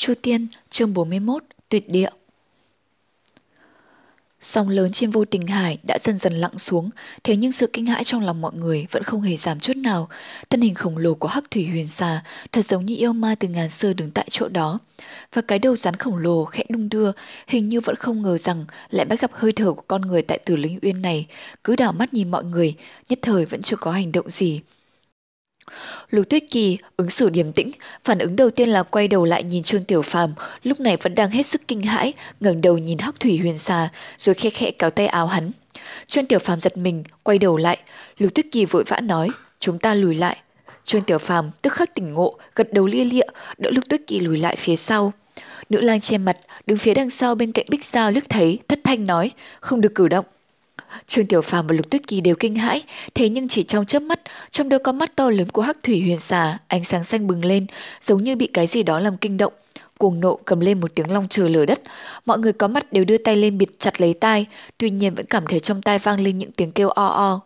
Chu Tiên, chương 41, Tuyệt địa Sóng lớn trên vô tình hải đã dần dần lặng xuống, thế nhưng sự kinh hãi trong lòng mọi người vẫn không hề giảm chút nào. Thân hình khổng lồ của hắc thủy huyền xà thật giống như yêu ma từ ngàn xưa đứng tại chỗ đó. Và cái đầu rắn khổng lồ khẽ đung đưa, hình như vẫn không ngờ rằng lại bắt gặp hơi thở của con người tại tử linh uyên này. Cứ đảo mắt nhìn mọi người, nhất thời vẫn chưa có hành động gì. Lục Tuyết Kỳ ứng xử điềm tĩnh, phản ứng đầu tiên là quay đầu lại nhìn Trương Tiểu Phàm, lúc này vẫn đang hết sức kinh hãi, ngẩng đầu nhìn Hắc Thủy Huyền Xà, rồi khẽ khẽ kéo tay áo hắn. Trương Tiểu Phàm giật mình, quay đầu lại, Lục Tuyết Kỳ vội vã nói, "Chúng ta lùi lại." Trương Tiểu Phàm tức khắc tỉnh ngộ, gật đầu lia lịa, đỡ Lục Tuyết Kỳ lùi lại phía sau. Nữ lang che mặt, đứng phía đằng sau bên cạnh Bích Giao liếc thấy, thất thanh nói, "Không được cử động." Trương Tiểu Phàm và Lục Tuyết Kỳ đều kinh hãi, thế nhưng chỉ trong chớp mắt, trong đôi con mắt to lớn của Hắc Thủy Huyền Xà, ánh sáng xanh bừng lên, giống như bị cái gì đó làm kinh động. Cuồng nộ cầm lên một tiếng long trời lở đất, mọi người có mắt đều đưa tay lên bịt chặt lấy tai, tuy nhiên vẫn cảm thấy trong tai vang lên những tiếng kêu o o.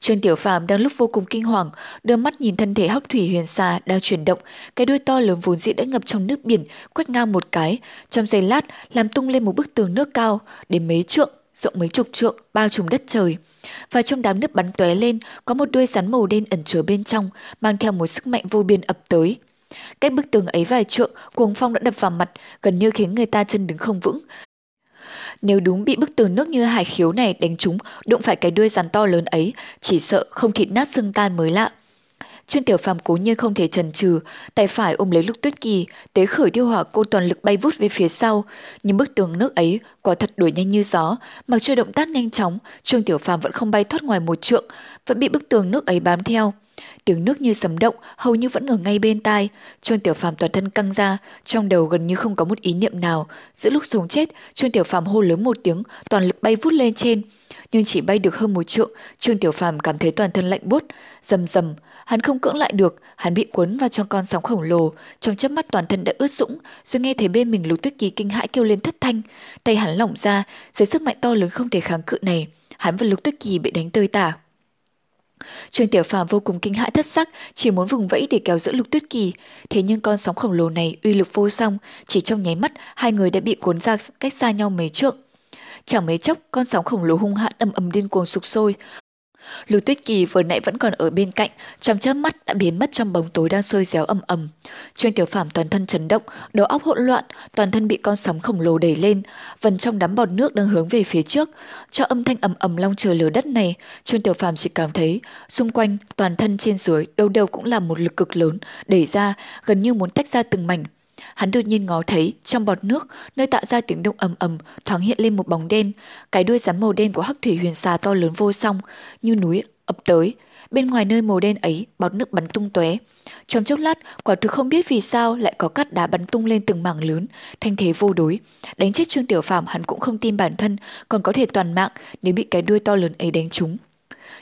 Trương Tiểu Phàm đang lúc vô cùng kinh hoàng, đưa mắt nhìn thân thể Hắc Thủy Huyền Xà đang chuyển động, cái đuôi to lớn vốn dĩ đã ngập trong nước biển, quét ngang một cái, trong giây lát làm tung lên một bức tường nước cao đến mấy trượng rộng mấy chục trượng, bao trùm đất trời. Và trong đám nước bắn tóe lên, có một đuôi rắn màu đen ẩn chứa bên trong, mang theo một sức mạnh vô biên ập tới. Cách bức tường ấy vài trượng, cuồng phong đã đập vào mặt, gần như khiến người ta chân đứng không vững. Nếu đúng bị bức tường nước như hải khiếu này đánh trúng, đụng phải cái đuôi rắn to lớn ấy, chỉ sợ không thịt nát xương tan mới lạ. Trương Tiểu Phàm cố nhiên không thể chần chừ, tay phải ôm lấy Lục Tuyết Kỳ, tế khởi tiêu hỏa cô toàn lực bay vút về phía sau, nhưng bức tường nước ấy quả thật đuổi nhanh như gió, mặc cho động tác nhanh chóng, Trương Tiểu Phàm vẫn không bay thoát ngoài một trượng, vẫn bị bức tường nước ấy bám theo. Tiếng nước như sấm động, hầu như vẫn ở ngay bên tai. Trương Tiểu Phàm toàn thân căng ra, trong đầu gần như không có một ý niệm nào. Giữa lúc sống chết, Trương Tiểu Phàm hô lớn một tiếng, toàn lực bay vút lên trên. Nhưng chỉ bay được hơn một trượng, Trương Tiểu Phàm cảm thấy toàn thân lạnh buốt, rầm rầm, Hắn không cưỡng lại được, hắn bị cuốn vào trong con sóng khổng lồ, trong chớp mắt toàn thân đã ướt sũng, rồi nghe thấy bên mình Lục Tuyết Kỳ kinh hãi kêu lên thất thanh, tay hắn lỏng ra, dưới sức mạnh to lớn không thể kháng cự này, hắn và Lục Tuyết Kỳ bị đánh tơi tả. Trương Tiểu Phàm vô cùng kinh hãi thất sắc, chỉ muốn vùng vẫy để kéo giữ Lục Tuyết Kỳ, thế nhưng con sóng khổng lồ này uy lực vô song, chỉ trong nháy mắt hai người đã bị cuốn ra cách xa nhau mấy trượng. Chẳng mấy chốc, con sóng khổng lồ hung hãn ầm ầm điên cuồng sục sôi, Lưu Tuyết Kỳ vừa nãy vẫn còn ở bên cạnh, trong chớp mắt đã biến mất trong bóng tối đang sôi réo ầm ầm. Trương Tiểu Phàm toàn thân chấn động, đầu óc hỗn loạn, toàn thân bị con sóng khổng lồ đẩy lên, vần trong đám bọt nước đang hướng về phía trước. Cho âm thanh ầm ầm long trời lở đất này, Trương Tiểu Phàm chỉ cảm thấy xung quanh toàn thân trên dưới đâu đâu cũng là một lực cực lớn đẩy ra, gần như muốn tách ra từng mảnh. Hắn đột nhiên ngó thấy trong bọt nước nơi tạo ra tiếng động ầm ầm thoáng hiện lên một bóng đen, cái đuôi rắn màu đen của Hắc Thủy Huyền Xà to lớn vô song, như núi ập tới. Bên ngoài nơi màu đen ấy, bọt nước bắn tung tóe. Trong chốc lát, quả thực không biết vì sao lại có cát đá bắn tung lên từng mảng lớn, thanh thế vô đối. Đánh chết Trương Tiểu Phàm hắn cũng không tin bản thân còn có thể toàn mạng nếu bị cái đuôi to lớn ấy đánh trúng.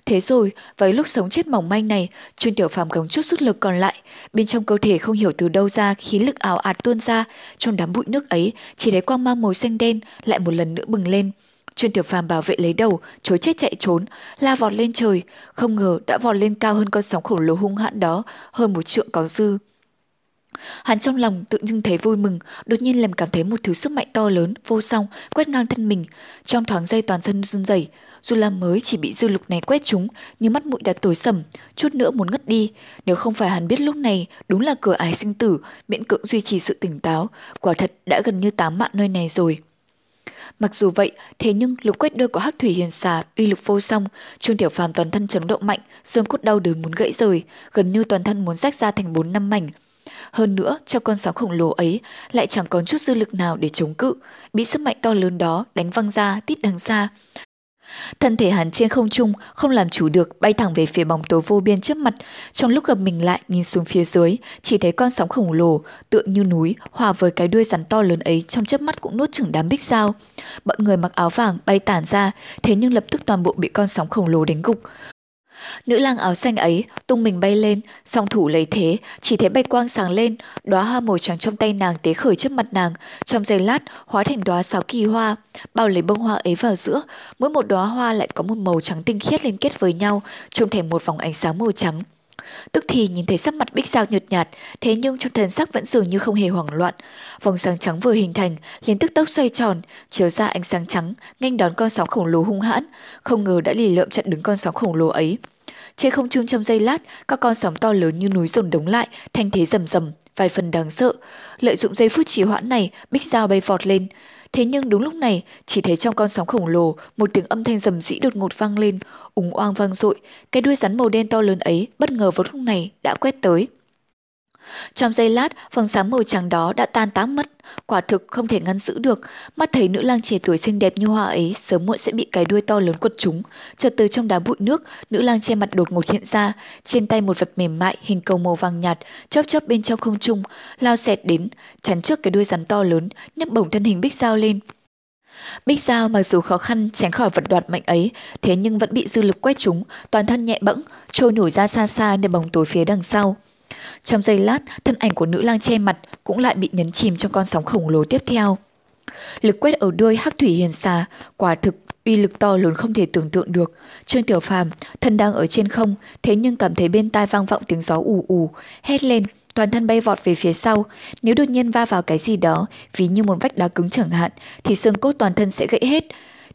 Thế rồi, với lúc sống chết mỏng manh này, Trương Tiểu Phàm gồng chút sức lực còn lại, bên trong cơ thể không hiểu từ đâu ra khí lực ảo ạt tuôn ra, trong đám bụi nước ấy chỉ thấy quang mang màu xanh đen lại một lần nữa bừng lên. Trương Tiểu Phàm bảo vệ lấy đầu, chối chết chạy trốn, la vọt lên trời, không ngờ đã vọt lên cao hơn con sóng khổng lồ hung hãn đó, hơn một trượng có dư. Hắn trong lòng tự dưng thấy vui mừng, đột nhiên làm cảm thấy một thứ sức mạnh to lớn, vô song, quét ngang thân mình. Trong thoáng giây toàn thân run rẩy, dù là mới chỉ bị dư lục này quét chúng, nhưng mắt mũi đã tối sầm, chút nữa muốn ngất đi. Nếu không phải hắn biết lúc này đúng là cửa ái sinh tử, miễn cưỡng duy trì sự tỉnh táo, quả thật đã gần như tám mạng nơi này rồi. Mặc dù vậy, thế nhưng lục quét đôi của Hắc Thủy Hiền Xà uy lực vô song, Trương Tiểu Phàm toàn thân chấn động mạnh, xương cốt đau đớn muốn gãy rời, gần như toàn thân muốn rách ra thành bốn năm mảnh. Hơn nữa, cho con sóng khổng lồ ấy lại chẳng còn chút dư lực nào để chống cự, bị sức mạnh to lớn đó đánh văng ra tít đằng xa. Thân thể hắn trên không trung không làm chủ được bay thẳng về phía bóng tối vô biên trước mặt. Trong lúc gặp mình lại nhìn xuống phía dưới, chỉ thấy con sóng khổng lồ tựa như núi hòa với cái đuôi rắn to lớn ấy trong chớp mắt cũng nuốt chửng đám bích sao. Bọn người mặc áo vàng bay tản ra, thế nhưng lập tức toàn bộ bị con sóng khổng lồ đánh gục. Nữ lang áo xanh ấy tung mình bay lên, song thủ lấy thế, chỉ thấy bạch quang sáng lên, đóa hoa màu trắng trong tay nàng tế khởi trước mặt nàng, trong giây lát hóa thành đóa sáu kỳ hoa, bao lấy bông hoa ấy vào giữa, mỗi một đóa hoa lại có một màu trắng tinh khiết liên kết với nhau, trông thành một vòng ánh sáng màu trắng. Tức thì nhìn thấy sắc mặt Bích Giao nhợt nhạt, thế nhưng trong thần sắc vẫn dường như không hề hoảng loạn. Vòng sáng trắng vừa hình thành, liền tức tốc xoay tròn, chiếu ra ánh sáng trắng, nghênh đón con sóng khổng lồ hung hãn, không ngờ đã lì lợm chặn đứng con sóng khổng lồ ấy. Trên không trung trong giây lát, các con sóng to lớn như núi dồn đống lại, thanh thế rầm rầm, vài phần đáng sợ. Lợi dụng giây phút trì hoãn này, Bích Giao bay vọt lên. Thế nhưng đúng lúc này, chỉ thấy trong con sóng khổng lồ, một tiếng âm thanh rầm rĩ đột ngột vang lên, úng oang vang dội, cái đuôi rắn màu đen to lớn ấy bất ngờ vào lúc này đã quét tới. Trong giây lát, vòng sáng màu trắng đó đã tan tác mất, quả thực không thể ngăn giữ được. Mắt thấy nữ lang trẻ tuổi xinh đẹp như hoa ấy sớm muộn sẽ bị cái đuôi to lớn quật chúng. Chợt từ trong đá bụi nước, nữ lang che mặt đột ngột hiện ra, trên tay một vật mềm mại hình cầu màu vàng nhạt, chớp chớp bên trong không trung, lao xẹt đến, chắn trước cái đuôi rắn to lớn, nhấc bổng thân hình bích dao lên. Bích Giao mặc dù khó khăn tránh khỏi vật đoạt mạnh ấy, thế nhưng vẫn bị dư lực quét trúng, toàn thân nhẹ bẫng, trôi nổi ra xa xa nơi bóng tối phía đằng sau. Trong giây lát, thân ảnh của nữ lang che mặt cũng lại bị nhấn chìm trong con sóng khổng lồ tiếp theo. Lực quét ở đuôi hắc thủy hiền xà, quả thực uy lực to lớn không thể tưởng tượng được. Trương Tiểu Phàm, thân đang ở trên không, thế nhưng cảm thấy bên tai vang vọng tiếng gió ù ù, hét lên, toàn thân bay vọt về phía sau. Nếu đột nhiên va vào cái gì đó, ví như một vách đá cứng chẳng hạn, thì xương cốt toàn thân sẽ gãy hết.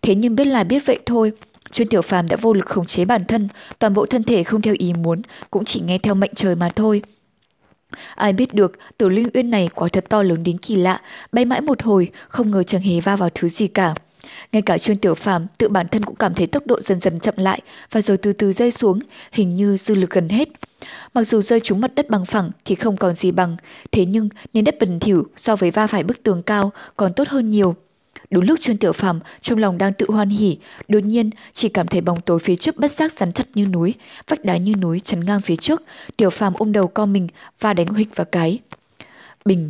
Thế nhưng biết là biết vậy thôi, Trương Tiểu Phàm đã vô lực khống chế bản thân, toàn bộ thân thể không theo ý muốn, cũng chỉ nghe theo mệnh trời mà thôi. Ai biết được, tử linh uyên này quả thật to lớn đến kỳ lạ, bay mãi một hồi, không ngờ chẳng hề va vào thứ gì cả. Ngay cả Trương Tiểu Phàm tự bản thân cũng cảm thấy tốc độ dần dần chậm lại và rồi từ từ rơi xuống, hình như dư lực gần hết. Mặc dù rơi trúng mặt đất bằng phẳng thì không còn gì bằng, thế nhưng nền đất bẩn thỉu so với va phải bức tường cao còn tốt hơn nhiều. Đúng lúc Trương Tiểu Phàm trong lòng đang tự hoan hỉ, đột nhiên chỉ cảm thấy bóng tối phía trước bất giác rắn chặt như núi, vách đá như núi chắn ngang phía trước, Tiểu Phàm ôm đầu co mình và đánh huých vào cái. Bình,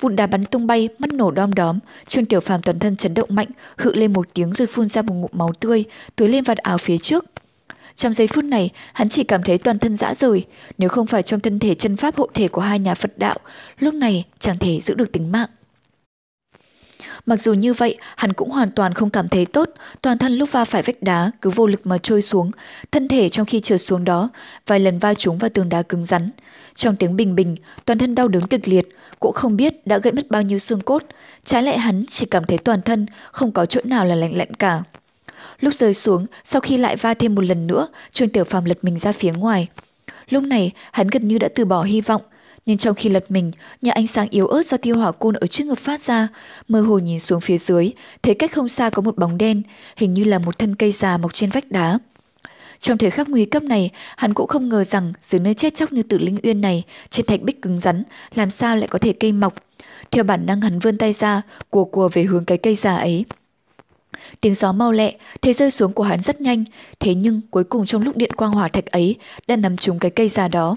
vụn đá bắn tung bay, mắt nổ đom đóm, Trương Tiểu Phàm toàn thân chấn động mạnh, hự lên một tiếng rồi phun ra một ngụm máu tươi, tưới lên vạt áo phía trước. Trong giây phút này, hắn chỉ cảm thấy toàn thân dã rời, nếu không phải trong thân thể chân pháp hộ thể của hai nhà Phật đạo, lúc này chẳng thể giữ được tính mạng. Mặc dù như vậy, hắn cũng hoàn toàn không cảm thấy tốt, toàn thân lúc va phải vách đá cứ vô lực mà trôi xuống, thân thể trong khi trượt xuống đó, vài lần va trúng vào tường đá cứng rắn. Trong tiếng bình bình, toàn thân đau đớn kịch liệt, cũng không biết đã gãy mất bao nhiêu xương cốt, trái lại hắn chỉ cảm thấy toàn thân không có chỗ nào là lạnh lạnh cả. Lúc rơi xuống, sau khi lại va thêm một lần nữa, Trương Tiểu Phàm lật mình ra phía ngoài. Lúc này, hắn gần như đã từ bỏ hy vọng, nhưng trong khi lật mình, nhờ ánh sáng yếu ớt do tiêu hỏa côn ở trước ngực phát ra, mơ hồ nhìn xuống phía dưới, thấy cách không xa có một bóng đen, hình như là một thân cây già mọc trên vách đá. Trong thời khắc nguy cấp này, hắn cũng không ngờ rằng dưới nơi chết chóc như tử linh uyên này, trên thạch bích cứng rắn, làm sao lại có thể cây mọc. Theo bản năng hắn vươn tay ra, cùa cùa về hướng cái cây già ấy. Tiếng gió mau lẹ, thế rơi xuống của hắn rất nhanh, thế nhưng cuối cùng trong lúc điện quang hỏa thạch ấy đã nằm trúng cái cây già đó.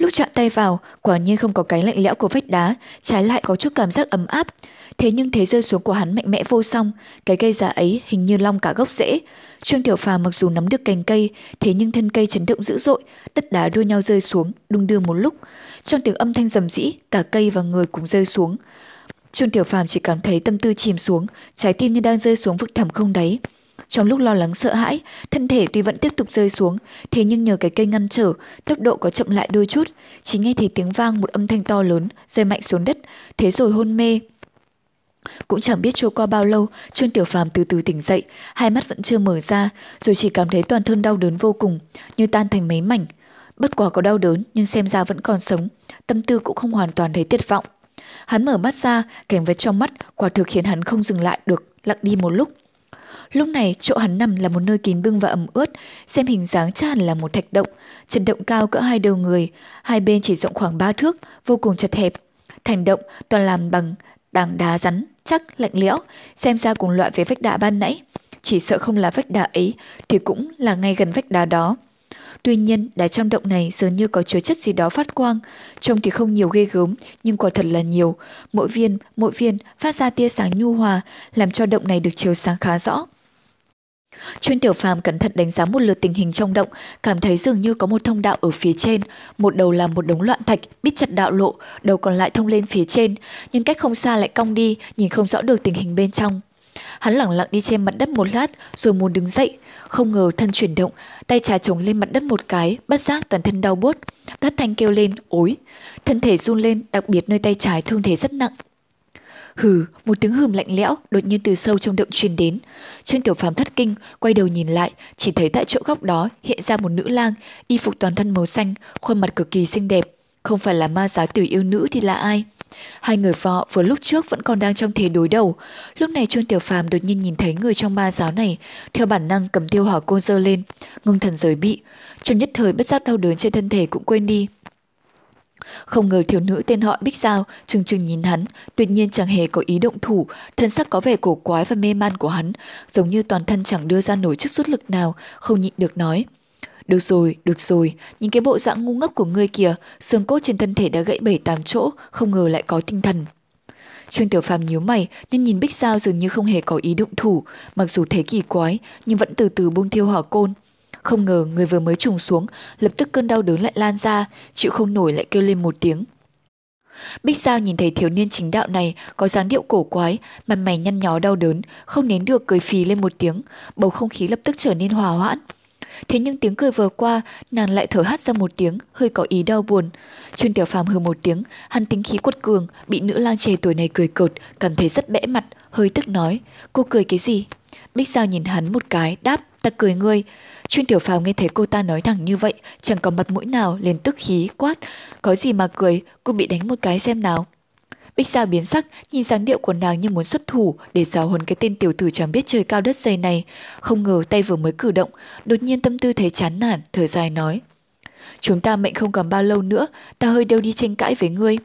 Lúc chạm tay vào, quả nhiên không có cái lạnh lẽo của vách đá, trái lại có chút cảm giác ấm áp. Thế nhưng thế rơi xuống của hắn mạnh mẽ vô song, cái cây già ấy hình như long cả gốc rễ. Trương Tiểu Phà mặc dù nắm được cành cây, thế nhưng thân cây chấn động dữ dội, đất đá đua nhau rơi xuống, đung đưa một lúc. Trong tiếng âm thanh rầm rĩ, cả cây và người cũng rơi xuống. Trương Tiểu Phàm chỉ cảm thấy tâm tư chìm xuống, trái tim như đang rơi xuống vực thẳm không đáy. Trong lúc lo lắng sợ hãi, thân thể tuy vẫn tiếp tục rơi xuống, thế nhưng nhờ cái cây ngăn trở, tốc độ có chậm lại đôi chút, chỉ nghe thấy tiếng vang một âm thanh to lớn rơi mạnh xuống đất, thế rồi hôn mê. Cũng chẳng biết trôi qua bao lâu, Trương Tiểu Phàm từ từ tỉnh dậy, hai mắt vẫn chưa mở ra, rồi chỉ cảm thấy toàn thân đau đớn vô cùng, như tan thành mấy mảnh. Bất quả có đau đớn nhưng xem ra vẫn còn sống, tâm tư cũng không hoàn toàn thấy tuyệt vọng. Hắn mở mắt ra, cảnh vật trong mắt quả thực khiến hắn không dừng lại được, lặng đi một lúc. Lúc này chỗ hắn nằm là một nơi kín bưng và ẩm ướt, xem hình dáng chắc hẳn là một thạch động, trần động cao cỡ hai đầu người, hai bên chỉ rộng khoảng ba thước, vô cùng chật hẹp. Thành động toàn làm bằng tảng đá rắn, chắc, lạnh lẽo, xem ra cùng loại với vách đá ban nãy. Chỉ sợ không là vách đá ấy thì cũng là ngay gần vách đá đó. Tuy nhiên, đá trong động này dường như có chứa chất gì đó phát quang, trông thì không nhiều ghê gớm, nhưng quả thật là nhiều. Mỗi viên, mỗi viên phát ra tia sáng nhu hòa, làm cho động này được chiếu sáng khá rõ. Chuyên tiểu phàm cẩn thận đánh giá một lượt tình hình trong động, cảm thấy dường như có một thông đạo ở phía trên, một đầu là một đống loạn thạch, bít chặt đạo lộ, đầu còn lại thông lên phía trên, nhưng cách không xa lại cong đi, nhìn không rõ được tình hình bên trong. Hắn lẳng lặng đi trên mặt đất một lát rồi muốn đứng dậy. Không ngờ thân chuyển động, tay trái chống lên mặt đất một cái, bất giác toàn thân đau buốt. Thất thanh kêu lên, ối. Thân thể run lên, đặc biệt nơi tay trái thương thế rất nặng. Hừ, một tiếng hừm lạnh lẽo đột nhiên từ sâu trong động truyền đến. Trương Tiểu Phàm thất kinh, quay đầu nhìn lại, chỉ thấy tại chỗ góc đó hiện ra một nữ lang, y phục toàn thân màu xanh, khuôn mặt cực kỳ xinh đẹp. Không phải là ma giáo tiểu yêu nữ thì là ai? Hai người vợ vừa lúc trước vẫn còn đang trong thế đối đầu. Lúc này Trương Tiểu Phàm đột nhiên nhìn thấy người trong ma giáo này, theo bản năng cầm tiêu hỏa côn dơ lên, ngưng thần giới bị. Trong nhất thời bất giác đau đớn trên thân thể cũng quên đi. Không ngờ thiếu nữ tên họ Bích Giao trừng trừng nhìn hắn, tuyệt nhiên chẳng hề có ý động thủ, thân sắc có vẻ cổ quái và mê man của hắn, giống như toàn thân chẳng đưa ra nổi chút sức lực nào, không nhịn được nói. Được rồi, được rồi, nhìn cái bộ dạng ngu ngốc của ngươi kìa, xương cốt trên thân thể đã gãy bảy tám chỗ, không ngờ lại có tinh thần. Trương Tiểu Phàm nhíu mày, nhưng nhìn Bích Giao dường như không hề có ý động thủ, mặc dù thế kỳ quái, nhưng vẫn từ từ buông thiêu hỏa côn. Không ngờ người vừa mới trùng xuống, lập tức cơn đau đớn lại lan ra, chịu không nổi lại kêu lên một tiếng. Bích Giao nhìn thấy thiếu niên chính đạo này có dáng điệu cổ quái, mặt mày nhăn nhó đau đớn, không nén được cười phì lên một tiếng, bầu không khí lập tức trở nên hòa hoãn. Thế nhưng tiếng cười vừa qua, nàng lại thở hắt ra một tiếng, hơi có ý đau buồn. Chuyên Tiểu Phàm hừ một tiếng, hắn tính khí quật cường, bị nữ lang trẻ tuổi này cười cợt, cảm thấy rất bẽ mặt, hơi tức nói, cô cười cái gì? Bích Giao nhìn hắn một cái, đáp, ta cười ngươi. Chuyên Tiểu Phàm nghe thấy cô ta nói thẳng như vậy, chẳng có mặt mũi nào liền tức khí quát, có gì mà cười, cô bị đánh một cái xem nào. Bích Giao biến sắc, nhìn dáng điệu của nàng như muốn xuất thủ để giáo huấn cái tên tiểu tử chẳng biết trời cao đất dày này. Không ngờ tay vừa mới cử động, đột nhiên tâm tư thấy chán nản, thở dài nói. Chúng ta mệnh không còn bao lâu nữa, ta hơi đều đi tranh cãi với ngươi.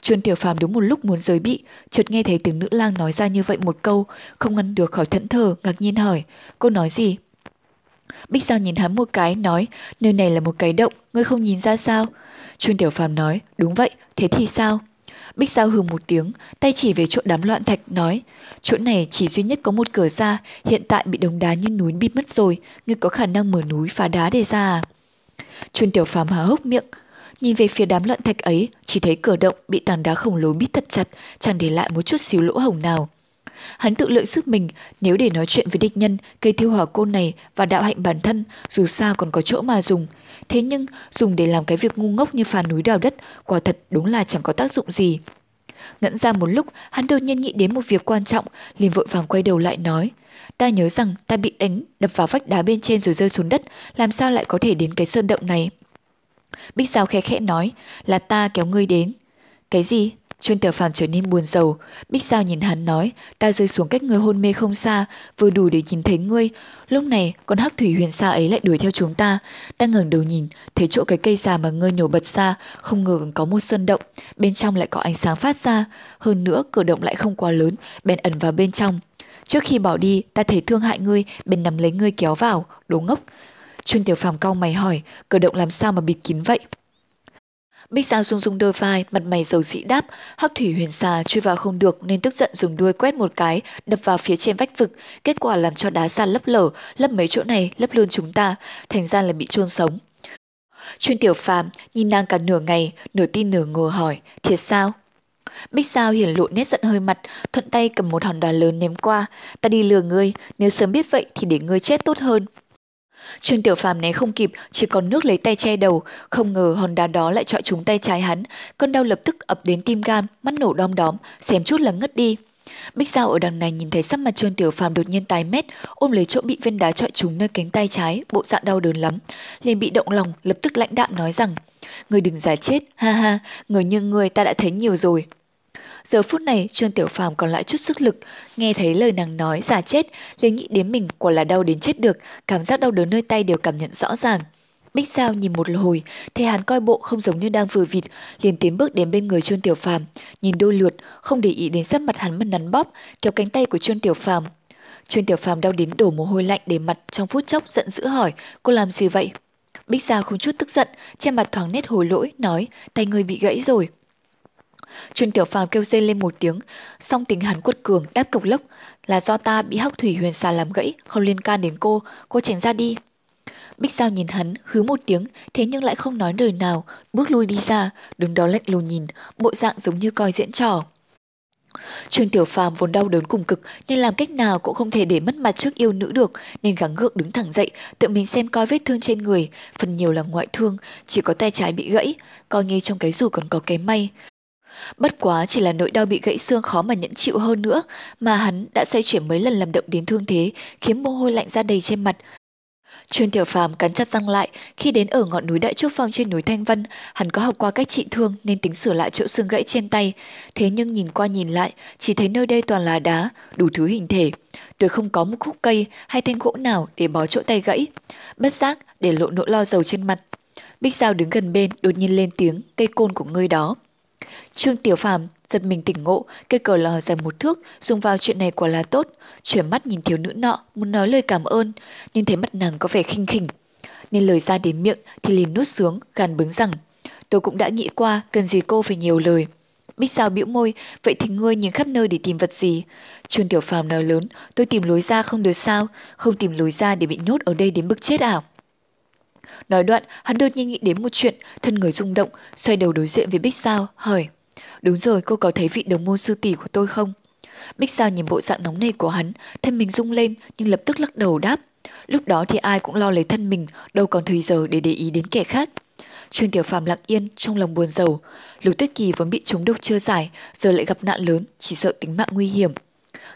Chuân Tiểu Phàm đúng một lúc muốn rời bị, chợt nghe thấy tiếng nữ lang nói ra như vậy một câu, không ngăn được khỏi thẫn thờ, ngạc nhiên hỏi, cô nói gì? Bích Giao nhìn hắn một cái, nói, nơi này là một cái động, ngươi không nhìn ra sao? Trương Tiểu Phàm nói, đúng vậy, thế thì sao? Bích Giao hừ một tiếng, tay chỉ về chỗ đám loạn thạch, nói, chỗ này chỉ duy nhất có một cửa ra, hiện tại bị đống đá như núi bịt mất rồi, ngươi có khả năng mở núi phá đá để ra à? Trương Tiểu Phàm há hốc miệng, nhìn về phía đám loạn thạch ấy, chỉ thấy cửa động bị tảng đá khổng lồ bít thật chặt, chẳng để lại một chút xíu lỗ hổng nào. Hắn tự lượng sức mình, nếu để nói chuyện với địch nhân, cây thiêu hỏa côn này và đạo hạnh bản thân, dù sao còn có chỗ mà dùng. Thế nhưng, dùng để làm cái việc ngu ngốc như phá núi đào đất, quả thật đúng là chẳng có tác dụng gì. Ngẫn ra một lúc, hắn đột nhiên nghĩ đến một việc quan trọng, liền vội vàng quay đầu lại nói. Ta nhớ rằng ta bị đánh, đập vào vách đá bên trên rồi rơi xuống đất, làm sao lại có thể đến cái sơn động này? Bích Giao khẽ khẽ nói, là ta kéo ngươi đến. Cái gì? Chuyên tiểu phàm trở nên buồn rầu. Bích Giao nhìn hắn nói, ta rơi xuống cách ngươi hôn mê không xa, vừa đủ để nhìn thấy ngươi. Lúc này, con hắc thủy huyền xa ấy lại đuổi theo chúng ta. Ta ngẩng đầu nhìn, thấy chỗ cái cây già mà ngươi nhổ bật ra, không ngờ có một sơn động. Bên trong lại có ánh sáng phát ra. Hơn nữa, cửa động lại không quá lớn, bèn ẩn vào bên trong. Trước khi bỏ đi, ta thấy thương hại ngươi, bèn nắm lấy ngươi kéo vào, đồ ngốc. Chuyên tiểu phàm cau mày hỏi, cửa động làm sao mà bịt kín vậy? Bích Giao rung rung đôi vai, mặt mày dầu dĩ đáp, hắc thủy huyền xà chui vào không được nên tức giận dùng đuôi quét một cái, đập vào phía trên vách vực, kết quả làm cho đá sàn lấp lở, lấp mấy chỗ này, lấp luôn chúng ta, thành ra là bị chôn sống. Chuyên tiểu phàm nhìn nàng cả nửa ngày, nửa tin nửa ngờ hỏi, thiệt sao? Bích Sao hiển lộ nét giận hơi mặt, thuận tay cầm một hòn đá lớn ném qua. Ta đi lừa ngươi, nếu sớm biết vậy thì để ngươi chết tốt hơn. Trương Tiểu Phàm né không kịp, chỉ còn nước lấy tay che đầu, không ngờ hòn đá đó lại chọi trúng tay trái hắn, cơn đau lập tức ập đến tim gan, mắt nổ đom đóm, xém chút là ngất đi. Bích Giao ở đằng này nhìn thấy sắc mặt Trương Tiểu Phàm đột nhiên tái mét, ôm lấy chỗ bị viên đá chọi trúng nơi cánh tay trái, bộ dạng đau đớn lắm, liền bị động lòng, lập tức lãnh đạm nói rằng: "Người đừng giả chết, ha ha, người như người ta đã thấy nhiều rồi." Giờ phút này Trương Tiểu Phàm còn lại chút sức lực, nghe thấy lời nàng nói giả chết, liền nghĩ đến mình quả là đau đến chết được, cảm giác đau đớn nơi tay đều cảm nhận rõ ràng. Bích Giao nhìn một hồi, thấy hắn coi bộ không giống như đang vừa vịt, liền tiến bước đến bên người Trương Tiểu Phàm, nhìn đôi lượt, không để ý đến sắc mặt hắn mà nắn bóp, kéo cánh tay của Trương Tiểu Phàm. Trương Tiểu Phàm đau đến đổ mồ hôi lạnh để mặt trong phút chốc giận dữ hỏi, cô làm gì vậy? Bích Giao không chút tức giận, che mặt thoáng nét hối lỗi, nói, tay người bị gãy rồi. Trần Tiểu Phàm kêu rên lên một tiếng, song tình hắn quật cường đáp cộc lốc là do ta bị hắc thủy huyền xà làm gãy, không liên can đến cô, cô tránh ra đi. Bích Giao nhìn hắn, hứ một tiếng, thế nhưng lại không nói lời nào, bước lui đi ra, đứng đó lạnh lùng nhìn, bộ dạng giống như coi diễn trò. Trương Tiểu Phàm vốn đau đớn cùng cực, nhưng làm cách nào cũng không thể để mất mặt trước yêu nữ được, nên gắng gượng đứng thẳng dậy, tự mình xem coi vết thương trên người, phần nhiều là ngoại thương, chỉ có tay trái bị gãy, coi như trong cái dù còn có cái may. Bất quá chỉ là nỗi đau bị gãy xương khó mà nhẫn chịu hơn nữa, mà hắn đã xoay chuyển mấy lần làm động đến thương thế, khiến mồ hôi lạnh ra đầy trên mặt, Trương Tiểu Phàm cắn chặt răng lại, khi đến ở ngọn núi Đại Trúc Phong trên núi Thanh Vân, hắn có học qua cách trị thương nên tính sửa lại chỗ xương gãy trên tay. Thế nhưng nhìn qua nhìn lại, chỉ thấy nơi đây toàn là đá, đủ thứ hình thể. Tuyệt không có một khúc cây hay thanh gỗ nào để bó chỗ tay gãy. Bất giác để lộ nỗi lo dầu trên mặt. Bích Giao đứng gần bên, đột nhiên lên tiếng, cây côn của ngươi đó. Trương Tiểu Phàm giật mình tỉnh ngộ, cây cờ lò dài một thước, dùng vào chuyện này quả là tốt. Chuyển mắt nhìn thiếu nữ nọ, muốn nói lời cảm ơn, nhưng thấy mắt nàng có vẻ khinh khỉnh. Nên lời ra đến miệng thì liền nuốt sướng, gàn bướng rằng, tôi cũng đã nghĩ qua, cần gì cô phải nhiều lời. Bích Giao bĩu môi, vậy thì ngươi nhìn khắp nơi để tìm vật gì? Trương Tiểu Phàm nói lớn, tôi tìm lối ra không được sao, không tìm lối ra để bị nhốt ở đây đến bức chết ảo. Nói đoạn, hắn đột nhiên nghĩ đến một chuyện, thân người rung động, xoay đầu đối diện với Bích Sao hỏi. Đúng rồi, cô có thấy vị đồng môn sư tỷ của tôi không? Bích Sao nhìn bộ dạng nóng nề của hắn, thân mình rung lên nhưng lập tức lắc đầu đáp. Lúc đó thì ai cũng lo lấy thân mình, đâu còn thời giờ để để ý đến kẻ khác. Trương Tiểu Phàm lặng yên, trong lòng buồn rầu. Lục Tuyết Kỳ vốn bị chống độc chưa giải, giờ lại gặp nạn lớn, chỉ sợ tính mạng nguy hiểm.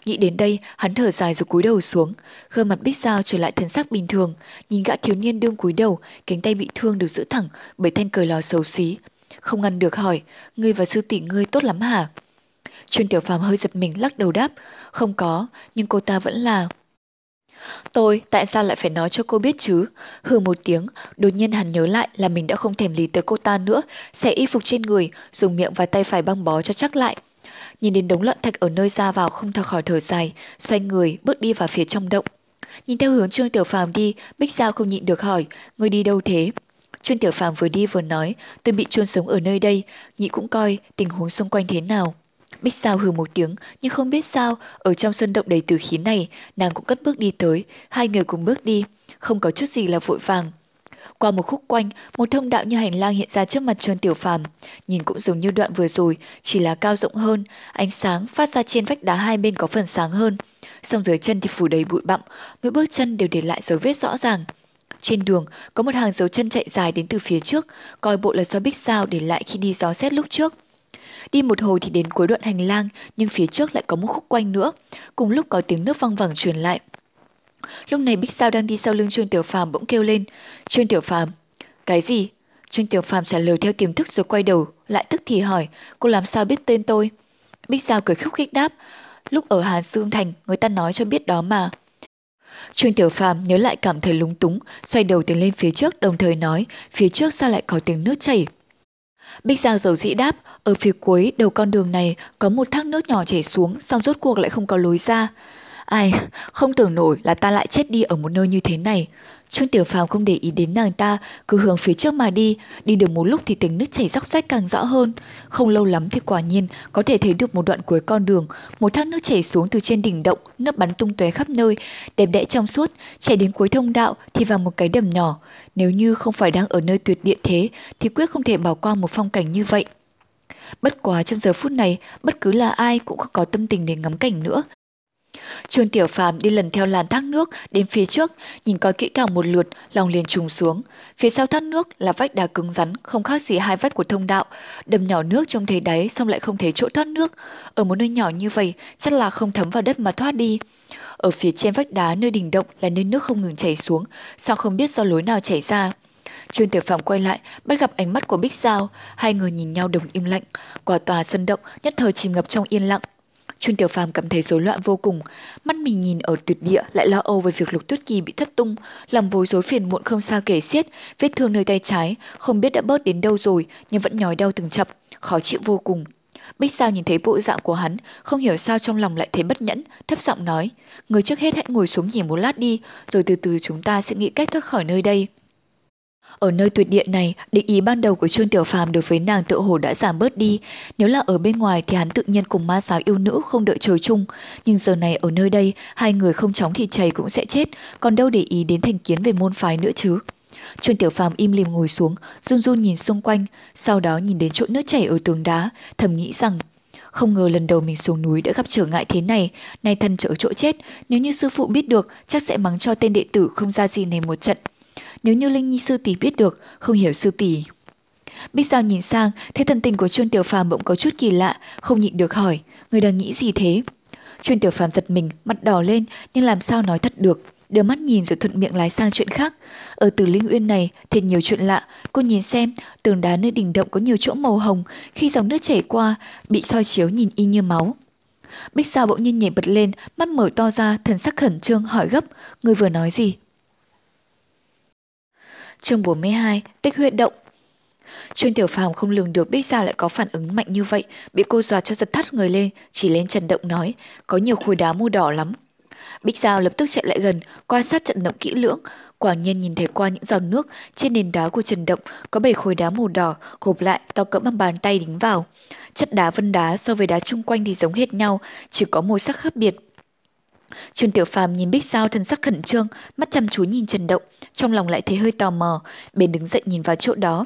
Nghĩ đến đây, hắn thở dài rồi cúi đầu xuống. Gương mặt Bích Giao trở lại thần sắc bình thường, nhìn gã thiếu niên đương cúi đầu, cánh tay bị thương được giữ thẳng bởi thanh cờ lò xấu xí. Không ngăn được hỏi, ngươi và sư tỷ ngươi tốt lắm hả? Chuyên tiểu phàm hơi giật mình lắc đầu đáp, không có, nhưng cô ta vẫn là... Tôi, tại sao lại phải nói cho cô biết chứ? Hừ một tiếng, đột nhiên hắn nhớ lại là mình đã không thèm lý tới cô ta nữa, xẻ y phục trên người, dùng miệng và tay phải băng bó cho chắc lại. Nhìn đến đống lợn thạch ở nơi ra vào không thở khỏi thở dài, xoay người, bước đi vào phía trong động. Nhìn theo hướng Trương Tiểu Phàm đi, Bích Giao không nhịn được hỏi, người đi đâu thế? Trương Tiểu Phàm vừa đi vừa nói, tôi bị chôn sống ở nơi đây, nhị cũng coi tình huống xung quanh thế nào. Bích Giao hừ một tiếng, nhưng không biết sao, ở trong sân động đầy từ khí này, nàng cũng cất bước đi tới, hai người cùng bước đi, không có chút gì là vội vàng. Qua một khúc quanh, một thông đạo như hành lang hiện ra trước mặt Trương Tiểu Phàm, nhìn cũng giống như đoạn vừa rồi, chỉ là cao rộng hơn, ánh sáng phát ra trên vách đá hai bên có phần sáng hơn. Song dưới chân thì phủ đầy bụi bặm, mỗi bước chân đều để lại dấu vết rõ ràng. Trên đường, có một hàng dấu chân chạy dài đến từ phía trước, coi bộ là do Bích Sao để lại khi đi gió xét lúc trước. Đi một hồi thì đến cuối đoạn hành lang, nhưng phía trước lại có một khúc quanh nữa. Cùng lúc có tiếng nước văng vẳng truyền lại. Lúc này Bích Sao đang đi sau lưng Trương Tiểu Phàm bỗng kêu lên. Trương Tiểu Phàm, cái gì? Trương Tiểu Phàm trả lời theo tiềm thức rồi quay đầu, lại tức thì hỏi, cô làm sao biết tên tôi? Bích Sao cười khúc khích đáp, lúc ở Hà Sương Thành người ta nói cho biết đó mà. Trương Tiểu Phàm nhớ lại cảm thấy lúng túng, xoay đầu tiến lên phía trước đồng thời nói, phía trước sao lại có tiếng nước chảy. Bích Giao dầu dĩ đáp, ở phía cuối đầu con đường này có một thác nước nhỏ chảy xuống, song rốt cuộc lại không có lối ra. Ai, không tưởng nổi là ta lại chết đi ở một nơi như thế này. Trương Tiểu Phàm không để ý đến nàng ta, cứ hướng phía trước mà đi, đi được một lúc thì tiếng nước chảy róc rách càng rõ hơn. Không lâu lắm thì quả nhiên có thể thấy được một đoạn cuối con đường, một thác nước chảy xuống từ trên đỉnh động, nước bắn tung tóe khắp nơi, đẹp đẽ trong suốt, chạy đến cuối thông đạo thì vào một cái đầm nhỏ. Nếu như không phải đang ở nơi tuyệt địa thế thì quyết không thể bỏ qua một phong cảnh như vậy. Bất quá trong giờ phút này, bất cứ là ai cũng không có tâm tình để ngắm cảnh nữa, Trương Tiểu Phàm đi lần theo làn thác nước đến phía trước, nhìn coi kỹ càng một lượt, lòng liền trùng xuống. Phía sau thác nước là vách đá cứng rắn, không khác gì hai vách của thông đạo, đầm nhỏ nước trông thấy đáy xong lại không thấy chỗ thoát nước. Ở một nơi nhỏ như vậy, chắc là không thấm vào đất mà thoát đi. Ở phía trên vách đá nơi đỉnh động là nơi nước không ngừng chảy xuống, sao không biết do lối nào chảy ra. Trương Tiểu phàm quay lại, bắt gặp ánh mắt của Bích Giao, hai người nhìn nhau đồng im lặng, quả tòa sân động nhất thời chìm ngập trong yên lặng. Trương Tiểu Phàm cảm thấy rối loạn vô cùng, mắt mình nhìn ở tuyệt địa lại lo âu về việc Lục Tuyết Kỳ bị thất tung, lòng bối rối phiền muộn không sao kể xiết, vết thương nơi tay trái không biết đã bớt đến đâu rồi nhưng vẫn nhói đau từng chập, khó chịu vô cùng. Bích Giao nhìn thấy bộ dạng của hắn, không hiểu sao trong lòng lại thấy bất nhẫn, thấp giọng nói, người trước hết hãy ngồi xuống nghỉ một lát đi, rồi từ từ chúng ta sẽ nghĩ cách thoát khỏi nơi đây. Ở nơi tuyệt địa này, định ý ban đầu của Trương Tiểu Phàm đối với nàng tự hồ đã giảm bớt đi. Nếu là ở bên ngoài thì hắn tự nhiên cùng ma giáo yêu nữ không đợi trời chung. Nhưng giờ này ở nơi đây, hai người không chóng thì chảy cũng sẽ chết, còn đâu để ý đến thành kiến về môn phái nữa chứ. Trương Tiểu Phàm im lìm ngồi xuống, run run nhìn xung quanh, sau đó nhìn đến chỗ nước chảy ở tường đá, thầm nghĩ rằng Không ngờ lần đầu mình xuống núi đã gặp trở ngại thế này, nay thân trở chỗ chết, nếu như sư phụ biết được, chắc sẽ mắng cho tên đệ tử không ra gì này một trận. Nếu như Linh Nhi sư tỷ biết được, không hiểu sư tỷ. Bích Giao nhìn sang, thấy thần tình của Trương Tiểu Phàm bỗng có chút kỳ lạ, không nhịn được hỏi, người đang nghĩ gì thế? Trương Tiểu Phàm giật mình, mặt đỏ lên, nhưng làm sao nói thật được đưa mắt nhìn rồi thuận miệng lái sang chuyện khác. Ở Tử Linh Uyên này thiệt nhiều chuyện lạ, cô nhìn xem, tường đá nơi đỉnh động có nhiều chỗ màu hồng, khi dòng nước chảy qua, bị soi chiếu nhìn y như máu. Bích Sao bỗng nhiên nhảy bật lên, mắt mở to ra, thần sắc khẩn trương hỏi gấp, người vừa nói gì? Chương 42, tích huyết động Trương Tiểu Phàm không lường được Bích Giao lại có phản ứng mạnh như vậy, bị cô dọa cho giật thắt người lên, chỉ lên Trần Động nói, có nhiều khối đá màu đỏ lắm, Bích Giao lập tức chạy lại gần, quan sát trận động kỹ lưỡng. Quả nhiên nhìn thấy qua những giọt nước trên nền đá của Trần Động có bảy khối đá màu đỏ gộp lại to cỡ bằng bàn tay đính vào. Chất đá vân đá so với đá chung quanh thì giống hết nhau, chỉ có màu sắc khác biệt. Trần Tiểu Phàm nhìn Bích Giao thân sắc khẩn trương, mắt chăm chú nhìn Trần Động, trong lòng lại thấy hơi tò mò, bèn đứng dậy nhìn vào chỗ đó.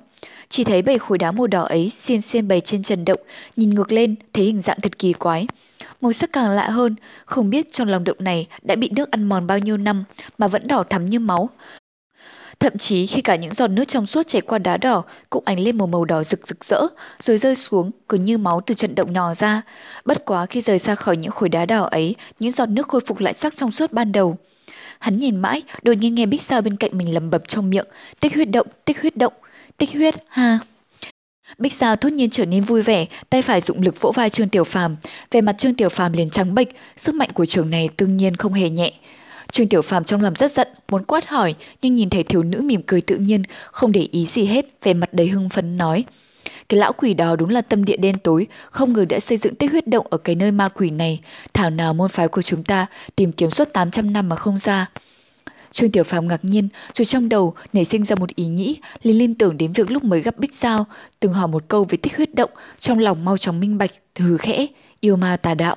Chỉ thấy bảy khối đá màu đỏ ấy xiên xiên bày trên Trần Động, nhìn ngược lên thấy hình dạng thật kỳ quái màu sắc càng lạ hơn, không biết trong lòng động này đã bị nước ăn mòn bao nhiêu năm mà vẫn đỏ thắm như máu. Thậm chí khi cả những giọt nước trong suốt chảy qua đá đỏ cũng ánh lên một màu đỏ rực rực rỡ, rồi rơi xuống cứ như máu từ trận động nhỏ ra. Bất quá khi rời xa khỏi những khối đá đỏ ấy, những giọt nước khôi phục lại sắc trong suốt ban đầu. Hắn nhìn mãi, đột nhiên nghe Bích Sao bên cạnh mình lầm bầm trong miệng, tích huyết động, tích huyết động, tích huyết, ha. Bích Sao thốt nhiên trở nên vui vẻ, tay phải dụng lực vỗ vai Trương Tiểu Phàm, về mặt Trương Tiểu Phàm liền trắng bệch, sức mạnh của trường này đương nhiên không hề nhẹ. Trương Tiểu Phàm trong lòng rất giận, muốn quát hỏi, nhưng nhìn thấy thiếu nữ mỉm cười tự nhiên, không để ý gì hết, vẻ mặt đầy hưng phấn nói: "Cái lão quỷ đó đúng là tâm địa đen tối, không ngờ đã xây dựng tích huyết động ở cái nơi ma quỷ này, thảo nào môn phái của chúng ta tìm kiếm suốt 800 năm mà không ra." Trương Tiểu Phàm ngạc nhiên, rồi trong đầu nảy sinh ra một ý nghĩ, liền liên tưởng đến việc lúc mới gặp Bích Giao, từng hỏi một câu về tích huyết động, trong lòng mau chóng minh bạch, hừ khẽ, yêu ma tà đạo.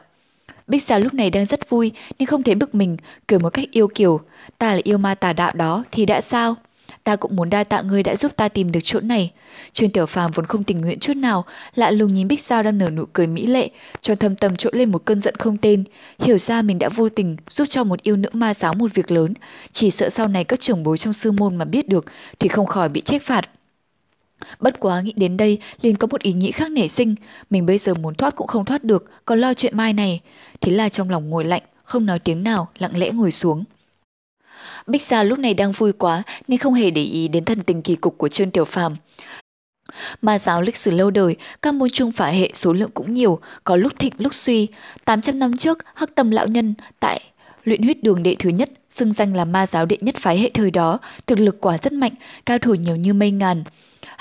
Bích Giao lúc này đang rất vui, nhưng không thấy bực mình, cười một cách yêu kiều. Ta là yêu ma tà đạo đó, thì đã sao? ta cũng muốn đa tạ ngươi đã giúp ta tìm được chỗ này. Truyền Tiểu Phàm vốn không tình nguyện chút nào, lạ lùng nhìn Bích Giao đang nở nụ cười mỹ lệ, cho thâm tâm trỗi lên một cơn giận không tên, hiểu ra mình đã vô tình giúp cho một yêu nữ ma giáo một việc lớn, chỉ sợ sau này các trưởng bối trong sư môn mà biết được thì không khỏi bị trách phạt. Bất quá nghĩ đến đây, liền có một ý nghĩ khác nảy sinh, mình bây giờ muốn thoát cũng không thoát được, còn lo chuyện mai này. Thế là trong lòng ngồi lạnh, không nói tiếng nào, lặng lẽ ngồi xuống. Bích Gia lúc này đang vui quá nên không hề để ý đến thần tình kỳ cục của Trương Tiểu Phàm. Ma giáo lịch sử lâu đời, các môn trung phả hệ số lượng cũng nhiều, có lúc thịnh lúc suy. 800 năm trước, Hắc Tâm lão nhân tại luyện huyết đường đệ thứ nhất, xưng danh là ma giáo đệ nhất phái hệ thời đó, thực lực quả rất mạnh, cao thủ nhiều như mây ngàn.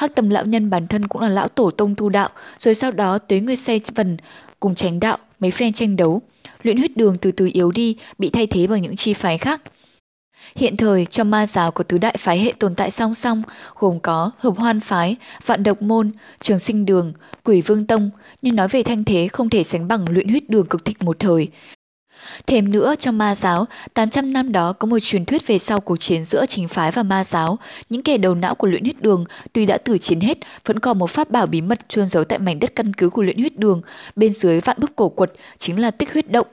Hắc Tâm lão nhân bản thân cũng là lão tổ tông tu đạo, rồi sau đó Tuế Nguyệt xây Vần cùng tránh đạo, mấy phen tranh đấu. Luyện huyết đường từ từ yếu đi, bị thay thế bằng những chi phái khác. Hiện thời trong ma giáo của tứ đại phái hệ tồn tại song song, gồm có hợp hoan phái, vạn độc môn, trường sinh đường, quỷ vương tông, nhưng nói về thanh thế không thể sánh bằng luyện huyết đường cực thịnh một thời. Thêm nữa, trong ma giáo, 800 năm đó có một truyền thuyết về sau cuộc chiến giữa chính phái và ma giáo. Những kẻ đầu não của luyện huyết đường tuy đã tử chiến hết, vẫn còn một pháp bảo bí mật chôn giấu tại mảnh đất căn cứ của luyện huyết đường. Bên dưới vạn bức cổ quật chính là tích huyết động.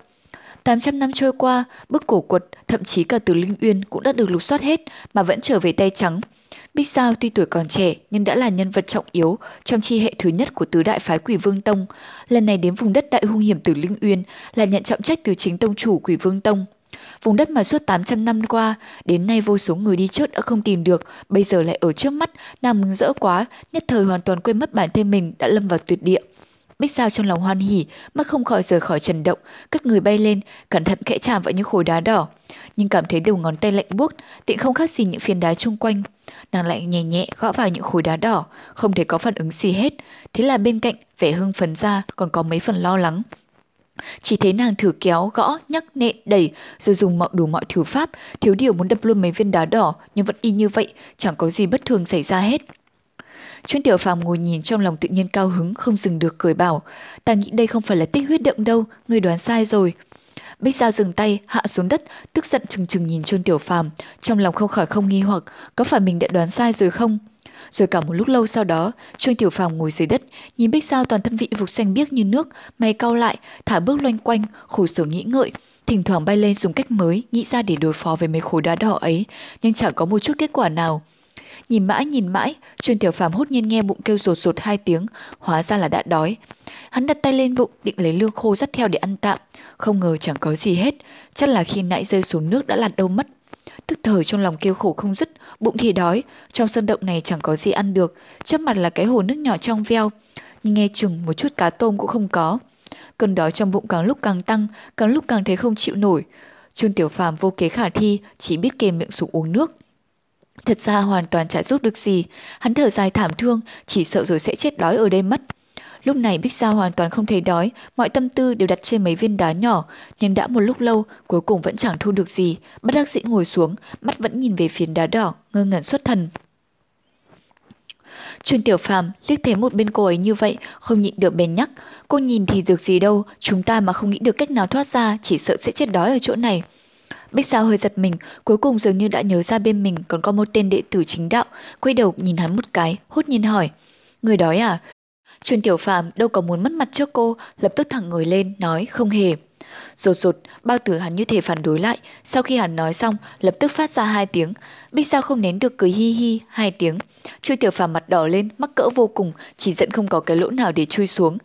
800 năm trôi qua, bức cổ quật, thậm chí cả từ Linh Uyên cũng đã được lục soát hết mà vẫn trở về tay trắng. Bích Sao tuy tuổi còn trẻ nhưng đã là nhân vật trọng yếu trong chi hệ thứ nhất của tứ đại phái Quỷ Vương Tông. Lần này đến vùng đất đại hung hiểm từ Linh Uyên là nhận trọng trách từ chính tông chủ Quỷ Vương Tông. Vùng đất mà suốt 800 năm qua, đến nay vô số người đi trước đã không tìm được, bây giờ lại ở trước mắt, nàng mừng rỡ quá, nhất thời hoàn toàn quên mất bản thân mình đã lâm vào tuyệt địa. Bích Giao trong lòng hoan hỉ, mắt không khỏi rời khỏi trần động, cất người bay lên, cẩn thận khẽ chạm vào những khối đá đỏ. Nhưng cảm thấy đầu ngón tay lạnh buốt, tiện không khác gì những phiến đá chung quanh. Nàng lại nhẹ nhẹ gõ vào những khối đá đỏ, không thể có phản ứng gì hết. Thế là bên cạnh, vẻ hưng phấn ra còn có mấy phần lo lắng. Chỉ thấy nàng thử kéo, gõ, nhắc, nện, đẩy, rồi dùng mọi đủ mọi thủ pháp, thiếu điều muốn đập luôn mấy viên đá đỏ, nhưng vẫn y như vậy, chẳng có gì bất thường xảy ra hết. Trương Tiểu Phàm ngồi nhìn trong lòng tự nhiên cao hứng, không dừng được cười bảo, ta nghĩ đây không phải là tích huyết động đâu, người đoán sai rồi. Bích Giao dừng tay, hạ xuống đất, tức giận chừng chừng nhìn Trương Tiểu Phàm, trong lòng không khỏi không nghi hoặc, có phải mình đã đoán sai rồi không? Rồi cả một lúc lâu sau đó, Trương Tiểu Phàm ngồi dưới đất, nhìn Bích Sao toàn thân vị vục xanh biếc như nước, mày cau lại, thả bước loanh quanh, khổ sở nghĩ ngợi, thỉnh thoảng bay lên dùng cách mới nghĩ ra để đối phó với mấy khối đá đỏ ấy, nhưng chẳng có một chút kết quả nào. Nhìn mãi nhìn mãi, Trương Tiểu Phàm hốt nhiên nghe bụng kêu rột rột hai tiếng, hóa ra là đã đói. Hắn đặt tay lên bụng định lấy lương khô dắt theo để ăn tạm, không ngờ chẳng có gì hết, chắc là khi nãy rơi xuống nước đã lặn đâu mất. Tức thời trong lòng kêu khổ không dứt, bụng thì đói, trong sân động này chẳng có gì ăn được, trước mặt là cái hồ nước nhỏ trong veo, nhưng nghe chừng một chút cá tôm cũng không có. Cơn đói trong bụng càng lúc càng tăng, càng lúc càng thấy không chịu nổi. Trương Tiểu Phàm vô kế khả thi, chỉ biết kề miệng xuống uống nước. Thật ra hoàn toàn chả giúp được gì, hắn thở dài thảm thương, chỉ sợ rồi sẽ chết đói ở đây mất. Lúc này Bích Sao hoàn toàn không thấy đói, mọi tâm tư đều đặt trên mấy viên đá nhỏ, nhưng đã một lúc lâu, cuối cùng vẫn chẳng thu được gì, bất đắc dĩ ngồi xuống, mắt vẫn nhìn về phía đá đỏ, ngơ ngẩn xuất thần. Trương Tiểu Phàm liếc thấy một bên cô ấy như vậy, không nhịn được bèn nhắc, cô nhìn thì được gì đâu, chúng ta mà không nghĩ được cách nào thoát ra, chỉ sợ sẽ chết đói ở chỗ này. Bích Sao hơi giật mình, cuối cùng dường như đã nhớ ra bên mình còn có một tên đệ tử chính đạo, quay đầu nhìn hắn một cái, hốt nhiên hỏi. Người đói à? Trương Tiểu Phạm đâu có muốn mất mặt trước cô, lập tức thẳng người lên, nói không hề. Rột rột, bao tử hắn như thể phản đối lại, sau khi hắn nói xong, lập tức phát ra hai tiếng. Bích sao không nén được cười hi hi, hai tiếng. Trương Tiểu Phạm mặt đỏ lên, mắc cỡ vô cùng, chỉ giận không có cái lỗ nào để chui xuống.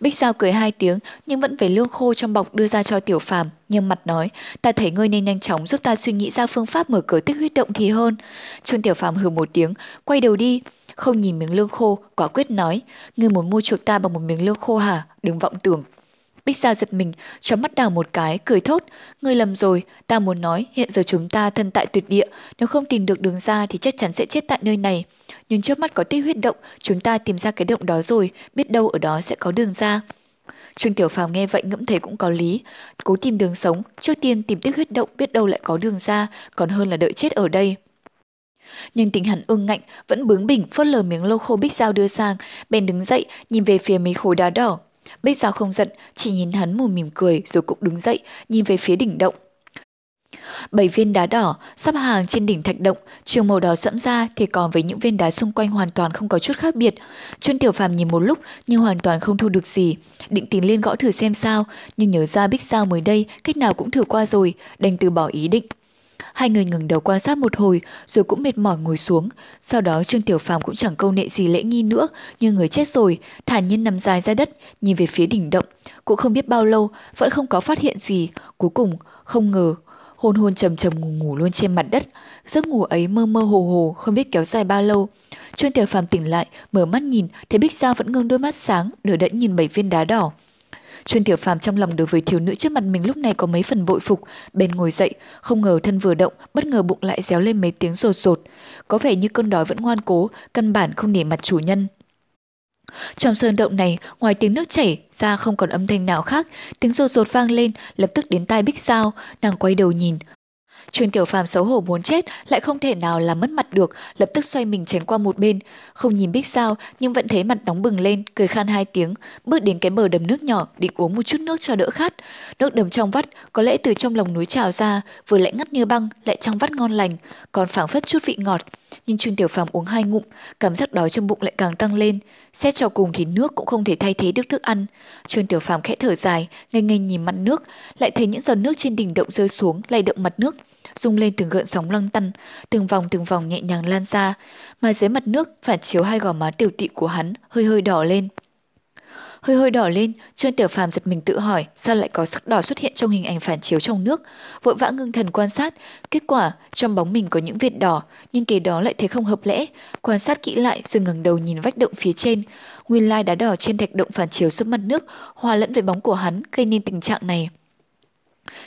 Bích Sao cười hai tiếng nhưng vẫn phải lương khô trong bọc đưa ra cho Tiểu Phàm, nhưng mặt nói, ta thấy ngươi nên nhanh chóng giúp ta suy nghĩ ra phương pháp mở cửa tích huyết động thì hơn. Trương Tiểu Phàm hừ một tiếng, quay đầu đi, không nhìn miếng lương khô, quả quyết nói, ngươi muốn mua chuộc ta bằng một miếng lương khô hả? Đừng vọng tưởng. Bích Giao giật mình, cho mắt đào một cái, cười thốt. Ngươi lầm rồi, ta muốn nói hiện giờ chúng ta thân tại tuyệt địa, nếu không tìm được đường ra thì chắc chắn sẽ chết tại nơi này. Nhưng trước mắt có tích huyết động, chúng ta tìm ra cái động đó rồi, biết đâu ở đó sẽ có đường ra. Trương Tiểu Phàm nghe vậy ngẫm thấy cũng có lý, cố tìm đường sống, trước tiên tìm tích huyết động biết đâu lại có đường ra, còn hơn là đợi chết ở đây. Nhưng tình hẳn ương ngạnh, vẫn bướng bỉnh phớt lờ miếng lô khô Bích dao đưa sang, bèn đứng dậy, nhìn về phía mấy khối đá đỏ. Bích dao không giận, chỉ nhìn hắn mù mỉm cười rồi cũng đứng dậy, nhìn về phía đỉnh động. Bảy viên đá đỏ sắp hàng trên đỉnh thạch động, trường màu đỏ sẫm ra thì còn với những viên đá xung quanh hoàn toàn không có chút khác biệt. Chuân Tiểu Phàm nhìn một lúc nhưng hoàn toàn không thu được gì, định tiến lên gõ thử xem sao, nhưng nhớ ra Bích sao mới đây cách nào cũng thử qua rồi, đành từ bỏ ý định. Hai người ngừng đầu quan sát một hồi rồi cũng mệt mỏi ngồi xuống. Sau đó Trương Tiểu Phàm cũng chẳng câu nệ gì lễ nghi nữa, như người chết rồi, thản nhiên nằm dài ra đất, nhìn về phía đỉnh động. Cũng không biết bao lâu, vẫn không có phát hiện gì. Cuối cùng, không ngờ, hôn hôn trầm trầm ngủ ngủ luôn trên mặt đất. Giấc ngủ ấy mơ mơ hồ hồ, không biết kéo dài bao lâu. Trương Tiểu Phàm tỉnh lại, mở mắt nhìn, thấy Bích Giao vẫn ngưng đôi mắt sáng, nửa đẫn nhìn bảy viên đá đỏ. Chuyên Tiểu Phàm trong lòng đối với thiếu nữ trước mặt mình lúc này có mấy phần bội phục, bên ngồi dậy, không ngờ thân vừa động, bất ngờ bụng lại réo lên mấy tiếng rột rột, có vẻ như cơn đói vẫn ngoan cố, căn bản không nể mặt chủ nhân. Trong sơn động này, ngoài tiếng nước chảy ra không còn âm thanh nào khác, tiếng rột rột vang lên, lập tức đến tai Bích Giao, nàng quay đầu nhìn, Trương Tiểu Phàm xấu hổ muốn chết, lại không thể nào làm mất mặt được, lập tức xoay mình tránh qua một bên, không nhìn biết sao, nhưng vẫn thấy mặt nóng bừng lên, cười khan hai tiếng, bước đến cái bờ đầm nước nhỏ, định uống một chút nước cho đỡ khát. Nước đầm trong vắt, có lẽ từ trong lòng núi trào ra, vừa lạnh ngắt như băng, lại trong vắt ngon lành, còn phảng phất chút vị ngọt. Nhưng Trương Tiểu Phàm uống hai ngụm, cảm giác đói trong bụng lại càng tăng lên. Xét cho cùng thì nước cũng không thể thay thế được thức ăn. Trương Tiểu Phàm khẽ thở dài, ngây ngây nhìn mặt nước, lại thấy những giọt nước trên đỉnh động rơi xuống, lay động mặt nước rung lên từng gợn sóng lăng tăn, từng vòng từng vòng nhẹ nhàng lan ra, mà dưới mặt nước phản chiếu hai gò má tiểu tị của hắn hơi hơi đỏ lên. Hơi hơi đỏ lên, Trương Tiểu Phàm giật mình tự hỏi sao lại có sắc đỏ xuất hiện trong hình ảnh phản chiếu trong nước, vội vã ngưng thần quan sát, kết quả trong bóng mình có những vệt đỏ, nhưng kế đó lại thấy không hợp lẽ, quan sát kỹ lại rồi ngẩng đầu nhìn vách động phía trên, nguyên lai đá đỏ trên thạch động phản chiếu xuống mặt nước, hòa lẫn với bóng của hắn gây nên tình trạng này.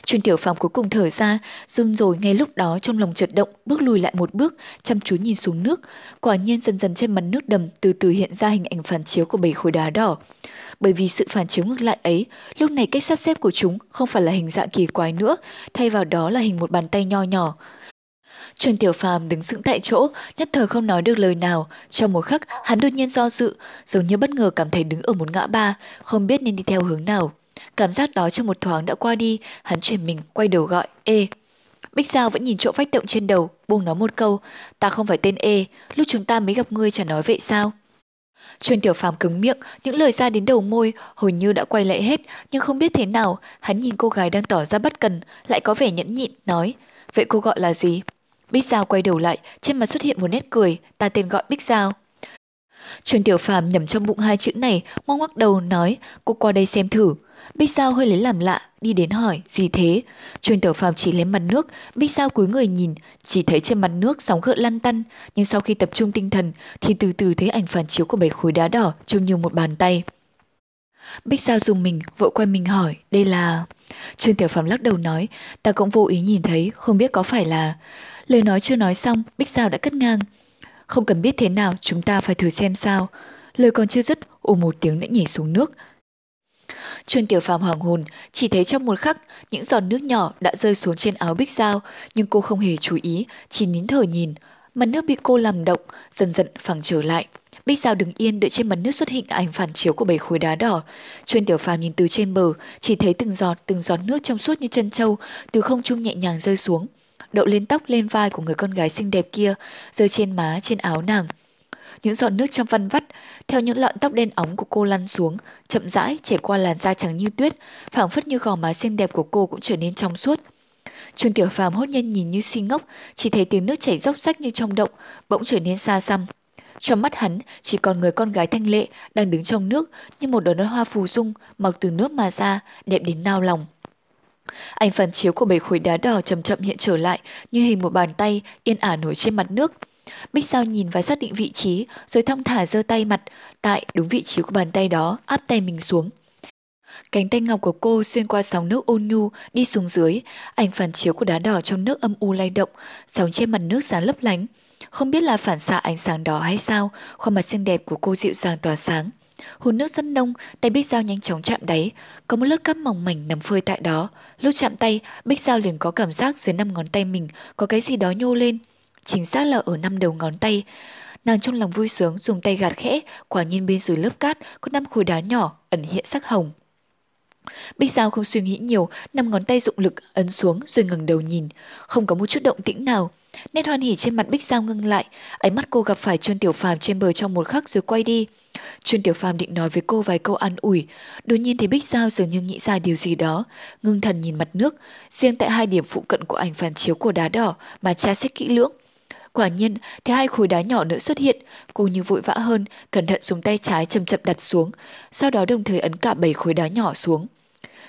Chuyên tiểu phàm cuối cùng thở ra, dưng rồi ngay lúc đó trong lòng chợt động, bước lùi lại một bước, chăm chú nhìn xuống nước. Quả nhiên dần dần trên mặt nước đầm từ từ hiện ra hình ảnh phản chiếu của bảy khối đá đỏ. Bởi vì sự phản chiếu ngược lại ấy, lúc này cách sắp xếp của chúng không phải là hình dạng kỳ quái nữa, thay vào đó là hình một bàn tay nho nhỏ. Trần Tiểu Phàm đứng sững tại chỗ, nhất thời không nói được lời nào. Trong một khắc, hắn đột nhiên do dự, giống như bất ngờ cảm thấy đứng ở một ngã ba, không biết nên đi theo hướng nào. Cảm giác đó trong một thoáng đã qua đi, hắn chuyển mình quay đầu gọi, ê. Bích Giao vẫn nhìn chỗ vách động trên đầu, buông nó một câu, ta không phải tên E, lúc chúng ta mới gặp ngươi chả nói vậy sao? Chuyên tiểu phàm cứng miệng, những lời ra đến đầu môi, hồi như đã quay lại hết, nhưng không biết thế nào, hắn nhìn cô gái đang tỏ ra bất cần, lại có vẻ nhẫn nhịn, nói, vậy cô gọi là gì? Bích Giao quay đầu lại, trên mặt xuất hiện một nét cười, ta tên gọi Bích Giao. Chuyên tiểu phàm nhầm trong bụng hai chữ này, ngoắc ngoắc đầu nói, cô qua đây xem thử. Bích Sao hơi lấy làm lạ, đi đến hỏi, gì thế? Trương tiểu phàm chỉ lấy mặt nước, Bích Sao cúi người nhìn, chỉ thấy trên mặt nước sóng gợn lăn tăn, nhưng sau khi tập trung tinh thần thì từ từ thấy ảnh phản chiếu của bảy khối đá đỏ trông như một bàn tay. Bích Sao dùng mình, vội quay mình hỏi, đây là... Trương tiểu phàm lắc đầu nói, ta cũng vô ý nhìn thấy, không biết có phải là... Lời nói chưa nói xong, Bích Sao đã cất ngang. Không cần biết thế nào, chúng ta phải thử xem sao. Lời còn chưa dứt, ồ một tiếng đã nhảy xuống nước, Trương Tiểu Phàm hoàng hồn, chỉ thấy trong một khắc, những giọt nước nhỏ đã rơi xuống trên áo Bích Giao, nhưng cô không hề chú ý, chỉ nín thở nhìn. Mặt nước bị cô làm động, dần dần phẳng trở lại. Bích Giao đứng yên đợi trên mặt nước xuất hiện ảnh phản chiếu của bảy khối đá đỏ. Chuyên Tiểu Phàm nhìn từ trên bờ, chỉ thấy từng giọt từng giọt nước trong suốt như chân trâu từ không trung nhẹ nhàng rơi xuống, đậu lên tóc lên vai của người con gái xinh đẹp kia, rơi trên má trên áo nàng. Những giọt nước trong văn vắt theo những lọn tóc đen óng của cô lăn xuống, chậm rãi chảy qua làn da trắng như tuyết, phảng phất như gò má xinh đẹp của cô cũng trở nên trong suốt. Trương Tiểu Phàm hốt nhiên nhìn như si ngốc, chỉ thấy tiếng nước chảy róc rách như trong động, bỗng trở nên xa xăm. Trong mắt hắn, chỉ còn người con gái thanh lệ đang đứng trong nước như một đóa hoa phù dung mọc từ nước mà ra, đẹp đến nao lòng. Ảnh phản chiếu của bể khối đá đỏ chậm chậm hiện trở lại như hình một bàn tay yên ả nổi trên mặt nước. Bích Sao nhìn và xác định vị trí, rồi thong thả giơ tay mặt, tại đúng vị trí của bàn tay đó, áp tay mình xuống. Cánh tay ngọc của cô xuyên qua sóng nước ôn nhu, đi xuống dưới, ảnh phản chiếu của đá đỏ trong nước âm u lay động, sóng trên mặt nước sáng lấp lánh. Không biết là phản xạ ánh sáng đỏ hay sao, khuôn mặt xinh đẹp của cô dịu dàng tỏa sáng. Hồ nước rất nông, tay Bích Giao nhanh chóng chạm đáy, có một lớp cát mỏng mảnh nằm phơi tại đó. Lúc chạm tay, Bích Giao liền có cảm giác dưới năm ngón tay mình có cái gì đó nhô lên, chính xác là ở năm đầu ngón tay. Nàng trong lòng vui sướng dùng tay gạt khẽ, quả nhiên bên dưới lớp cát có năm khối đá nhỏ ẩn hiện sắc hồng. Bích Giao không suy nghĩ nhiều, năm ngón tay dụng lực ấn xuống rồi ngẩng đầu nhìn, không có một chút động tĩnh nào. Nét hoan hỉ trên mặt Bích Giao ngưng lại, ánh mắt cô gặp phải Trương Tiểu Phàm trên bờ trong một khắc rồi quay đi. Trương Tiểu Phàm định nói với cô vài câu an ủi, đột nhiên thấy Bích Giao dường như nghĩ ra điều gì đó, ngưng thần nhìn mặt nước, riêng tại hai điểm phụ cận của ảnh phản chiếu của đá đỏ mà tra xét kỹ lưỡng. Quả nhiên, thấy hai khối đá nhỏ nữa xuất hiện, cô như vội vã hơn, cẩn thận dùng tay trái chậm chậm đặt xuống, sau đó đồng thời ấn cả bảy khối đá nhỏ xuống.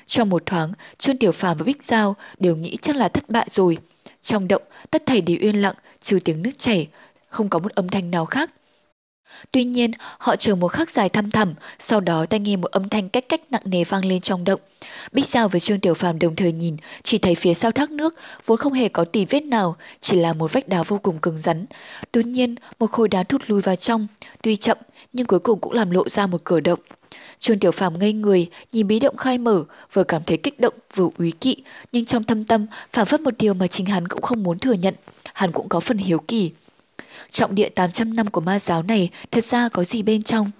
Trong một thoáng, Trương Tiểu Phàm và Bích Giao đều nghĩ chắc là thất bại rồi. Trong động, tất thảy đều yên lặng, trừ tiếng nước chảy, không có một âm thanh nào khác. Tuy nhiên, họ chờ một khắc dài thăm thẳm, sau đó tai nghe một âm thanh cách cách nặng nề vang lên trong động. Bích Giao và Trương Tiểu Phàm đồng thời nhìn, chỉ thấy phía sau thác nước vốn không hề có tì vết nào, chỉ là một vách đá vô cùng cứng rắn. Đột nhiên, một khối đá thụt lùi vào trong, tuy chậm nhưng cuối cùng cũng làm lộ ra một cửa động. Trương Tiểu Phàm ngây người, nhìn bí động khai mở, vừa cảm thấy kích động vừa úy kỵ, nhưng trong thâm tâm phản phất một điều mà chính hắn cũng không muốn thừa nhận, hắn cũng có phần hiếu kỳ. Trọng địa 800 năm của ma giáo này thật ra có gì bên trong?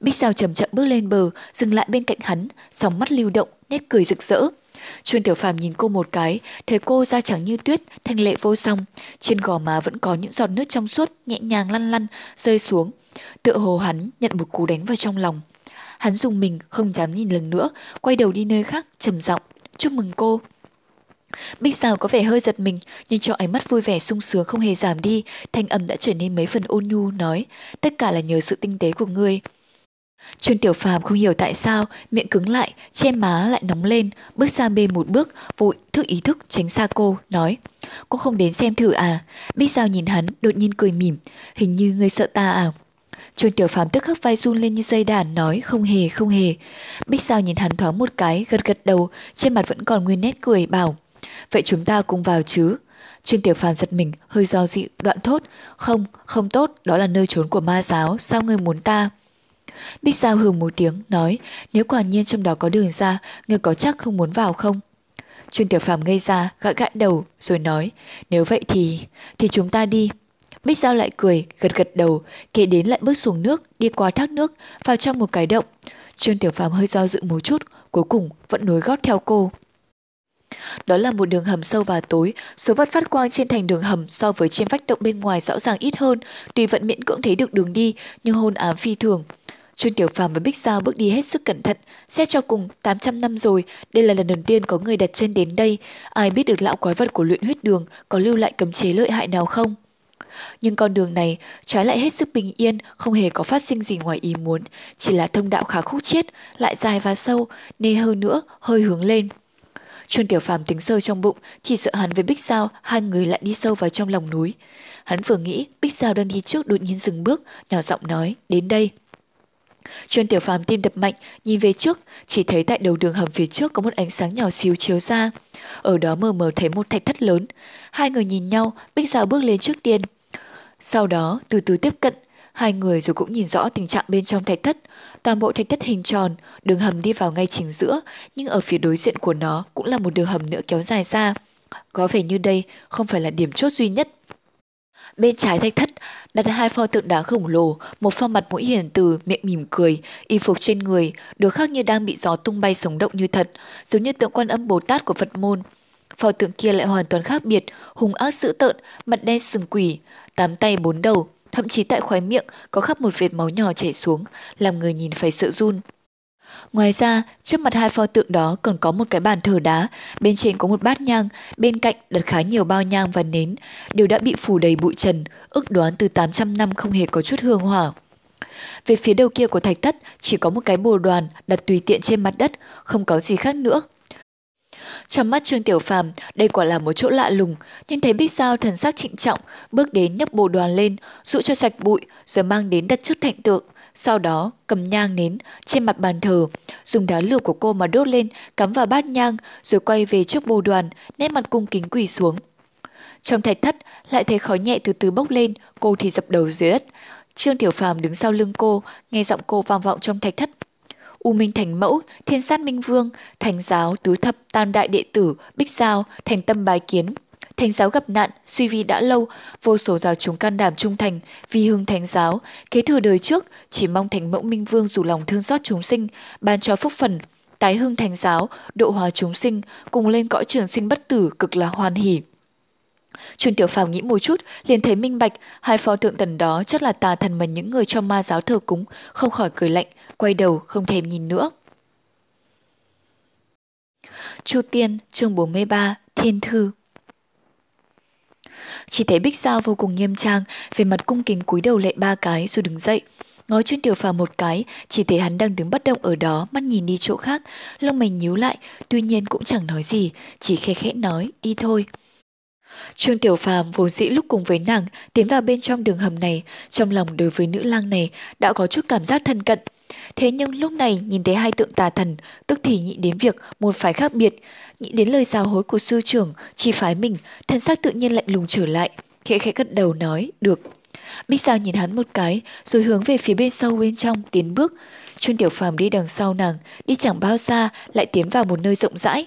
Bích Giao chậm chậm bước lên bờ, dừng lại bên cạnh hắn, sóng mắt lưu động, nét cười rực rỡ. Chuyên Tiểu Phàm nhìn cô một cái, thấy cô da trắng như tuyết, thanh lệ vô song, trên gò má vẫn có những giọt nước trong suốt nhẹ nhàng lăn lăn rơi xuống. Tựa hồ hắn nhận một cú đánh vào trong lòng. Hắn dùng mình không dám nhìn lần nữa, quay đầu đi nơi khác trầm giọng, "Chúc mừng cô." Bích Giao có vẻ hơi giật mình, nhưng cho ánh mắt vui vẻ sung sướng không hề giảm đi, thanh âm đã trở nên mấy phần ôn nhu, nói, tất cả là nhờ sự tinh tế của ngươi. Trương Tiểu Phàm không hiểu tại sao, miệng cứng lại, che má lại nóng lên, bước ra bên một bước, vội thức ý thức tránh xa cô, nói, cô không đến xem thử à? Bích Giao nhìn hắn, đột nhiên cười mỉm, hình như ngươi sợ ta à? Trương Tiểu Phàm tức khắc vai run lên như dây đàn nói không hề không hề. Bích Giao nhìn hắn thoáng một cái, gật gật đầu, trên mặt vẫn còn nguyên nét cười bảo. Vậy chúng ta cùng vào chứ? Chuyên tiểu phàm giật mình, hơi do dị, đoạn thốt. Không, không tốt, đó là nơi trốn của ma giáo, sao ngươi muốn ta? Bích Giao hừ một tiếng, nói, nếu quả nhiên trong đó có đường ra, ngươi có chắc không muốn vào không? Chuyên tiểu phàm ngây ra, gãi gãi đầu, rồi nói, nếu vậy thì, thì chúng ta đi. Bích Giao lại cười, gật gật đầu, kể đến lại bước xuống nước, đi qua thác nước, vào trong một cái động. Trương Tiểu Phàm hơi do dự một chút, cuối cùng vẫn nối gót theo cô. Đó là một đường hầm sâu và tối, số vật phát quang trên thành đường hầm so với trên vách động bên ngoài rõ ràng ít hơn, tuy vẫn miễn cưỡng thấy được đường đi, nhưng hôn ám phi thường. Trương Tiểu Phàm và Bích Giao bước đi hết sức cẩn thận, xét cho cùng 800 năm rồi, đây là lần đầu tiên có người đặt chân đến đây, ai biết được lão quái vật của luyện huyết đường có lưu lại cấm chế lợi hại nào không? Nhưng con đường này trái lại hết sức bình yên, không hề có phát sinh gì ngoài ý muốn, chỉ là thông đạo khá khúc chiết, lại dài và sâu, nê hơn nữa, hơi hướng lên. Trương Tiểu Phàm tính sơ trong bụng, chỉ sợ hắn với Bích Giao, hai người lại đi sâu vào trong lòng núi. Hắn vừa nghĩ, Bích Giao đang đi trước đột nhiên dừng bước, nhỏ giọng nói, đến đây. Trương Tiểu Phàm tim đập mạnh, nhìn về trước, chỉ thấy tại đầu đường hầm phía trước có một ánh sáng nhỏ xíu chiếu ra. Ở đó mờ mờ thấy một thạch thất lớn. Hai người nhìn nhau, Bích Giao bước lên trước tiên. Sau đó, từ từ tiếp cận, hai người rồi cũng nhìn rõ tình trạng bên trong thạch thất. Toàn bộ thạch thất hình tròn, đường hầm đi vào ngay chính giữa, nhưng ở phía đối diện của nó cũng là một đường hầm nữa kéo dài ra. Có vẻ như đây không phải là điểm chốt duy nhất. Bên trái thạch thất đặt hai pho tượng đá khổng lồ, một pho mặt mũi hiền từ, miệng mỉm cười, y phục trên người, được khác như đang bị gió tung bay sống động như thật, giống như tượng quan âm Bồ Tát của Phật môn. Pho tượng kia lại hoàn toàn khác biệt, hung ác dữ tợn, mặt đen sừng quỷ, tám tay bốn đầu, thậm chí tại khóe miệng có khắp một vệt máu nhỏ chảy xuống, làm người nhìn phải sợ run. Ngoài ra, trước mặt hai pho tượng đó còn có một cái bàn thờ đá, bên trên có một bát nhang, bên cạnh đặt khá nhiều bao nhang và nến, đều đã bị phủ đầy bụi trần, ước đoán từ 800 năm không hề có chút hương hỏa. Về phía đầu kia của thạch thất chỉ có một cái bồ đoàn đặt tùy tiện trên mặt đất, không có gì khác nữa. Trong mắt Trương Tiểu Phàm, đây quả là một chỗ lạ lùng, nhưng thấy Bích Giao thần sắc trịnh trọng, bước đến nhấc bồ đoàn lên, dụ cho sạch bụi, rồi mang đến đặt trước thạnh tượng. Sau đó, cầm nhang nến trên mặt bàn thờ, dùng đá lửa của cô mà đốt lên, cắm vào bát nhang, rồi quay về trước bồ đoàn, nét mặt cung kính quỳ xuống. Trong thạch thất, lại thấy khói nhẹ từ từ bốc lên, cô thì dập đầu dưới đất. Trương Tiểu Phàm đứng sau lưng cô, nghe giọng cô vang vọng trong thạch thất. U Minh Thành Mẫu, Thiên Sát Minh Vương, Thành Giáo, Tứ Thập, Tam Đại Đệ Tử, Bích Giao, Thành Tâm Bái Kiến. Thành giáo gặp nạn, suy vi đã lâu, vô số giáo chúng can đảm trung thành, vì hưng thánh giáo, kế thừa đời trước, chỉ mong thành mẫu minh vương dù lòng thương xót chúng sinh, ban cho phúc phần, tái hưng thánh giáo, độ hòa chúng sinh, cùng lên cõi trường sinh bất tử cực là hoàn hỷ. Trương Tiểu Phàm nghĩ một chút, liền thấy minh bạch, hai pho tượng thần đó chắc là tà thần mà những người trong ma giáo thờ cúng, không khỏi cười lạnh, quay đầu không thèm nhìn nữa. Chu Tiên, chương 43, Thiên Thư Chỉ thấy Bích Giao vô cùng nghiêm trang, về mặt cung kính cúi đầu lệ ba cái rồi đứng dậy. Ngó Trương Tiểu Phàm một cái, chỉ thấy hắn đang đứng bất động ở đó, mắt nhìn đi chỗ khác, lông mày nhíu lại, tuy nhiên cũng chẳng nói gì, chỉ khẽ khẽ nói, đi thôi. Trương Tiểu Phàm vốn dĩ lúc cùng với nàng tiến vào bên trong đường hầm này, trong lòng đối với nữ lang này đã có chút cảm giác thân cận. Thế nhưng lúc này nhìn thấy hai tượng tà thần, tức thì nghĩ đến việc một phái khác biệt, nghĩ đến lời giáo hối của sư trưởng, chỉ phái mình, thân xác tự nhiên lạnh lùng trở lại, khẽ khẽ gật đầu nói, được. Bích Giao nhìn hắn một cái, rồi hướng về phía bên sau bên trong, tiến bước. Trương Tiểu Phàm đi đằng sau nàng, đi chẳng bao xa, lại tiến vào một nơi rộng rãi.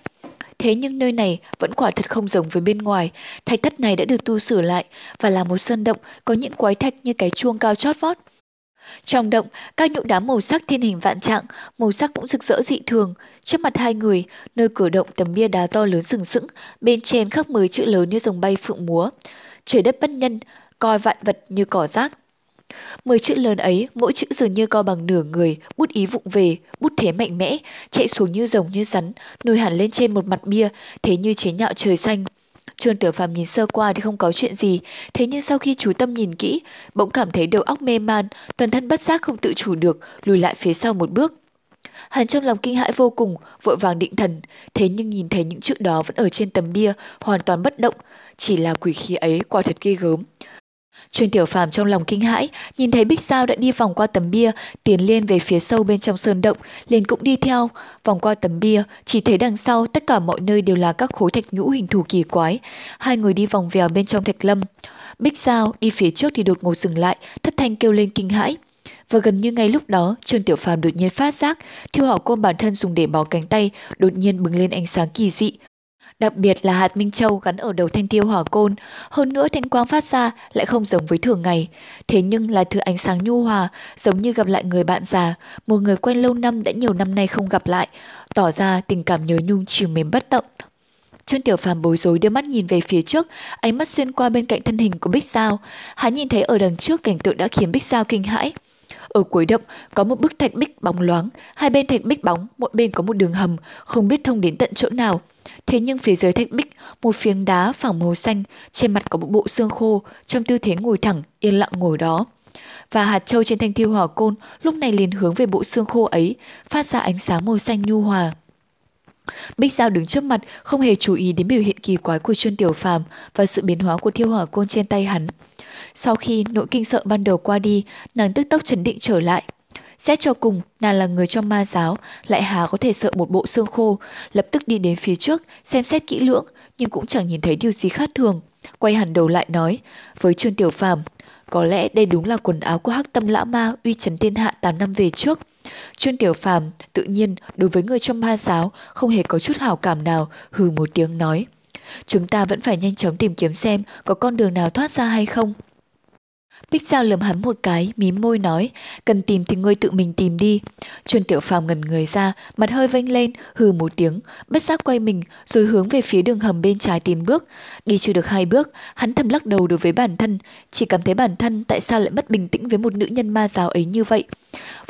Thế nhưng nơi này vẫn quả thật không giống với bên ngoài. Thạch thất này đã được tu sửa lại và là một sơn động có những quái thạch như cái chuông cao chót vót. Trong động, các nhũ đá màu sắc thiên hình vạn trạng, màu sắc cũng rực rỡ dị thường. Trước mặt hai người, nơi cửa động tấm bia đá to lớn sừng sững, bên trên khắc mười chữ lớn như rồng bay phượng múa. Trời đất bất nhân, coi vạn vật như cỏ rác. Mười chữ lớn ấy, mỗi chữ dường như co bằng nửa người, bút ý vụng về, bút thế mạnh mẽ, chạy xuống như rồng như rắn, nổi hẳn lên trên một mặt bia, thế như chế nhạo trời xanh. Trương Tiểu Phàm nhìn sơ qua thì không có chuyện gì, thế nhưng sau khi chú tâm nhìn kỹ, bỗng cảm thấy đầu óc mê man, toàn thân bất giác không tự chủ được, lùi lại phía sau một bước. Hắn trong lòng kinh hãi vô cùng, vội vàng định thần, thế nhưng nhìn thấy những chữ đó vẫn ở trên tấm bia, hoàn toàn bất động, chỉ là quỷ khí ấy quả thật ghê gớm. Trương Tiểu Phàm trong lòng kinh hãi, nhìn thấy Bích Giao đã đi vòng qua tấm bia, tiến lên về phía sâu bên trong sơn động, liền cũng đi theo, vòng qua tấm bia, chỉ thấy đằng sau tất cả mọi nơi đều là các khối thạch nhũ hình thù kỳ quái. Hai người đi vòng vèo bên trong thạch lâm. Bích Giao đi phía trước thì đột ngột dừng lại, thất thanh kêu lên kinh hãi. Và gần như ngay lúc đó, Trương Tiểu Phàm đột nhiên phát giác, thiêu hỏa côn bản thân dùng để bó cánh tay, đột nhiên bừng lên ánh sáng kỳ dị, Đặc biệt là hạt Minh Châu gắn ở đầu thanh tiêu hỏa côn, hơn nữa thanh quang phát ra lại không giống với thường ngày. Thế nhưng là thứ ánh sáng nhu hòa, giống như gặp lại người bạn già, một người quen lâu năm đã nhiều năm nay không gặp lại, tỏ ra tình cảm nhớ nhung chiều mến bất tận. Trương Tiểu Phàm bối rối đưa mắt nhìn về phía trước, ánh mắt xuyên qua bên cạnh thân hình của Bích Giao. Hắn nhìn thấy ở đằng trước cảnh tượng đã khiến Bích Giao kinh hãi. Ở cuối động có một bức thạch bích bóng loáng, hai bên thạch bích bóng, mỗi bên có một đường hầm, không biết thông đến tận chỗ nào. Thế nhưng phía dưới thạch bích, một phiến đá phẳng màu xanh, trên mặt có một bộ xương khô, trong tư thế ngồi thẳng, yên lặng ngồi đó. Và hạt châu trên thanh thiêu hỏa côn lúc này liền hướng về bộ xương khô ấy, phát ra ánh sáng màu xanh nhu hòa. Bích Giao đứng trước mặt, không hề chú ý đến biểu hiện kỳ quái của Trương Tiểu Phàm và sự biến hóa của thiêu hỏa côn trên tay hắn. Sau khi nỗi kinh sợ ban đầu qua đi, nàng tức tốc chấn định trở lại. Xét cho cùng, nàng là người trong ma giáo, lại hà có thể sợ một bộ xương khô, lập tức đi đến phía trước, xem xét kỹ lưỡng, nhưng cũng chẳng nhìn thấy điều gì khác thường. Quay hẳn đầu lại nói, với Trương Tiểu Phàm, có lẽ đây đúng là quần áo của hắc tâm lão ma uy chấn thiên hạ 8 năm về trước. Trương Tiểu Phàm tự nhiên đối với người trong ma giáo không hề có chút hảo cảm nào, hừ một tiếng nói. Chúng ta vẫn phải nhanh chóng tìm kiếm xem có con đường nào thoát ra hay không. Bích Giao lườm hắn một cái, mím môi nói, cần tìm thì ngươi tự mình tìm đi. Chuẩn Tiểu Phàm ngẩn người ra, mặt hơi vênh lên, hừ một tiếng, bất giác quay mình, rồi hướng về phía đường hầm bên trái tiến bước. Đi chưa được hai bước, hắn thầm lắc đầu đối với bản thân, chỉ cảm thấy bản thân tại sao lại mất bình tĩnh với một nữ nhân ma giáo ấy như vậy.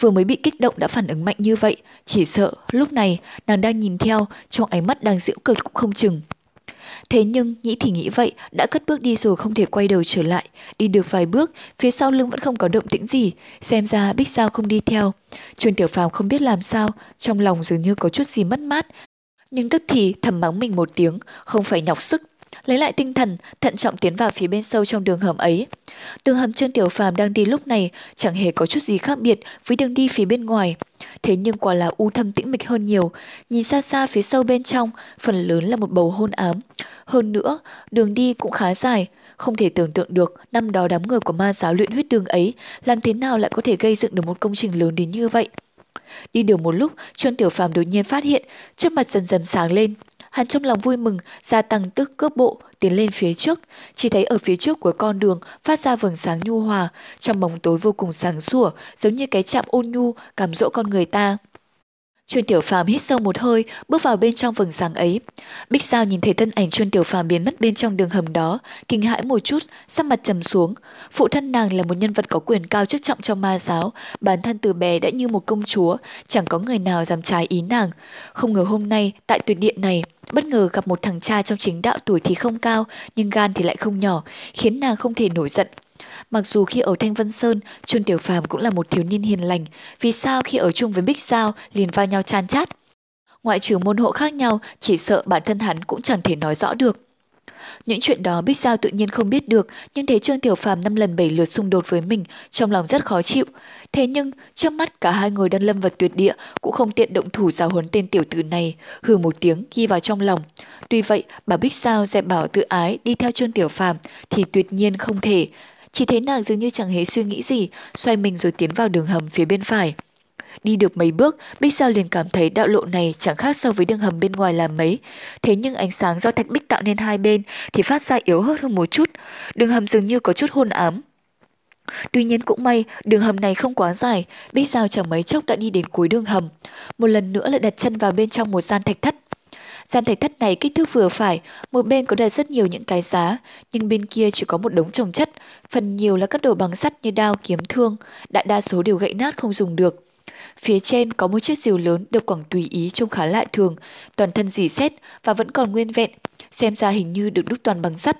Vừa mới bị kích động đã phản ứng mạnh như vậy, chỉ sợ lúc này nàng đang nhìn theo, trong ánh mắt đang giễu cợt cũng không chừng. Thế nhưng nghĩ thì nghĩ vậy, đã cất bước đi rồi không thể quay đầu trở lại. Đi được vài bước, phía sau lưng vẫn không có động tĩnh gì, xem ra Bích Sao không đi theo. Trương Tiểu Phàm không biết làm sao, trong lòng dường như có chút gì mất mát. Nhưng tức thì thầm mắng mình một tiếng, không phải nhọc sức, lấy lại tinh thần, thận trọng tiến vào phía bên sâu trong đường hầm ấy. Đường hầm Trương Tiểu Phàm đang đi lúc này chẳng hề có chút gì khác biệt với đường đi phía bên ngoài. Thế nhưng quả là u thâm tĩnh mịch hơn nhiều, nhìn xa xa phía sâu bên trong, phần lớn là một bầu hôn ám. Hơn nữa, đường đi cũng khá dài, không thể tưởng tượng được năm đó đám người của ma giáo luyện huyết đường ấy làm thế nào lại có thể gây dựng được một công trình lớn đến như vậy. Đi được một lúc, Trương Tiểu Phàm đột nhiên phát hiện, trước mặt dần dần sáng lên, Hắn trong lòng vui mừng, gia tăng tức cướp bộ, tiến lên phía trước. Chỉ thấy ở phía trước của con đường phát ra vầng sáng nhu hòa, trong bóng tối vô cùng sáng sủa, giống như cái chạm ôn nhu, cảm dỗ con người ta. Chuyên Tiểu Phàm hít sâu một hơi, bước vào bên trong vầng sáng ấy. Bích Sao nhìn thấy thân ảnh Chuyên Tiểu Phàm biến mất bên trong đường hầm đó, kinh hãi một chút, sắc mặt trầm xuống. Phụ thân nàng là một nhân vật có quyền cao chức trọng trong ma giáo, bản thân từ bé đã như một công chúa, chẳng có người nào dám trái ý nàng. Không ngờ hôm nay tại tuyệt điện này, bất ngờ gặp một thằng cha trong chính đạo tuổi thì không cao, nhưng gan thì lại không nhỏ, khiến nàng không thể nổi giận. Mặc dù khi ở Thanh Vân Sơn, Trương Tiểu Phàm cũng là một thiếu niên hiền lành, vì sao khi ở chung với Bích Giao liền va nhau chan chát? Ngoại trừ môn hộ khác nhau, chỉ sợ bản thân hắn cũng chẳng thể nói rõ được. Những chuyện đó Bích Giao tự nhiên không biết được, nhưng thấy Trương Tiểu Phàm năm lần bảy lượt xung đột với mình, trong lòng rất khó chịu. Thế nhưng, trước mắt cả hai người đang lâm vật tuyệt địa cũng không tiện động thủ giáo huấn tên tiểu tử này, hừ một tiếng ghi vào trong lòng. Tuy vậy, bà Bích Giao dẹp bảo tự ái đi theo Trương Tiểu Phàm thì tuyệt nhiên không thể. Chỉ thấy nàng dường như chẳng hề suy nghĩ gì, xoay mình rồi tiến vào đường hầm phía bên phải. Đi được mấy bước, Bích Giao liền cảm thấy đạo lộ này chẳng khác so với đường hầm bên ngoài là mấy. Thế nhưng ánh sáng do thạch bích tạo nên hai bên thì phát ra yếu hơn hơn một chút. Đường hầm dường như có chút hôn ám. Tuy nhiên cũng may, đường hầm này không quá dài, Bích Giao chẳng mấy chốc đã đi đến cuối đường hầm. Một lần nữa lại đặt chân vào bên trong một gian thạch thất. Gian thạch thất này kích thước vừa phải, một bên có đặt rất nhiều những cái giá, nhưng bên kia chỉ có một đống trồng chất, phần nhiều là các đồ bằng sắt như đao, kiếm thương, đại đa số đều gãy nát không dùng được. Phía trên có một chiếc diều lớn được quảng tùy ý trông khá lạ thường, toàn thân dì xét và vẫn còn nguyên vẹn, xem ra hình như được đúc toàn bằng sắt.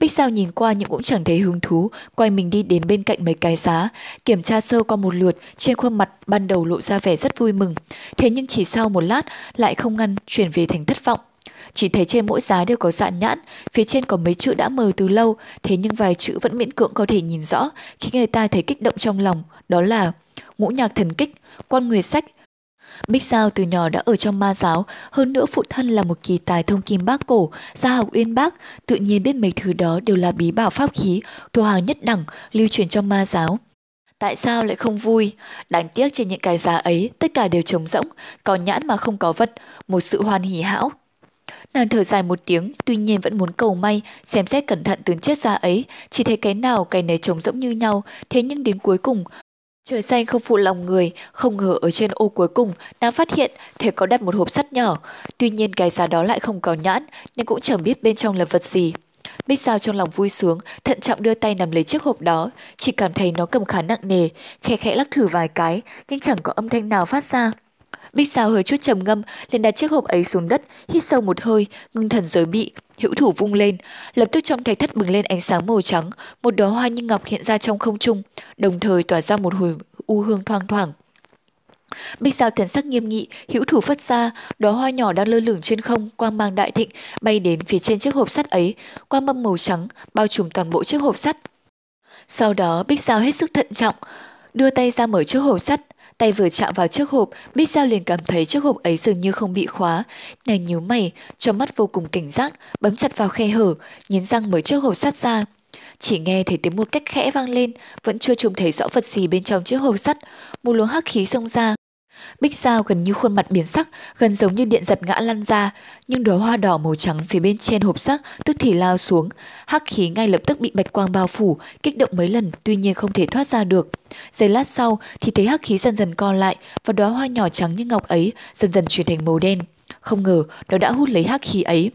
Bích Sao nhìn qua nhưng cũng chẳng thấy hứng thú, quay mình đi đến bên cạnh mấy cái giá, kiểm tra sơ qua một lượt, trên khuôn mặt ban đầu lộ ra vẻ rất vui mừng. Thế nhưng chỉ sau một lát lại không ngăn chuyển về thành thất vọng. Chỉ thấy trên mỗi giá đều có dạn nhãn, phía trên có mấy chữ đã mờ từ lâu, thế nhưng vài chữ vẫn miễn cưỡng có thể nhìn rõ, khi người ta thấy kích động trong lòng, đó là ngũ nhạc thần kích, quan nguyệt sách, Bích Giao từ nhỏ đã ở trong ma giáo, hơn nữa phụ thân là một kỳ tài thông kim bác cổ, gia học uyên bác, tự nhiên biết mấy thứ đó đều là bí bảo pháp khí, đồ hàng nhất đẳng, lưu truyền trong ma giáo. Tại sao lại không vui? Đáng tiếc trên những cái giá ấy, tất cả đều trống rỗng, có nhãn mà không có vật, một sự hoan hỉ hão. Nàng thở dài một tiếng, tuy nhiên vẫn muốn cầu may, xem xét cẩn thận từng chiếc ra ấy, chỉ thấy cái nào cái nấy trống rỗng như nhau, thế nhưng đến cuối cùng, Trời xanh không phụ lòng người, không ngờ ở trên ô cuối cùng, nàng phát hiện thể có đặt một hộp sắt nhỏ. Tuy nhiên cái giá đó lại không có nhãn, nên cũng chẳng biết bên trong là vật gì. Bích Giao trong lòng vui sướng, thận trọng đưa tay nằm lấy chiếc hộp đó, chỉ cảm thấy nó cầm khá nặng nề, khẽ khẽ lắc thử vài cái, nhưng chẳng có âm thanh nào phát ra. Bích Giao hơi chút trầm ngâm, liền đặt chiếc hộp ấy xuống đất, hít sâu một hơi, ngưng thần giới bị, hữu thủ vung lên. Lập tức trong thạch thất bừng lên ánh sáng màu trắng, một đóa hoa như ngọc hiện ra trong không trung, đồng thời tỏa ra một hồi u hương thoang thoảng. Bích Giao thần sắc nghiêm nghị, hữu thủ phất ra, đóa hoa nhỏ đang lơ lửng trên không, quang mang đại thịnh, bay đến phía trên chiếc hộp sắt ấy, quang mâm màu trắng, bao trùm toàn bộ chiếc hộp sắt. Sau đó Bích Giao hết sức thận trọng, đưa tay ra mở chiếc hộp sắt, tay vừa chạm vào chiếc hộp, Bích Giao liền cảm thấy chiếc hộp ấy dường như không bị khóa. Nàng nhíu mày, cho mắt vô cùng cảnh giác, bấm chặt vào khe hở, nghiến răng mở chiếc hộp sắt ra. Chỉ nghe thấy tiếng một cách khẽ vang lên, vẫn chưa trông thấy rõ vật gì bên trong chiếc hộp sắt, một luồng hắc khí xông ra, Bích Giao gần như khuôn mặt biến sắc, gần giống như điện giật ngã lăn ra, nhưng đóa hoa đỏ màu trắng phía bên trên hộp sắc tức thì lao xuống, hắc khí ngay lập tức bị bạch quang bao phủ, kích động mấy lần tuy nhiên không thể thoát ra được. Giây lát sau thì thấy hắc khí dần dần co lại và đóa hoa nhỏ trắng như ngọc ấy dần dần chuyển thành màu đen. Không ngờ nó đã hút lấy hắc khí ấy.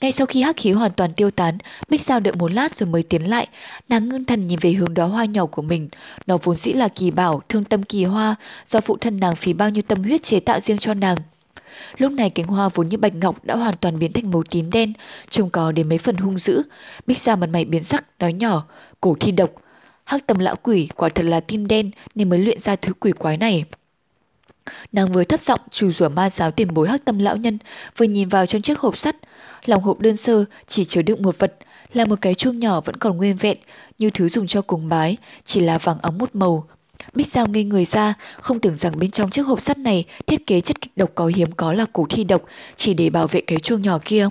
Ngay sau khi hắc khí hoàn toàn tiêu tán, Bích Giao đợi một lát rồi mới tiến lại. Nàng ngưng thần nhìn về hướng đó hoa nhỏ của mình. Nó vốn dĩ là kỳ bảo, thương tâm kỳ hoa, do phụ thân nàng phí bao nhiêu tâm huyết chế tạo riêng cho nàng. Lúc này cánh hoa vốn như bạch ngọc đã hoàn toàn biến thành màu tím đen, trông có đến mấy phần hung dữ. Bích Giao mặt mày biến sắc, nói nhỏ, cổ thi độc. Hắc tâm lão quỷ quả thật là tim đen nên mới luyện ra thứ quỷ quái này. Nàng vừa thấp giọng chủ rủa ma giáo tiền bối hắc tâm lão nhân, vừa nhìn vào trong chiếc hộp sắt, Lòng hộp đơn sơ chỉ chứa đựng một vật, là một cái chuông nhỏ vẫn còn nguyên vẹn, như thứ dùng cho cúng bái, chỉ là vàng óng một màu. Bích Giao ngây người ra, không tưởng rằng bên trong chiếc hộp sắt này thiết kế chất kịch độc có hiếm có là củ thi độc, chỉ để bảo vệ cái chuông nhỏ kia.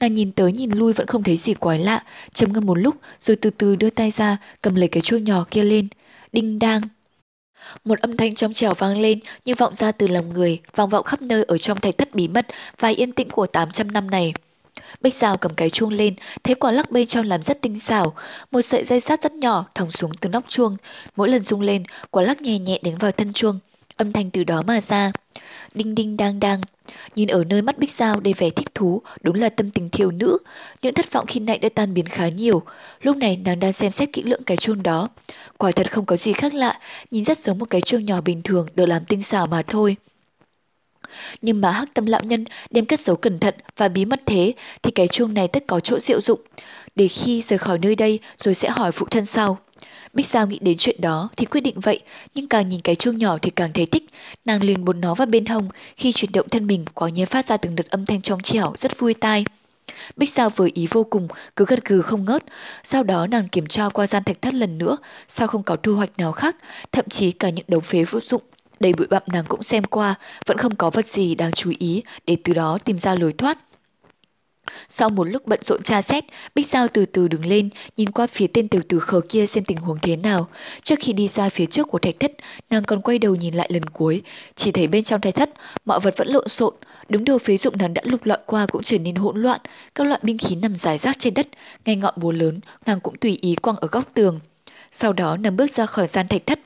Nàng nhìn tới nhìn lui vẫn không thấy gì quái lạ, trầm ngâm một lúc rồi từ từ đưa tay ra cầm lấy cái chuông nhỏ kia lên. Đinh đang. Một âm thanh trong trẻo vang lên như vọng ra từ lòng người, vang vọng khắp nơi ở trong thạch thất bí mật và yên tĩnh của 800 năm này. Bích Giao cầm cái chuông lên, thấy quả lắc bên trong làm rất tinh xảo, một sợi dây sắt rất nhỏ thòng xuống từ nóc chuông, mỗi lần rung lên, quả lắc nhẹ nhẹ đánh vào thân chuông, âm thanh từ đó mà ra. Đinh đinh đang đang, nhìn ở nơi mắt Bích dao đầy vẻ thích thú, đúng là tâm tình thiếu nữ, những thất vọng khi nãy đã tan biến khá nhiều. Lúc này nàng đang xem xét kỹ lưỡng cái chuông đó. Quả thật không có gì khác lạ, nhìn rất giống một cái chuông nhỏ bình thường được làm tinh xảo mà thôi. Nhưng mà hắc tâm lão nhân đem cất giấu cẩn thận và bí mật thế thì cái chuông này tất có chỗ diệu dụng. Để khi rời khỏi nơi đây rồi sẽ hỏi phụ thân sau. Bích Giao nghĩ đến chuyện đó thì quyết định vậy, nhưng càng nhìn cái chuông nhỏ thì càng thấy thích. Nàng liền bồn nó vào bên hông, khi chuyển động thân mình quả nhiên phát ra từng đợt âm thanh trong trẻo rất vui tai. Bích Giao với ý vô cùng, cứ gật gừ không ngớt. Sau đó nàng kiểm tra qua gian thạch thất lần nữa, sao không có thu hoạch nào khác, thậm chí cả những đống phế vô dụng đầy bụi bặm nàng cũng xem qua, vẫn không có vật gì đáng chú ý để từ đó tìm ra lối thoát. Sau một lúc bận rộn tra xét, Bích Giao từ từ đứng lên, nhìn qua phía tên tiểu tử khờ kia xem tình huống thế nào. Trước khi đi ra phía trước của thạch thất, nàng còn quay đầu nhìn lại lần cuối. Chỉ thấy bên trong thạch thất, mọi vật vẫn lộn xộn. đúng đồ phế dụng nàng đã lục lọi qua cũng trở nên hỗn loạn. Các loại binh khí nằm rải rác trên đất, ngay ngọn búa lớn, nàng cũng tùy ý quăng ở góc tường. Sau đó nàng bước ra khỏi gian thạch thất,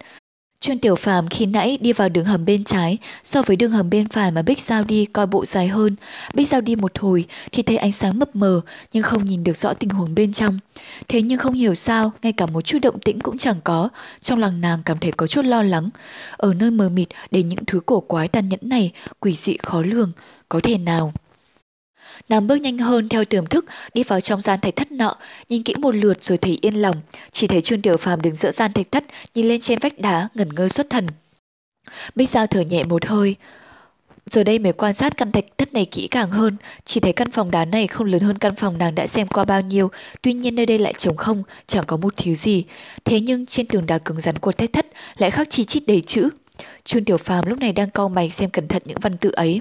Chuyên tiểu phàm khi nãy đi vào đường hầm bên trái, so với đường hầm bên phải mà Bích Giao đi coi bộ dài hơn. Bích Giao đi một hồi thì thấy ánh sáng mập mờ nhưng không nhìn được rõ tình huống bên trong. Thế nhưng không hiểu sao, ngay cả một chút động tĩnh cũng chẳng có, trong lòng nàng cảm thấy có chút lo lắng. Ở nơi mờ mịt để những thứ cổ quái tàn nhẫn này, quỷ dị khó lường, có thể nào... Nàng bước nhanh hơn theo tiềm thức, đi vào trong gian thạch thất nọ, nhìn kỹ một lượt rồi thấy yên lòng, chỉ thấy Trương Tiểu Phàm đứng giữa gian thạch thất, nhìn lên trên vách đá, ngẩn ngơ xuất thần. Bích Giao thở nhẹ một hơi, Giờ đây mới quan sát căn thạch thất này kỹ càng hơn, chỉ thấy căn phòng đá này không lớn hơn căn phòng nàng đã xem qua bao nhiêu, tuy nhiên nơi đây lại trống không, chẳng có một thiếu gì. Thế nhưng trên tường đá cứng rắn của thạch thất lại khắc chi chít đầy chữ. Trương Tiểu Phàm lúc này đang cau mày xem cẩn thận những văn tự ấy.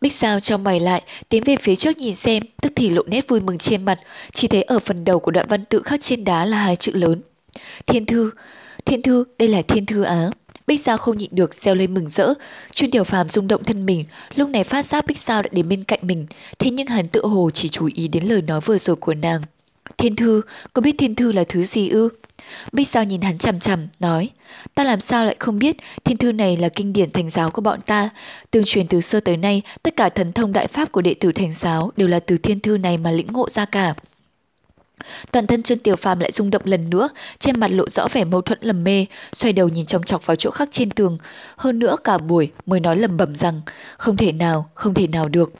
Bích Giao cho mày lại, tiến về phía trước nhìn xem, tức thì lộ nét vui mừng trên mặt, chỉ thấy ở phần đầu của đoạn văn tự khắc trên đá là hai chữ lớn. Thiên thư, thiên thư, đây là thiên thư á. Bích Giao không nhịn được reo lên mừng rỡ, chuyên điều phàm rung động thân mình, lúc này phát giác Bích Giao đã đến bên cạnh mình, thế nhưng hắn tự hồ chỉ chú ý đến lời nói vừa rồi của nàng. Thiên thư, có biết thiên thư là thứ gì ư? Bích Giao nhìn hắn chằm chằm, nói, ta làm sao lại không biết thiên thư này là kinh điển thành giáo của bọn ta. Tương truyền từ xưa tới nay, tất cả thần thông đại pháp của đệ tử thành giáo đều là từ thiên thư này mà lĩnh ngộ ra cả. Toàn thân Trương Tiểu Phàm lại rung động lần nữa, trên mặt lộ rõ vẻ mâu thuẫn lầm mê, xoay đầu nhìn chòng chọc vào chỗ khác trên tường. Hơn nữa cả buổi mới nói lầm bẩm rằng, không thể nào, không thể nào được.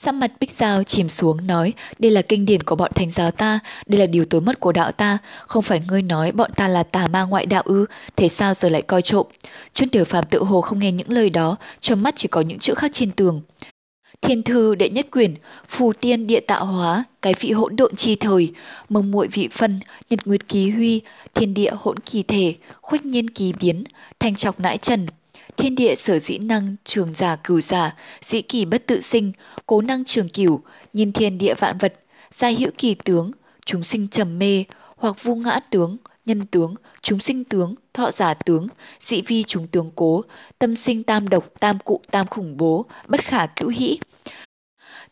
Sắc mặt Bích Giao chìm xuống nói, đây là kinh điển của bọn thánh giáo ta, đây là điều tối mất của đạo ta, không phải ngươi nói bọn ta là tà ma ngoại đạo ư, thế sao giờ lại coi trộm. Trương Tiểu Phàm tự hồ không nghe những lời đó, trong mắt chỉ có những chữ khác trên tường. Thiên thư đệ nhất quyển, phù tiên địa tạo hóa, cái vị hỗn độn chi thời, mông muội vị phân, nhật nguyệt ký huy, thiên địa hỗn kỳ thể, khuếch nhiên kỳ biến, thanh trọc nãi trần, thiên địa sở dĩ năng trường giả cửu giả, dĩ kỳ bất tự sinh, cố năng trường cửu, nhìn thiên địa vạn vật, giai hữu kỳ tướng, chúng sinh trầm mê, hoặc vu ngã tướng, nhân tướng, chúng sinh tướng, thọ giả tướng, dị vi chúng tướng cố, tâm sinh tam độc, tam cụ, tam khủng bố, bất khả cữu hĩ.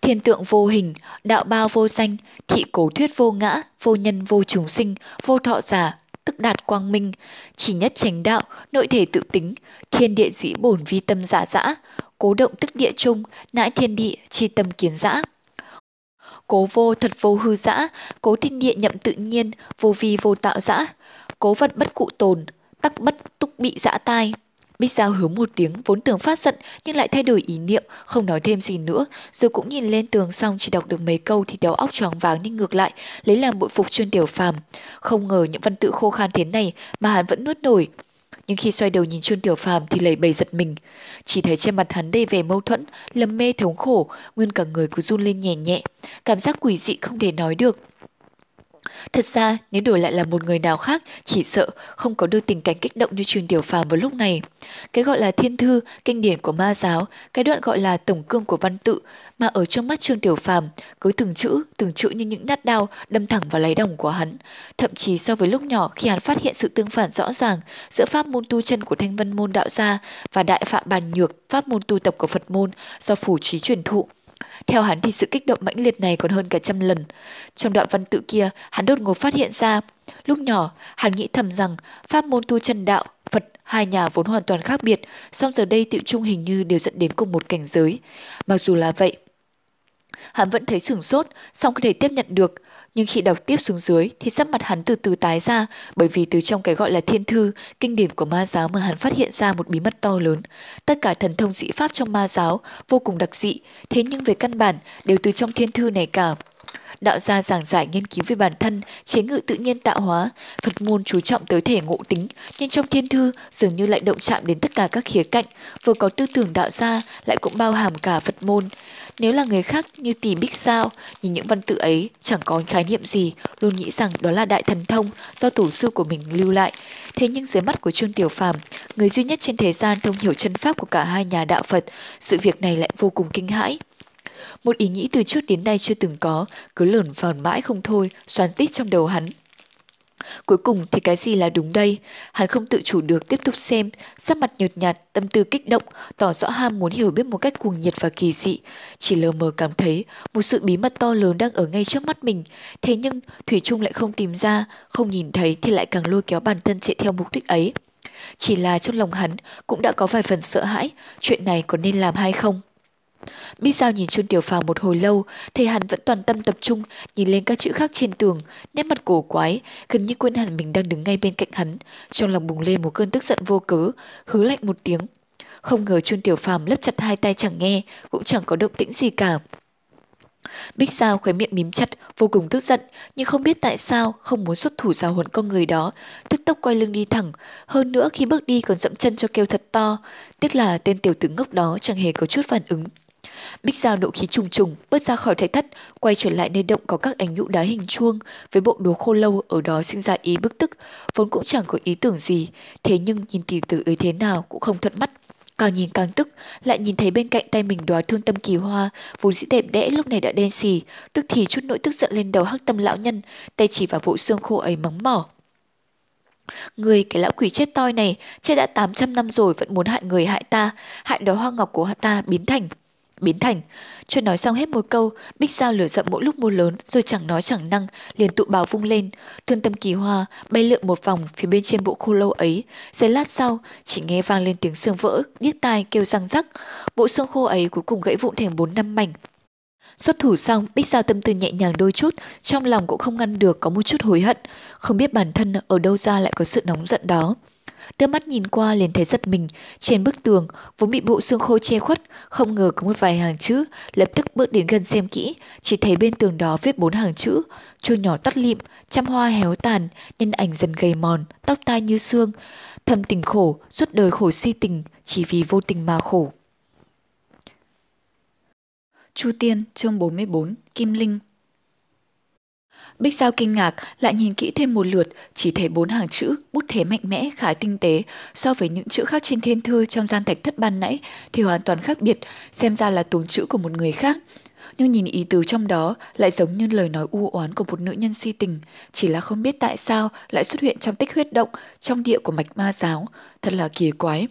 Thiên tượng vô hình, đạo bao vô danh, thị cố thuyết vô ngã, vô nhân vô chúng sinh, vô thọ giả, tức đạt quang minh, chỉ nhất chánh đạo, nội thể tự tính, thiên địa dĩ bổn vi tâm giả dã, cố động tức địa trung, nãi thiên địa, chi tâm kiến dã. Cố vô thật vô hư dã, cố thiên địa nhậm tự nhiên, vô vi vô tạo dã, cố vật bất cụ tồn, tắc bất túc bị dã tai. Bích Giao hứa một tiếng vốn tưởng phát giận nhưng lại thay đổi ý niệm, không nói thêm gì nữa, rồi cũng nhìn lên tường xong chỉ đọc được mấy câu thì đầu óc choáng váng nên ngược lại, lấy làm bội phục chuyên tiểu phàm. Không ngờ những văn tự khô khan thế này mà hắn vẫn nuốt nổi. Nhưng khi xoay đầu nhìn Trương Tiểu Phàm thì lầy bầy giật mình. Chỉ thấy trên mặt hắn đầy vẻ mâu thuẫn, lầm mê thống khổ, nguyên cả người cứ run lên nhẹ nhẹ. Cảm giác quỷ dị không thể nói được. Thật ra, nếu đổi lại là một người nào khác, chỉ sợ không có được tình cảnh kích động như Trương Tiểu Phàm vào lúc này. Cái gọi là thiên thư, kinh điển của ma giáo, cái đoạn gọi là tổng cương của văn tự, mà ở trong mắt Trương Tiểu Phàm, cứ từng chữ, từng chữ như những nhát đao đâm thẳng vào lấy đồng của hắn. Thậm chí so với lúc nhỏ khi hắn phát hiện sự tương phản rõ ràng giữa pháp môn tu chân của Thanh Vân môn đạo gia và đại phạm bàn nhược, pháp môn tu tập của Phật môn do phủ trí truyền thụ, theo hắn thì sự kích động mãnh liệt này còn hơn cả trăm lần. Trong đoạn văn tự kia, hắn đột ngột phát hiện ra, lúc nhỏ, hắn nghĩ thầm rằng pháp môn tu chân đạo, Phật hai nhà vốn hoàn toàn khác biệt, song giờ đây tự chung hình như đều dẫn đến cùng một cảnh giới. Mặc dù là vậy, hắn vẫn thấy sửng sốt, song không thể tiếp nhận được, nhưng khi đọc tiếp xuống dưới thì sắc mặt hắn từ từ tái ra bởi vì từ trong cái gọi là thiên thư, kinh điển của ma giáo mà hắn phát hiện ra một bí mật to lớn. Tất cả thần thông dị pháp trong ma giáo vô cùng đặc dị, thế nhưng về căn bản đều từ trong thiên thư này cả. Đạo gia giảng giải nghiên cứu về bản thân, chế ngự tự nhiên tạo hóa, Phật môn chú trọng tới thể ngộ tính, nhưng trong thiên thư dường như lại động chạm đến tất cả các khía cạnh, vừa có tư tưởng đạo gia lại cũng bao hàm cả Phật môn. Nếu là người khác như tỷ bích sao, nhìn những văn tự ấy chẳng có khái niệm gì, luôn nghĩ rằng đó là đại thần thông do tổ sư của mình lưu lại. Thế nhưng dưới mắt của Trương Tiểu Phàm, người duy nhất trên thế gian thông hiểu chân pháp của cả hai nhà đạo Phật, sự việc này lại vô cùng kinh hãi. Một ý nghĩ từ trước đến nay chưa từng có, cứ lởn vòn mãi không thôi, xoắn tít trong đầu hắn. Cuối cùng thì cái gì là đúng đây? Hắn không tự chủ được tiếp tục xem, sắc mặt nhợt nhạt, tâm tư kích động, tỏ rõ ham muốn hiểu biết một cách cuồng nhiệt và kỳ dị. Chỉ lờ mờ cảm thấy một sự bí mật to lớn đang ở ngay trước mắt mình. Thế nhưng Thủy Trung lại không tìm ra, không nhìn thấy thì lại càng lôi kéo bản thân chạy theo mục đích ấy. Chỉ là trong lòng hắn cũng đã có vài phần sợ hãi, chuyện này có nên làm hay không? Bích Giao nhìn Trương Tiểu Phàm một hồi lâu, thấy hắn vẫn toàn tâm tập trung, nhìn lên các chữ khác trên tường, nét mặt cổ quái, gần như quên hẳn mình đang đứng ngay bên cạnh hắn. Trong lòng bùng lên một cơn tức giận vô cớ, hứ lạnh một tiếng. Không ngờ Trương Tiểu Phàm lấp chặt hai tay chẳng nghe, cũng chẳng có động tĩnh gì cả. Bích Giao khóe miệng mím chặt, vô cùng tức giận, nhưng không biết tại sao không muốn xuất thủ giáo huấn con người đó, tức tốc quay lưng đi thẳng, hơn nữa khi bước đi còn dẫm chân cho kêu thật to, tiếc là tên tiểu tử ngốc đó chẳng hề có chút phản ứng. Bích Giao nộ khí trùng trùng, bước ra khỏi thạch thất, quay trở lại nơi động có các ảnh nhũ đá hình chuông, với bộ đồ khô lâu ở đó sinh ra ý bức tức, vốn cũng chẳng có ý tưởng gì, thế nhưng nhìn tỷ tử ấy thế nào cũng không thuận mắt. Càng nhìn càng tức, lại nhìn thấy bên cạnh tay mình đóa thương tâm kỳ hoa, vốn dĩ đẹp đẽ lúc này đã đen xì, tức thì chút nỗi tức giận lên đầu hắc tâm lão nhân, tay chỉ vào bộ xương khô ấy mắng mỏ. Người cái lão quỷ chết toi này, chết đã 800 năm rồi vẫn muốn hại người hại ta, hại đó hoa ngọc của ta biến thành biến thành. Chưa nói xong hết một câu, Bích Giao lửa giận mỗi lúc mua lớn rồi chẳng nói chẳng năng, liền tụ bào vung lên. Thương tâm kỳ hoa bay lượn một vòng phía bên trên bộ khô lâu ấy. Giây lát sau, chỉ nghe vang lên tiếng xương vỡ, điếc tai kêu răng rắc. Bộ xương khô ấy cuối cùng gãy vụn thành bốn năm mảnh. Xuất thủ xong, Bích Giao tâm tư nhẹ nhàng đôi chút, trong lòng cũng không ngăn được có một chút hối hận, không biết bản thân ở đâu ra lại có sự nóng giận đó. Đưa mắt nhìn qua liền thấy giật mình, trên bức tường vốn bị bộ xương khô che khuất, không ngờ có một vài hàng chữ, lập tức bước đến gần xem kỹ, chỉ thấy bên tường đó viết bốn hàng chữ, trôi nhỏ tắt lịm, trăm hoa héo tàn, nhân ảnh dần gầy mòn, tóc tai như xương, thầm tình khổ, suốt đời khổ si tình, chỉ vì vô tình mà khổ. Chu Tiên, chương 44, Kim Linh. Bích Giao kinh ngạc, lại nhìn kỹ thêm một lượt, chỉ thấy bốn hàng chữ, bút thế mạnh mẽ, khá tinh tế, so với những chữ khác trên thiên thư trong gian thạch thất ban nãy thì hoàn toàn khác biệt, xem ra là tuồng chữ của một người khác. Nhưng nhìn ý tứ trong đó lại giống như lời nói u oán của một nữ nhân si tình, chỉ là không biết tại sao lại xuất hiện trong tích huyết động, trong địa của mạch ma giáo, thật là kỳ quái.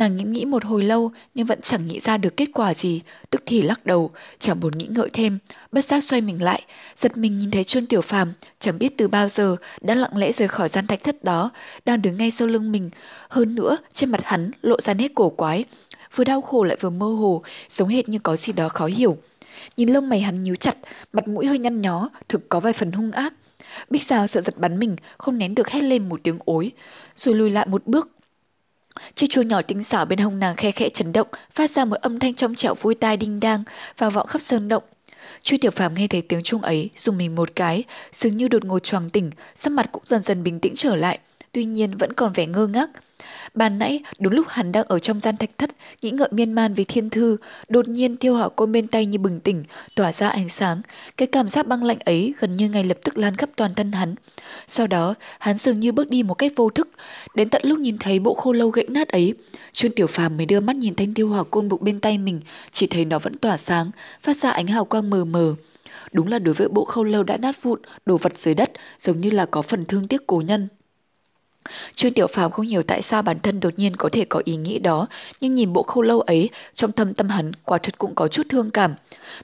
Nàng nghĩ nghĩ một hồi lâu nhưng vẫn chẳng nghĩ ra được kết quả gì, tức thì lắc đầu, chẳng buồn nghĩ ngợi thêm, bất giác xoay mình lại, giật mình nhìn thấy Trương Tiểu Phàm, chẳng biết từ bao giờ đã lặng lẽ rời khỏi gian thạch thất đó, đang đứng ngay sau lưng mình, hơn nữa trên mặt hắn lộ ra nét cổ quái, vừa đau khổ lại vừa mơ hồ, giống hệt như có gì đó khó hiểu. Nhìn lông mày hắn nhíu chặt, mặt mũi hơi nhăn nhó, thực có vài phần hung ác. Bích Sao sợ giật bắn mình, không nén được hét lên một tiếng ối, rồi lùi lại một bước, Chiếc chuông nhỏ tinh xảo bên hông nàng khe khẽ chấn động, phát ra một âm thanh trong trẻo vui tai đinh đang, và vọng khắp sơn động. Chu Tiểu Phàm nghe thấy tiếng chuông ấy, dùng mình một cái, dường như đột ngột choàng tỉnh, sắc mặt cũng dần dần bình tĩnh trở lại, tuy nhiên vẫn còn vẻ ngơ ngác. Ban nãy, đúng lúc hắn đang ở trong gian thạch thất, nghĩ ngợi miên man về thiên thư, đột nhiên thiêu hỏa côn bên tay như bừng tỉnh, tỏa ra ánh sáng. Cái cảm giác băng lạnh ấy gần như ngay lập tức lan khắp toàn thân hắn. Sau đó, hắn dường như bước đi một cách vô thức. Đến tận lúc nhìn thấy bộ khô lâu gãy nát ấy, Trương Tiểu Phàm mới đưa mắt nhìn thanh thiêu hỏa côn bụng bên tay mình, chỉ thấy nó vẫn tỏa sáng, phát ra ánh hào quang mờ mờ. Đúng là đối với bộ khâu lâu đã nát vụn, đồ vật dưới đất, giống như là có phần thương tiếc cố nhân. Trương Tiểu Phàm không hiểu tại sao bản thân đột nhiên có thể có ý nghĩ đó, nhưng nhìn bộ khâu lâu ấy, trong thâm tâm hắn quả thật cũng có chút thương cảm.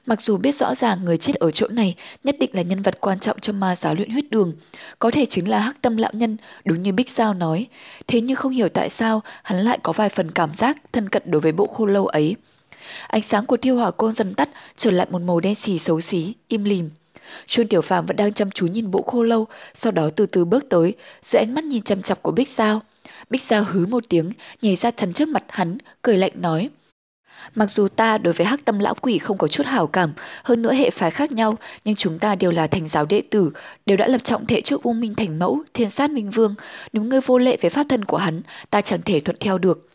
Mặc dù biết rõ ràng người chết ở chỗ này nhất định là nhân vật quan trọng trong ma giáo luyện huyết đường, có thể chính là hắc tâm lão nhân, đúng như Bích Giao nói. Thế nhưng không hiểu tại sao hắn lại có vài phần cảm giác thân cận đối với bộ khâu lâu ấy. Ánh sáng của thiêu hỏa côn dần tắt, trở lại một màu đen xì xấu xí, im lìm. Trương Tiểu Phàm vẫn đang chăm chú nhìn bộ khô lâu, sau đó từ từ bước tới, dưới ánh mắt nhìn chăm chọc của Bích Giao. Bích Giao hứ một tiếng, nhảy ra chắn trước mặt hắn, cười lạnh nói. Mặc dù ta đối với hắc tâm lão quỷ không có chút hảo cảm, hơn nữa hệ phái khác nhau, nhưng chúng ta đều là thành giáo đệ tử, đều đã lập trọng thể trước U Minh Thành Mẫu, Thiên Sát Minh Vương. Nếu ngươi vô lệ với pháp thân của hắn, ta chẳng thể thuận theo được.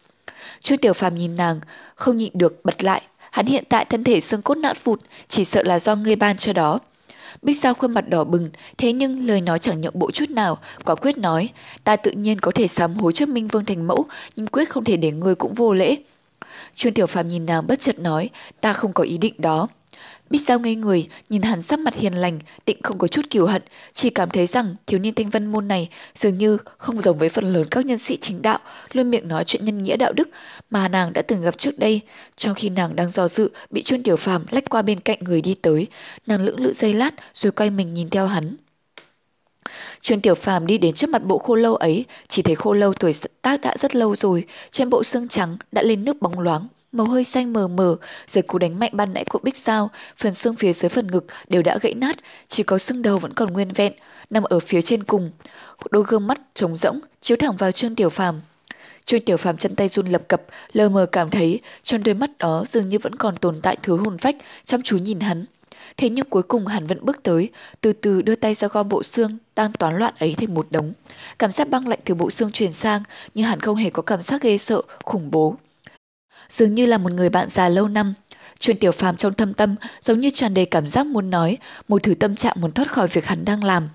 Chu Tiểu Phàm nhìn nàng, không nhịn được bật lại. Hắn hiện tại thân thể xương cốt nát phụt, chỉ sợ là do ngươi ban cho đó. Bích Sao khuôn mặt đỏ bừng, thế nhưng lời nói chẳng nhượng bộ chút nào, quả quyết nói, ta tự nhiên có thể sám hối trước Minh Vương thành mẫu, nhưng quyết không thể để ngươi cũng vô lễ. Trương Tiểu Phàm nhìn nàng bất chợt nói, ta không có ý định đó. Bích Giao ngây người, nhìn hắn sắc mặt hiền lành, tịnh không có chút kiều hận, chỉ cảm thấy rằng thiếu niên thanh văn môn này dường như không giống với phần lớn các nhân sĩ chính đạo, luôn miệng nói chuyện nhân nghĩa đạo đức mà nàng đã từng gặp trước đây. Trong khi nàng đang do dự, bị Trương Tiểu Phàm lách qua bên cạnh người đi tới, nàng lưỡng lự giây lát rồi quay mình nhìn theo hắn. Trương Tiểu Phàm đi đến trước mặt bộ khô lâu ấy, chỉ thấy khô lâu tuổi tác đã rất lâu rồi, trên bộ xương trắng đã lên nước bóng loáng, màu hơi xanh mờ mờ, rồi cú đánh mạnh ban nãy của Bích Sao, phần xương phía dưới phần ngực đều đã gãy nát, chỉ có xương đầu vẫn còn nguyên vẹn, nằm ở phía trên cùng. Đôi gương mắt trống rỗng, chiếu thẳng vào Trương Tiểu Phàm. Trương Tiểu Phàm chân tay run lập cập, lờ mờ cảm thấy trong đôi mắt đó dường như vẫn còn tồn tại thứ hồn phách, chăm chú nhìn hắn. Thế nhưng cuối cùng hắn vẫn bước tới, từ từ đưa tay ra gom bộ xương đang toán loạn ấy thành một đống. Cảm giác băng lạnh từ bộ xương truyền sang, nhưng hắn không hề có cảm giác ghê sợ, khủng bố dường như là một người bạn già lâu năm. Chuyện tiểu phàm trong thâm tâm giống như tràn đầy cảm giác muốn nói, một thứ tâm trạng muốn thoát khỏi việc hắn đang làm.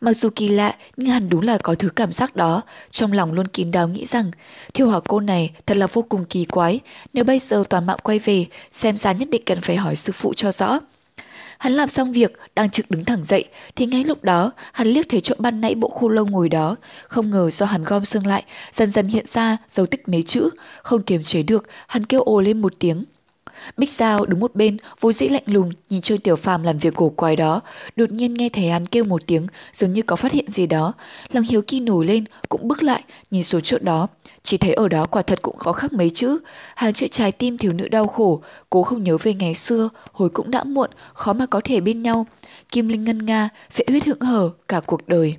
Mặc dù kỳ lạ, nhưng hắn đúng là có thứ cảm giác đó, trong lòng luôn kín đáo nghĩ rằng, thiêu hỏa cô này thật là vô cùng kỳ quái, nếu bây giờ toàn mạng quay về, xem ra nhất định cần phải hỏi sư phụ cho rõ. Hắn làm xong việc, đang trực đứng thẳng dậy, thì ngay lúc đó, hắn liếc thấy chỗ ban nãy bộ khu lâu ngồi đó. Không ngờ do hắn gom xương lại, dần dần hiện ra dấu tích mấy chữ. Không kiềm chế được, hắn kêu ồ lên một tiếng. Bích Giao đứng một bên, vô dĩ lạnh lùng, nhìn Trương Tiểu Phàm làm việc cổ quái đó. Đột nhiên nghe thấy hắn kêu một tiếng, giống như có phát hiện gì đó. Lòng hiếu kỳ nổi lên, cũng bước lại, nhìn xuống chỗ đó. Chỉ thấy ở đó quả thật cũng khó khắc mấy chữ. Hàng chữ trái tim thiếu nữ đau khổ, cố không nhớ về ngày xưa, hồi cũng đã muộn, khó mà có thể bên nhau. Kim Linh ngân nga, phệ huyết hững hờ cả cuộc đời.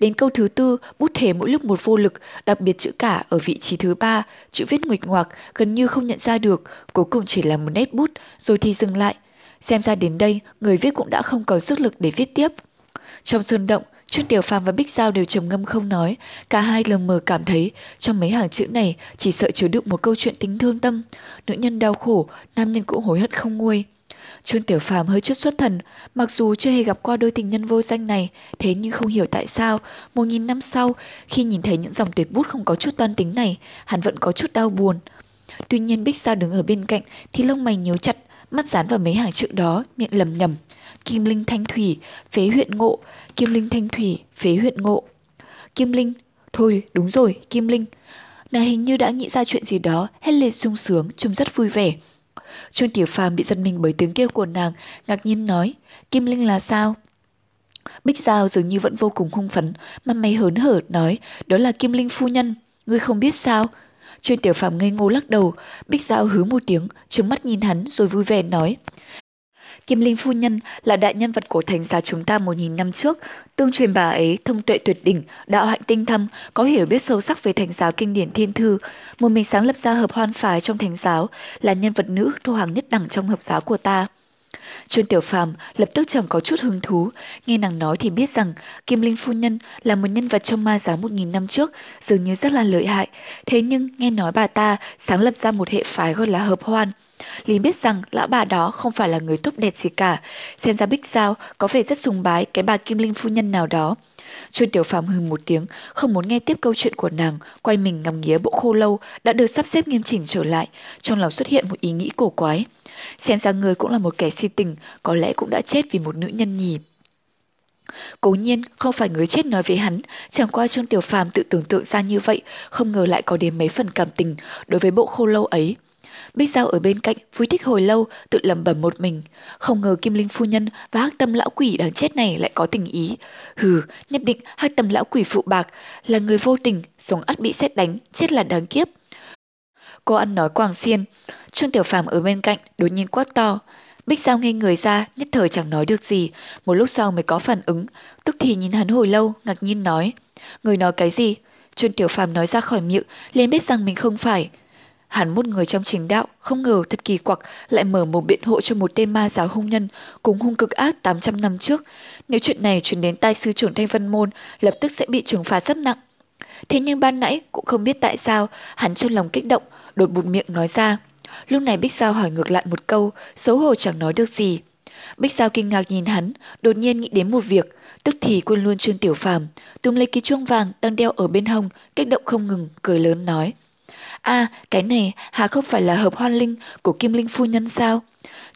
Đến câu thứ tư, bút thể mỗi lúc một vô lực, đặc biệt chữ cả ở vị trí thứ ba, chữ viết nguệch ngoạc, gần như không nhận ra được, cuối cùng chỉ là một nét bút, rồi thì dừng lại. Xem ra đến đây, người viết cũng đã không có sức lực để viết tiếp. Trong sơn động, Trương Tiểu Phàm và Bích Giao đều trầm ngâm không nói, cả hai lờ mờ cảm thấy trong mấy hàng chữ này chỉ sợ chứa đựng một câu chuyện tính thương tâm, nữ nhân đau khổ, nam nhân cũng hối hận không nguôi. Trương Tiểu Phàm hơi chút xuất thần, mặc dù chưa hề gặp qua đôi tình nhân vô danh này, thế nhưng không hiểu tại sao, một nghìn năm sau, khi nhìn thấy những dòng tuyệt bút không có chút toan tính này, hắn vẫn có chút đau buồn. Tuy nhiên Bích Sa đứng ở bên cạnh thì lông mày nhíu chặt, mắt dán vào mấy hàng chữ đó, miệng lầm nhầm. Kim Linh Thanh Thủy, phế huyện ngộ, Kim Linh Thanh Thủy, phế huyện ngộ. Kim Linh, thôi đúng rồi, Kim Linh. Nàng hình như đã nghĩ ra chuyện gì đó, hét lên sung sướng, trông rất vui vẻ. Trương Tiểu Phàm bị giật mình bởi tiếng kêu của nàng, ngạc nhiên nói, Kim Linh là sao? Bích Giao dường như vẫn vô cùng hung phấn, mà mày hớn hở nói, đó là Kim Linh phu nhân, ngươi không biết sao? Trương Tiểu Phàm ngây ngô lắc đầu, Bích Giao hứ một tiếng, trừng mắt nhìn hắn rồi vui vẻ nói, Kim Linh phu nhân là đại nhân vật của thành giáo chúng ta một nghìn năm trước, tương truyền bà ấy thông tuệ tuyệt đỉnh, đạo hạnh tinh thâm, có hiểu biết sâu sắc về thành giáo kinh điển thiên thư, một mình sáng lập ra hợp hoan phái trong thành giáo, là nhân vật nữ thu hàng nhất đẳng trong hợp giáo của ta. Trương Tiểu Phàm lập tức chẳng có chút hứng thú, nghe nàng nói thì biết rằng Kim Linh phu nhân là một nhân vật trong ma giáo một nghìn năm trước, dường như rất là lợi hại. Thế nhưng nghe nói bà ta sáng lập ra một hệ phái gọi là hợp hoan, Lý biết rằng lão bà đó không phải là người tốt đẹp gì cả, xem ra Bích Giao có vẻ rất sùng bái cái bà Kim Linh phu nhân nào đó. Trương Tiểu Phàm hừ một tiếng, không muốn nghe tiếp câu chuyện của nàng, quay mình ngắm nghía bộ khô lâu đã được sắp xếp nghiêm chỉnh trở lại, trong lòng xuất hiện một ý nghĩ cổ quái. Xem ra người cũng là một kẻ si tình, có lẽ cũng đã chết vì một nữ nhân nhỉ. Cố nhiên không phải người chết nói với hắn, chẳng qua Trương Tiểu Phàm tự tưởng tượng ra như vậy, không ngờ lại có đến mấy phần cảm tình đối với bộ khô lâu ấy. Bích Giao ở bên cạnh vui thích hồi lâu, tự lẩm bẩm một mình. Không ngờ Kim Linh phu nhân và hắc tâm lão quỷ đáng chết này lại có tình ý. Hừ, nhất định hắc tâm lão quỷ phụ bạc là người vô tình, sống ắt bị xét đánh, chết là đáng kiếp. Cô ăn nói quàng xiên, Trương Tiểu Phàm ở bên cạnh đột nhiên quát to. Bích Giao nghe người ra, nhất thời chẳng nói được gì, một lúc sau mới có phản ứng, tức thì nhìn hắn hồi lâu, ngạc nhiên nói. Người nói cái gì? Trương Tiểu Phàm nói ra khỏi miệng, liền biết rằng mình không phải. Hắn một người trong chính đạo, không ngờ thật kỳ quặc lại mở một biện hộ cho một tên ma giáo hung nhân cùng hung cực ác 800 năm trước. Nếu chuyện này chuyển đến tai sư trưởng Thanh Vân Môn, lập tức sẽ bị trừng phạt rất nặng. Thế nhưng ban nãy cũng không biết tại sao, hắn trong lòng kích động, đột bụt miệng nói ra. Lúc này Bích Giao hỏi ngược lại một câu, xấu hổ chẳng nói được gì. Bích Giao kinh ngạc nhìn hắn, đột nhiên nghĩ đến một việc, tức thì quên luôn Trương Tiểu Phàm, túm lấy cái chuông vàng đang đeo ở bên hông, kích động không ngừng, cười lớn nói. À, cái này hà không phải là hợp hoan linh của Kim Linh phu nhân sao?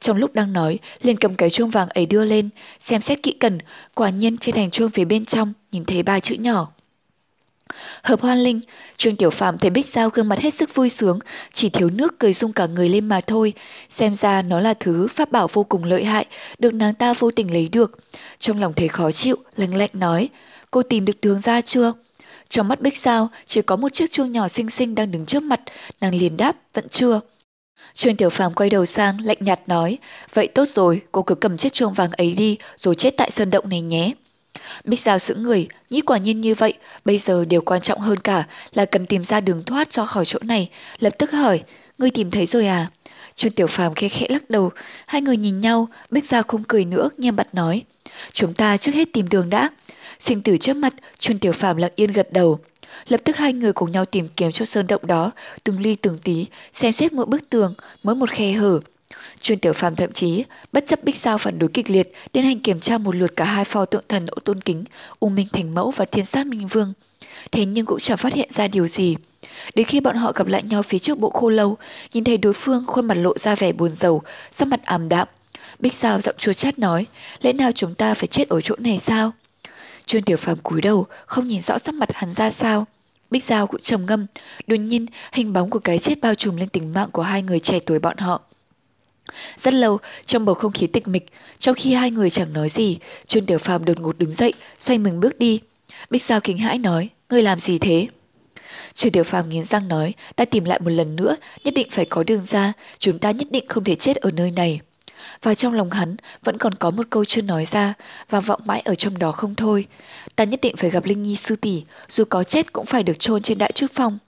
Trong lúc đang nói, liền cầm cái chuông vàng ấy đưa lên, xem xét kỹ cần, quả nhiên trên thành chuông phía bên trong nhìn thấy ba chữ nhỏ. Hợp hoan linh, Trương Tiểu Phạm thấy Bích Giao gương mặt hết sức vui sướng, chỉ thiếu nước cười rung cả người lên mà thôi. Xem ra nó là thứ pháp bảo vô cùng lợi hại, được nàng ta vô tình lấy được. Trong lòng thấy khó chịu, lạnh lạnh nói, cô tìm được đường ra chưa? Trong mắt Bích Giao chỉ có một chiếc chuông nhỏ xinh xinh đang đứng trước mặt, nàng liền đáp, vẫn chưa. Trương Tiểu Phàm quay đầu sang, lạnh nhạt nói, vậy tốt rồi, cô cứ cầm chiếc chuông vàng ấy đi, rồi chết tại sơn động này nhé. Bích Giao sững người, nghĩ quả nhiên như vậy, bây giờ điều quan trọng hơn cả là cần tìm ra đường thoát cho khỏi chỗ này, lập tức hỏi, ngươi tìm thấy rồi à? Trương Tiểu Phàm khẽ khẽ lắc đầu, hai người nhìn nhau, Bích Giao không cười nữa, nghiêm mặt nói, chúng ta trước hết tìm đường đã. Sinh tử trước mặt, Trương Tiểu Phàm lặng yên gật đầu. Lập tức hai người cùng nhau tìm kiếm chỗ sơn động đó, từng ly từng tí, xem xét mỗi bức tường, mỗi một khe hở. Trương Tiểu Phàm thậm chí bất chấp Bích Sao phản đối kịch liệt, tiến hành kiểm tra một lượt cả hai pho tượng thần ô tôn kính, U Minh Thành Mẫu và Thiên Sát Minh Vương. Thế nhưng cũng chẳng phát hiện ra điều gì. Đến khi bọn họ gặp lại nhau phía trước bộ khô lâu, nhìn thấy đối phương khuôn mặt lộ ra vẻ buồn rầu, sắc mặt ảm đạm. Bích Sao giọng chua chát nói, lẽ nào chúng ta phải chết ở chỗ này sao? Trương Tiểu Phàm cúi đầu, không nhìn rõ sắc mặt hắn ra sao. Bích Giao cũng trầm ngâm, đột nhiên hình bóng của cái chết bao trùm lên tính mạng của hai người trẻ tuổi bọn họ. Rất lâu, trong bầu không khí tịch mịch, trong khi hai người chẳng nói gì, Trương Tiểu Phàm đột ngột đứng dậy, xoay mình bước đi. Bích Giao kính hãi nói, ngươi làm gì thế? Trương Tiểu Phàm nghiến răng nói, ta tìm lại một lần nữa, nhất định phải có đường ra, chúng ta nhất định không thể chết ở nơi này. Và trong lòng hắn vẫn còn có một câu chưa nói ra và vọng mãi ở trong đó không thôi. Ta nhất định phải gặp Linh Nhi sư tỷ, dù có chết cũng phải được chôn trên đại trúc phong.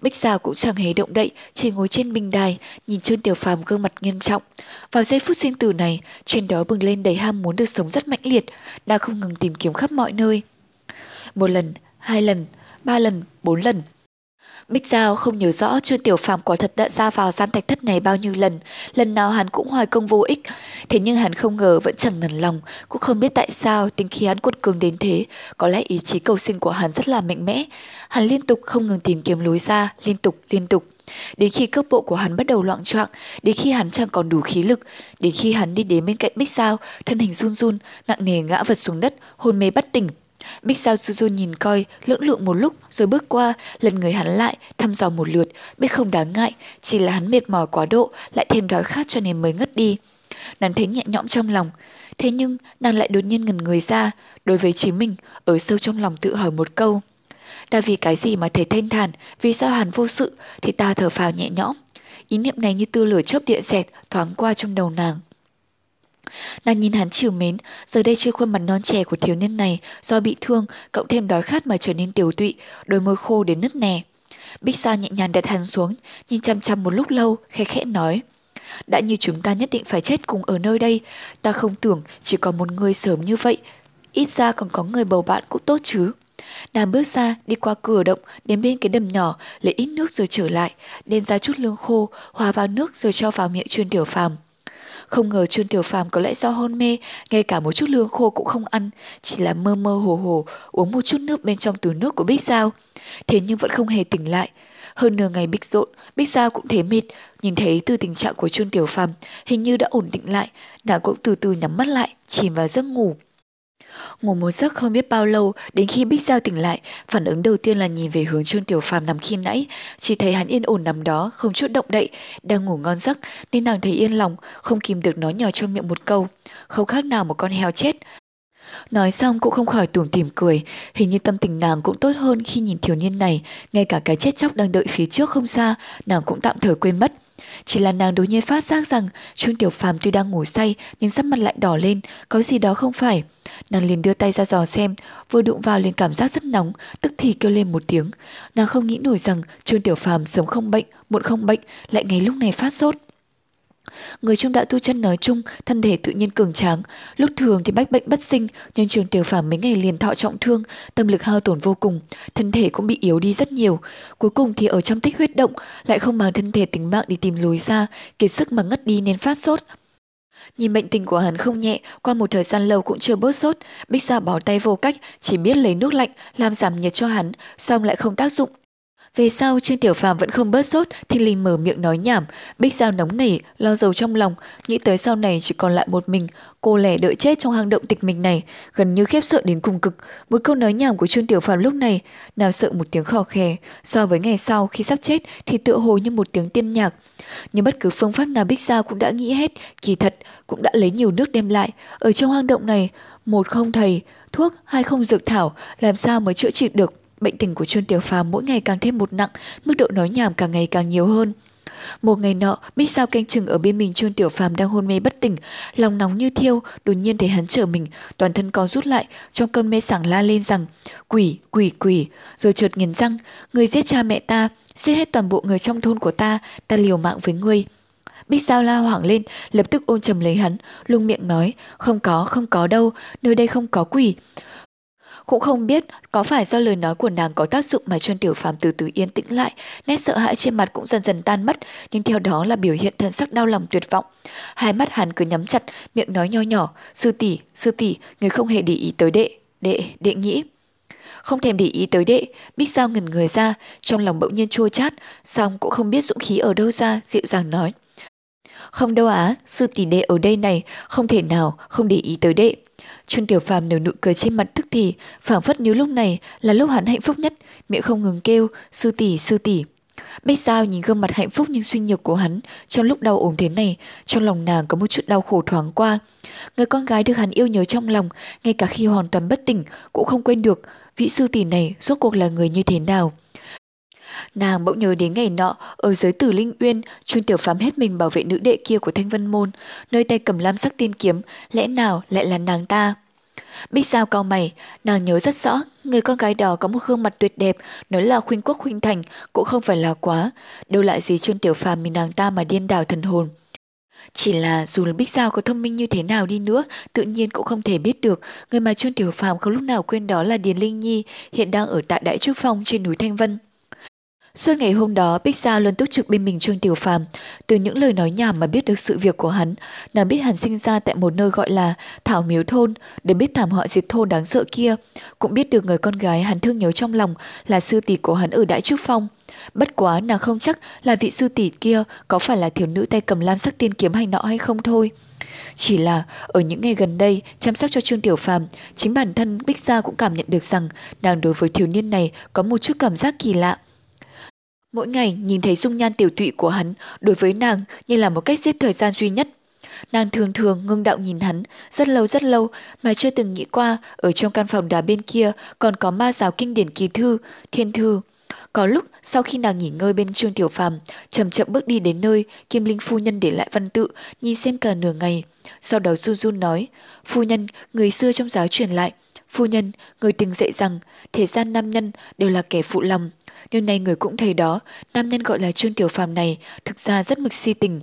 Bích Giao cũng chẳng hề động đậy, chỉ ngồi trên bình đài, nhìn Trương Tiểu Phàm gương mặt nghiêm trọng. Vào giây phút sinh tử này, trên đó bừng lên đầy ham muốn được sống rất mãnh liệt, đã không ngừng tìm kiếm khắp mọi nơi. Một lần, hai lần, ba lần, bốn lần, Bích Giao không nhớ rõ Chu Tiểu Phàm quả thật đã ra vào gian thạch thất này bao nhiêu lần, lần nào hắn cũng hoài công vô ích. Thế nhưng hắn không ngờ vẫn chẳng nản lòng, cũng không biết tại sao tính khí hắn cuột cường đến thế, có lẽ ý chí cầu sinh của hắn rất là mạnh mẽ. Hắn liên tục không ngừng tìm kiếm lối ra, liên tục, liên tục. Đến khi cước bộ của hắn bắt đầu loạn choạng, đến khi hắn chẳng còn đủ khí lực, đến khi hắn đi đến bên cạnh Bích Giao, thân hình run run, nặng nề ngã vật xuống đất, hôn mê bất tỉnh. Bích Sao Suzu nhìn coi, lưỡng lượng một lúc rồi bước qua, lần người hắn lại, thăm dò một lượt, biết không đáng ngại, chỉ là hắn mệt mỏi quá độ, lại thêm đói khát cho nên mới ngất đi. Nàng thấy nhẹ nhõm trong lòng, thế nhưng nàng lại đột nhiên ngần người ra, đối với chính mình, ở sâu trong lòng tự hỏi một câu. Ta vì cái gì mà thấy thanh thản, vì sao hắn vô sự, thì ta thở phào nhẹ nhõm. Ý niệm này như tư lửa chớp địa dẹt thoáng qua trong đầu nàng. Nàng nhìn hắn chiều mến, giờ đây trên khuôn mặt non trẻ của thiếu niên này do bị thương, cộng thêm đói khát mà trở nên tiểu tụy, đôi môi khô đến nứt nẻ. Bích Sa nhẹ nhàng đặt hắn xuống, nhìn chăm chăm một lúc lâu, khẽ khẽ nói. Đã như chúng ta nhất định phải chết cùng ở nơi đây, ta không tưởng chỉ có một người sớm như vậy. Ít ra còn có người bầu bạn cũng tốt chứ. Nàng bước ra, đi qua cửa động, đến bên cái đầm nhỏ, lấy ít nước rồi trở lại, đem ra chút lương khô, hòa vào nước rồi cho vào miệng chuyên tiểu phàm. Không ngờ Trương Tiểu Phàm có lẽ do hôn mê, ngay cả một chút lương khô cũng không ăn, chỉ là mơ mơ hồ hồ uống một chút nước bên trong túi nước của Bích Giao. Thế nhưng vẫn không hề tỉnh lại. Hơn nửa ngày Bích rộn, Bích Giao cũng thế mệt, nhìn thấy từ tình trạng của Trương Tiểu Phàm hình như đã ổn định lại, nàng cũng từ từ nhắm mắt lại, chìm vào giấc ngủ. Ngủ một giấc không biết bao lâu, đến khi Bích Giao tỉnh lại, phản ứng đầu tiên là nhìn về hướng Trương Tiểu Phàm nằm khi nãy, chỉ thấy hắn yên ổn nằm đó, không chút động đậy, đang ngủ ngon giấc, nên nàng thấy yên lòng, không kìm được nói nhỏ trong miệng một câu, không khác nào một con heo chết. Nói xong cũng không khỏi tủm tỉm cười, hình như tâm tình nàng cũng tốt hơn khi nhìn thiếu niên này, ngay cả cái chết chóc đang đợi phía trước không xa, nàng cũng tạm thời quên mất. Chỉ là nàng đột nhiên phát giác rằng Trương Tiểu Phàm tuy đang ngủ say nhưng sắc mặt lại đỏ lên, có gì đó không phải. Nàng liền đưa tay ra dò xem, vừa đụng vào liền cảm giác rất nóng, tức thì kêu lên một tiếng. Nàng không nghĩ nổi rằng Trương Tiểu Phàm sớm không bệnh, muộn không bệnh, lại ngay lúc này phát sốt. Người trong đạo tu chân nói chung, thân thể tự nhiên cường tráng, lúc thường thì bách bệnh bất sinh, nhưng trường tiểu phàm mấy ngày liền thọ trọng thương, tâm lực hao tổn vô cùng, thân thể cũng bị yếu đi rất nhiều. Cuối cùng thì ở trong tích huyết động, lại không mang thân thể tính mạng đi tìm lối ra, kiệt sức mà ngất đi nên phát sốt. Nhìn bệnh tình của hắn không nhẹ, qua một thời gian lâu cũng chưa bớt sốt, Bích gia bỏ tay vô cách, chỉ biết lấy nước lạnh làm giảm nhiệt cho hắn, xong lại không tác dụng, về sau Trương Tiểu Phàm vẫn không bớt sốt, thì lình mở miệng nói nhảm, Bích Giao nóng nảy, lo dầu trong lòng, nghĩ tới sau này chỉ còn lại một mình, cô lẻ đợi chết trong hang động tịch mình này, gần như khiếp sợ đến cùng cực. Một câu nói nhảm của Trương Tiểu Phàm lúc này, nào sợ một tiếng khò khè, so với ngày sau khi sắp chết thì tựa hồ như một tiếng tiên nhạc. Nhưng bất cứ phương pháp nào Bích Giao cũng đã nghĩ hết, kỳ thật cũng đã lấy nhiều nước đem lại. Ở trong hang động này, một không thầy, thuốc, hai không dược thảo, làm sao mới chữa trị được Bệnh tình của Trương Tiểu Phàm mỗi ngày càng thêm một nặng, mức độ nói nhảm càng ngày càng nhiều hơn. Một ngày nọ, Bích Sao canh chừng ở bên mình Trương Tiểu Phàm đang hôn mê bất tỉnh, lòng nóng như thiêu, đột nhiên thấy hắn trở mình, toàn thân co rút lại, trong cơn mê sảng la lên rằng: "Quỷ, quỷ, quỷ!" Rồi chợt nghiến răng: "Người giết cha mẹ ta, giết hết toàn bộ người trong thôn của ta, ta liều mạng với ngươi." Bích Sao la hoảng lên, lập tức ôm chầm lấy hắn, lung miệng nói: "Không có, không có đâu, nơi đây không có quỷ." Cũng không biết có phải do lời nói của nàng có tác dụng mà Trương Tiểu Phàm từ từ yên tĩnh lại, nét sợ hãi trên mặt cũng dần dần tan mất, nhưng theo đó là biểu hiện thân sắc đau lòng tuyệt vọng. Hai mắt hắn cứ nhắm chặt, miệng nói nho nhỏ, "Sư tỷ, sư tỷ, người không hề để ý tới đệ." "Đệ, đệ nghĩ." Không thèm để ý tới đệ, Bích Giao ngần người ra, trong lòng bỗng nhiên chua chát, xong cũng không biết dũng khí ở đâu ra, dịu dàng nói: "Không đâu á, sư tỷ đệ ở đây này, không thể nào không để ý tới đệ." Trương Tiểu Phàm nở nụ cười trên mặt tức thì, phảng phất như lúc này là lúc hắn hạnh phúc nhất, miệng không ngừng kêu, sư tỷ, sư tỷ. Bách Giao nhìn gương mặt hạnh phúc nhưng suy nhược của hắn, trong lúc đau ốm thế này, trong lòng nàng có một chút đau khổ thoáng qua. Người con gái được hắn yêu nhớ trong lòng, ngay cả khi hoàn toàn bất tỉnh, cũng không quên được vị sư tỷ này rốt cuộc là người như thế nào. Nàng bỗng nhớ đến ngày nọ, ở dưới tử Linh Uyên, Trương Tiểu Phàm hết mình bảo vệ nữ đệ kia của Thanh Vân Môn, nơi tay cầm lam sắc tiên kiếm, lẽ nào lại là nàng ta? Bích Giao cao mày, nàng nhớ rất rõ, người con gái đó có một gương mặt tuyệt đẹp, nói là khuynh quốc khuynh thành, cũng không phải là quá, đâu lại gì Trương Tiểu Phàm mình nàng ta mà điên đảo thần hồn. Chỉ là dù là Bích Giao có thông minh như thế nào đi nữa, tự nhiên cũng không thể biết được người mà Trương Tiểu Phàm không lúc nào quên đó là Điền Linh Nhi, hiện đang ở tại Đại Trúc Phong trên núi Thanh Vân. Suốt ngày hôm đó, Bích Giao luôn túc trực bên mình Trương Tiểu Phàm. Từ những lời nói nhảm mà biết được sự việc của hắn, nàng biết hắn sinh ra tại một nơi gọi là Thảo Miếu Thôn, để biết thảm họa diệt thôn đáng sợ kia. Cũng biết được người con gái hắn thương nhớ trong lòng là sư tỷ của hắn ở Đại Trúc Phong. Bất quá nàng không chắc là vị sư tỷ kia có phải là thiếu nữ tay cầm lam sắc tiên kiếm hay nọ hay không thôi. Chỉ là ở những ngày gần đây chăm sóc cho Trương Tiểu Phàm, chính bản thân Bích Gia cũng cảm nhận được rằng nàng đối với thiếu niên này có một chút cảm giác kỳ lạ. Mỗi ngày nhìn thấy dung nhan tiểu tụy của hắn đối với nàng như là một cách giết thời gian duy nhất. Nàng thường thường ngưng đạo nhìn hắn rất lâu rất lâu mà chưa từng nghĩ qua ở trong căn phòng đá bên kia còn có ma giáo kinh điển kỳ thư, thiên thư. Có lúc sau khi nàng nghỉ ngơi bên Trương Tiểu Phàm, chậm chậm bước đi đến nơi Kim Linh phu nhân để lại văn tự, nhìn xem cả nửa ngày. Sau đó run run nói, phu nhân, người xưa trong giáo truyền lại, phu nhân, người từng dạy rằng thế gian nam nhân đều là kẻ phụ lòng, Điều này người cũng thấy đó, nam nhân gọi là Trương Tiểu Phàm này thực ra rất mực si tình.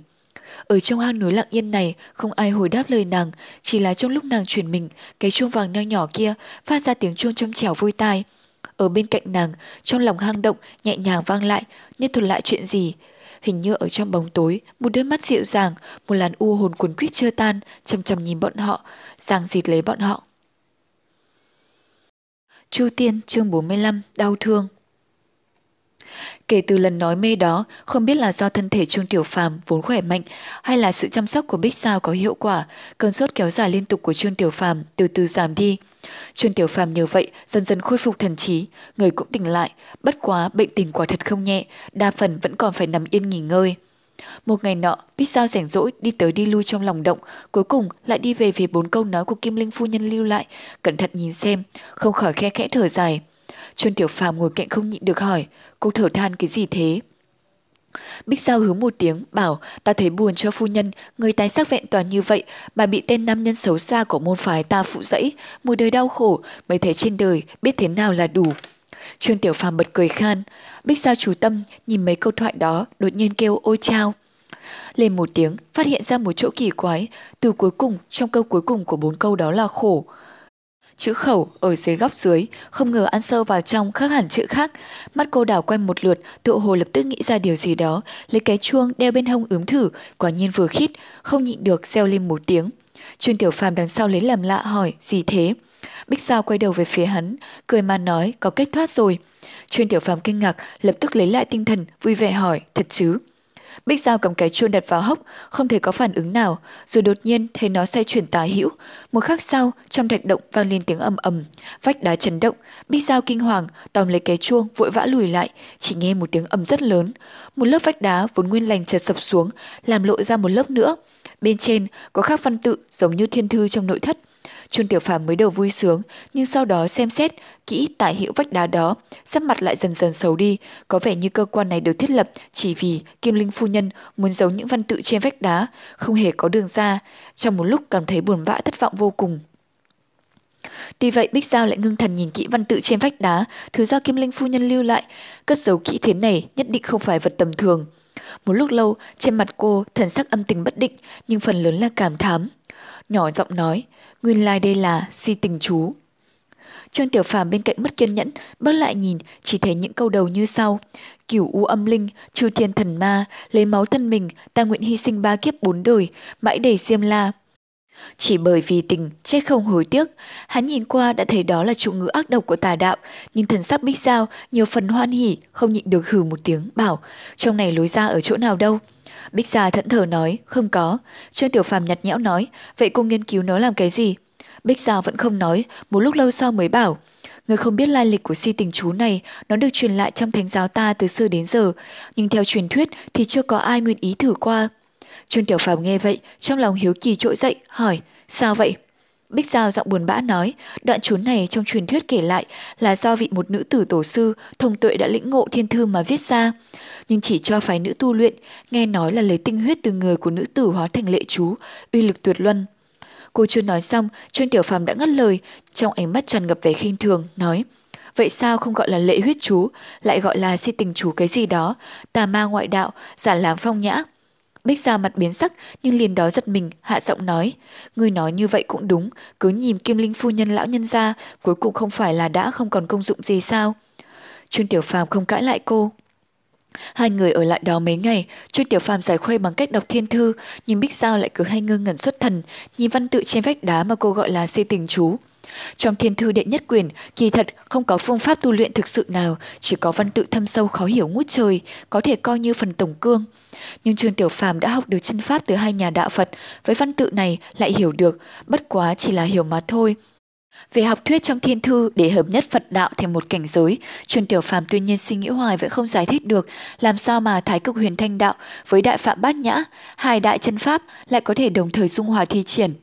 Ở trong hang núi lặng yên này, không ai hồi đáp lời nàng, chỉ là trong lúc nàng chuyển mình, cái chuông vàng nho nhỏ kia phát ra tiếng chuông trong trẻo vui tai. Ở bên cạnh nàng, trong lòng hang động nhẹ nhàng vang lại, như thuật lại chuyện gì. Hình như ở trong bóng tối, một đôi mắt dịu dàng, một làn u hồn cuốn quýt chưa tan, chầm chầm nhìn bọn họ, giang dịt lấy bọn họ. Chu Tiên chương 45 Đau thương Kể từ lần nói mê đó, không biết là do thân thể Trương Tiểu Phàm vốn khỏe mạnh hay là sự chăm sóc của Bích Sao có hiệu quả, cơn sốt kéo dài liên tục của Trương Tiểu Phàm từ từ giảm đi. Trương Tiểu Phàm nhờ vậy dần dần khôi phục thần trí, người cũng tỉnh lại, bất quá bệnh tình quả thật không nhẹ, đa phần vẫn còn phải nằm yên nghỉ ngơi. Một ngày nọ, Bích Sao rảnh rỗi đi tới đi lui trong lòng động, cuối cùng lại đi về về bốn câu nói của Kim Linh phu nhân lưu lại, cẩn thận nhìn xem, không khỏi khe khẽ thở dài. Trương Tiểu Phàm ngồi cạnh không nhịn được hỏi, cô thở than cái gì thế? Bích Giao hướng một tiếng, bảo, ta thấy buồn cho phu nhân, người tái sắc vẹn toàn như vậy, mà bị tên nam nhân xấu xa của môn phái ta phụ dẫy, một đời đau khổ, mới thấy trên đời, biết thế nào là đủ. Trương Tiểu Phàm bật cười khan, Bích Giao chú tâm, nhìn mấy câu thoại đó, đột nhiên kêu ôi chao. Lên một tiếng, phát hiện ra một chỗ kỳ quái, từ cuối cùng, trong câu cuối cùng của bốn câu đó là khổ. Chữ khẩu ở dưới góc dưới, không ngờ ăn sâu vào trong khác hẳn chữ khác. Mắt cô đảo quanh một lượt, tự hồ lập tức nghĩ ra điều gì đó, lấy cái chuông đeo bên hông ướm thử, quả nhiên vừa khít, không nhịn được reo lên một tiếng. Trương Tiểu Phàm đằng sau lấy làm lạ hỏi, gì thế? Bích Giao quay đầu về phía hắn, cười mà nói, có cách thoát rồi. Trương Tiểu Phàm kinh ngạc, lập tức lấy lại tinh thần, vui vẻ hỏi, thật chứ? Bích Giao cầm cái chuông đặt vào hốc, không thể có phản ứng nào, rồi đột nhiên thấy nó xoay chuyển tà hữu. Một khắc sau, trong thạch động vang lên tiếng ầm ầm, vách đá chấn động. Bích Giao kinh hoàng, tóm lấy cái chuông, vội vã lùi lại, chỉ nghe một tiếng ầm rất lớn. Một lớp vách đá vốn nguyên lành chợt sập xuống, làm lộ ra một lớp nữa. Bên trên có khắc văn tự giống như thiên thư trong nội thất. Trương Tiểu Phàm mới đầu vui sướng, nhưng sau đó xem xét kỹ tại hiệu vách đá đó, sắc mặt lại dần dần xấu đi, có vẻ như cơ quan này được thiết lập chỉ vì Kim Linh phu nhân muốn giấu những văn tự trên vách đá, không hề có đường ra, trong một lúc cảm thấy buồn vã thất vọng vô cùng. Tuy vậy Bích Giao lại ngưng thần nhìn kỹ văn tự trên vách đá, thứ do Kim Linh phu nhân lưu lại, cất giấu kỹ thế này nhất định không phải vật tầm thường. Một lúc lâu, trên mặt cô thần sắc âm tình bất định, nhưng phần lớn là cảm thám. Nhỏ giọng nói, nguyên lai like đây là si tình chú. Trương Tiểu Phàm bên cạnh mất kiên nhẫn, bước lại nhìn, chỉ thấy những câu đầu như sau. Cửu u âm linh, chư thiên thần ma, lấy máu thân mình, ta nguyện hy sinh ba kiếp bốn đời, mãi đầy xiêm la. Chỉ bởi vì tình, chết không hối tiếc, hắn nhìn qua đã thấy đó là trụ ngữ ác độc của tà đạo, nhưng thần sắc bích giao, nhiều phần hoan hỉ, không nhịn được hừ một tiếng, bảo, trong này lối ra ở chỗ nào đâu. Bích Gia thẫn thờ nói, không có. Trương Tiểu Phàm nhặt nhẽo nói, vậy cô nghiên cứu nó làm cái gì? Bích Gia vẫn không nói, một lúc lâu sau mới bảo, Người không biết lai lịch của si tình chú này, nó được truyền lại trong thánh giáo ta từ xưa đến giờ, nhưng theo truyền thuyết thì chưa có ai nguyện ý thử qua. Trương Tiểu Phàm nghe vậy, trong lòng hiếu kỳ trỗi dậy, hỏi, sao vậy? Bích Giao giọng buồn bã nói, đoạn chú này trong truyền thuyết kể lại là do vị một nữ tử tổ sư thông tuệ đã lĩnh ngộ thiên thư mà viết ra, nhưng chỉ cho phái nữ tu luyện, nghe nói là lấy tinh huyết từ người của nữ tử hóa thành lệ chú, uy lực tuyệt luân. Cô chưa nói xong, Trương Tiểu Phàm đã ngắt lời, trong ánh mắt tràn ngập vẻ khinh thường, nói: Vậy sao không gọi là lệ huyết chú, lại gọi là si tình chú cái gì đó, tà ma ngoại đạo, giả làm phong nhã. Bích Giao mặt biến sắc nhưng liền đó giật mình, hạ giọng nói. Người nói như vậy cũng đúng, cứ nhìn Kim Linh phu nhân lão nhân ra, cuối cùng không phải là đã không còn công dụng gì sao. Trương Tiểu Phàm không cãi lại cô. Hai người ở lại đó mấy ngày, Trương Tiểu Phàm giải khuây bằng cách đọc thiên thư, nhưng Bích Giao lại cứ hay ngơ ngẩn xuất thần, nhìn văn tự trên vách đá mà cô gọi là si tình chú. Trong thiên thư đệ nhất quyền, kỳ thật không có phương pháp tu luyện thực sự nào, chỉ có văn tự thâm sâu khó hiểu ngút trời, có thể coi như phần tổng cương. Nhưng Trương Tiểu Phàm đã học được chân pháp từ hai nhà đạo Phật, với văn tự này lại hiểu được, bất quá chỉ là hiểu mà thôi. Về học thuyết trong thiên thư để hợp nhất Phật đạo thành một cảnh giới, Trương Tiểu Phàm tuy nhiên suy nghĩ hoài vẫn không giải thích được làm sao mà Thái Cực Huyền Thanh đạo với Đại Phạm Bát Nhã, hai đại chân pháp lại có thể đồng thời dung hòa thi triển.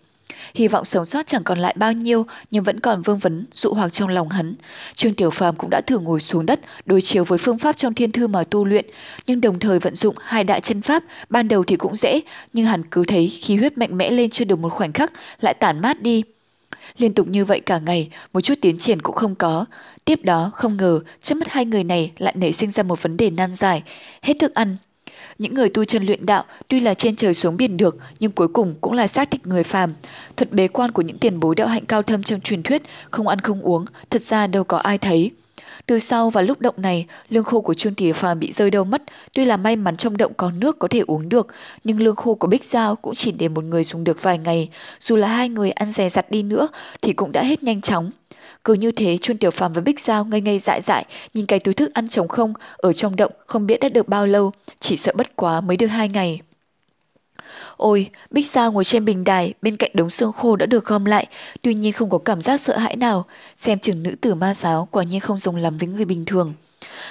Hy vọng sống sót chẳng còn lại bao nhiêu nhưng vẫn còn vương vấn, dụ hoặc trong lòng hắn. Trương Tiểu Phàm cũng đã thử ngồi xuống đất đối chiếu với phương pháp trong thiên thư mà tu luyện, nhưng đồng thời vận dụng hai đại chân pháp, ban đầu thì cũng dễ, nhưng hắn cứ thấy khí huyết mạnh mẽ lên chưa được một khoảnh khắc lại tản mát đi. Liên tục như vậy cả ngày, một chút tiến triển cũng không có. Tiếp đó, không ngờ, trước mắt hai người này lại nảy sinh ra một vấn đề nan giải. Hết thức ăn, những người tu chân luyện đạo tuy là trên trời xuống biển được nhưng cuối cùng cũng là xác thịt người phàm. Thuật bế quan của những tiền bối đạo hạnh cao thâm trong truyền thuyết không ăn không uống, thật ra đâu có ai thấy. Từ sau và lúc động này, lương khô của Trương Tỷ Phàm bị rơi đâu mất, tuy là may mắn trong động có nước có thể uống được, nhưng lương khô của Bích Giao cũng chỉ để một người dùng được vài ngày, dù là hai người ăn dè dặt đi nữa thì cũng đã hết nhanh chóng. Cứ như thế Chuân Tiểu Phàm với Bích Giao ngây ngây dại dại nhìn cái túi thức ăn trống không ở trong động không biết đã được bao lâu, chỉ sợ bất quá mới được hai ngày. Ôi, Bích Giao ngồi trên bình đài bên cạnh đống xương khô đã được gom lại, tuy nhiên không có cảm giác sợ hãi nào, xem chừng nữ tử ma giáo quả nhiên không dùng lắm với người bình thường.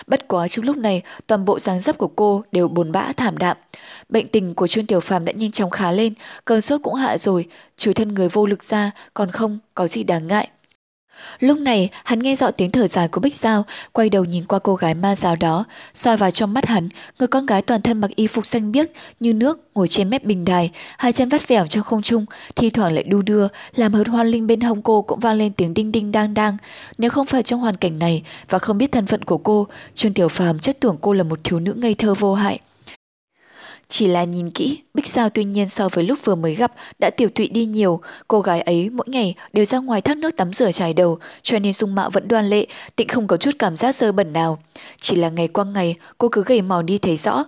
Bất quá trong lúc này, toàn bộ dáng dấp của cô đều buồn bã thảm đạm. Bệnh tình của Trương Tiểu Phàm đã nhanh chóng khá lên, cơn sốt cũng hạ rồi, trừ thân người vô lực ra, còn không có gì đáng ngại. Lúc này, hắn nghe rõ tiếng thở dài của Bích Giao, quay đầu nhìn qua cô gái ma giáo đó, soi vào trong mắt hắn, người con gái toàn thân mặc y phục xanh biếc như nước, ngồi trên mép bình đài, hai chân vắt vẻo trong không trung, thi thoảng lại đu đưa, làm hớt hoan linh bên hông cô cũng vang lên tiếng đinh đinh đang đang. Nếu không phải trong hoàn cảnh này và không biết thân phận của cô, Trương Tiểu Phàm chất tưởng cô là một thiếu nữ ngây thơ vô hại. Chỉ là nhìn kỹ, Bích Giao tuy nhiên so với lúc vừa mới gặp đã tiểu tụy đi nhiều, cô gái ấy mỗi ngày đều ra ngoài thác nước tắm rửa trải đầu, cho nên dung mạo vẫn đoan lệ, tịnh không có chút cảm giác dơ bẩn nào. Chỉ là ngày qua ngày, cô cứ gầy màu đi thấy rõ.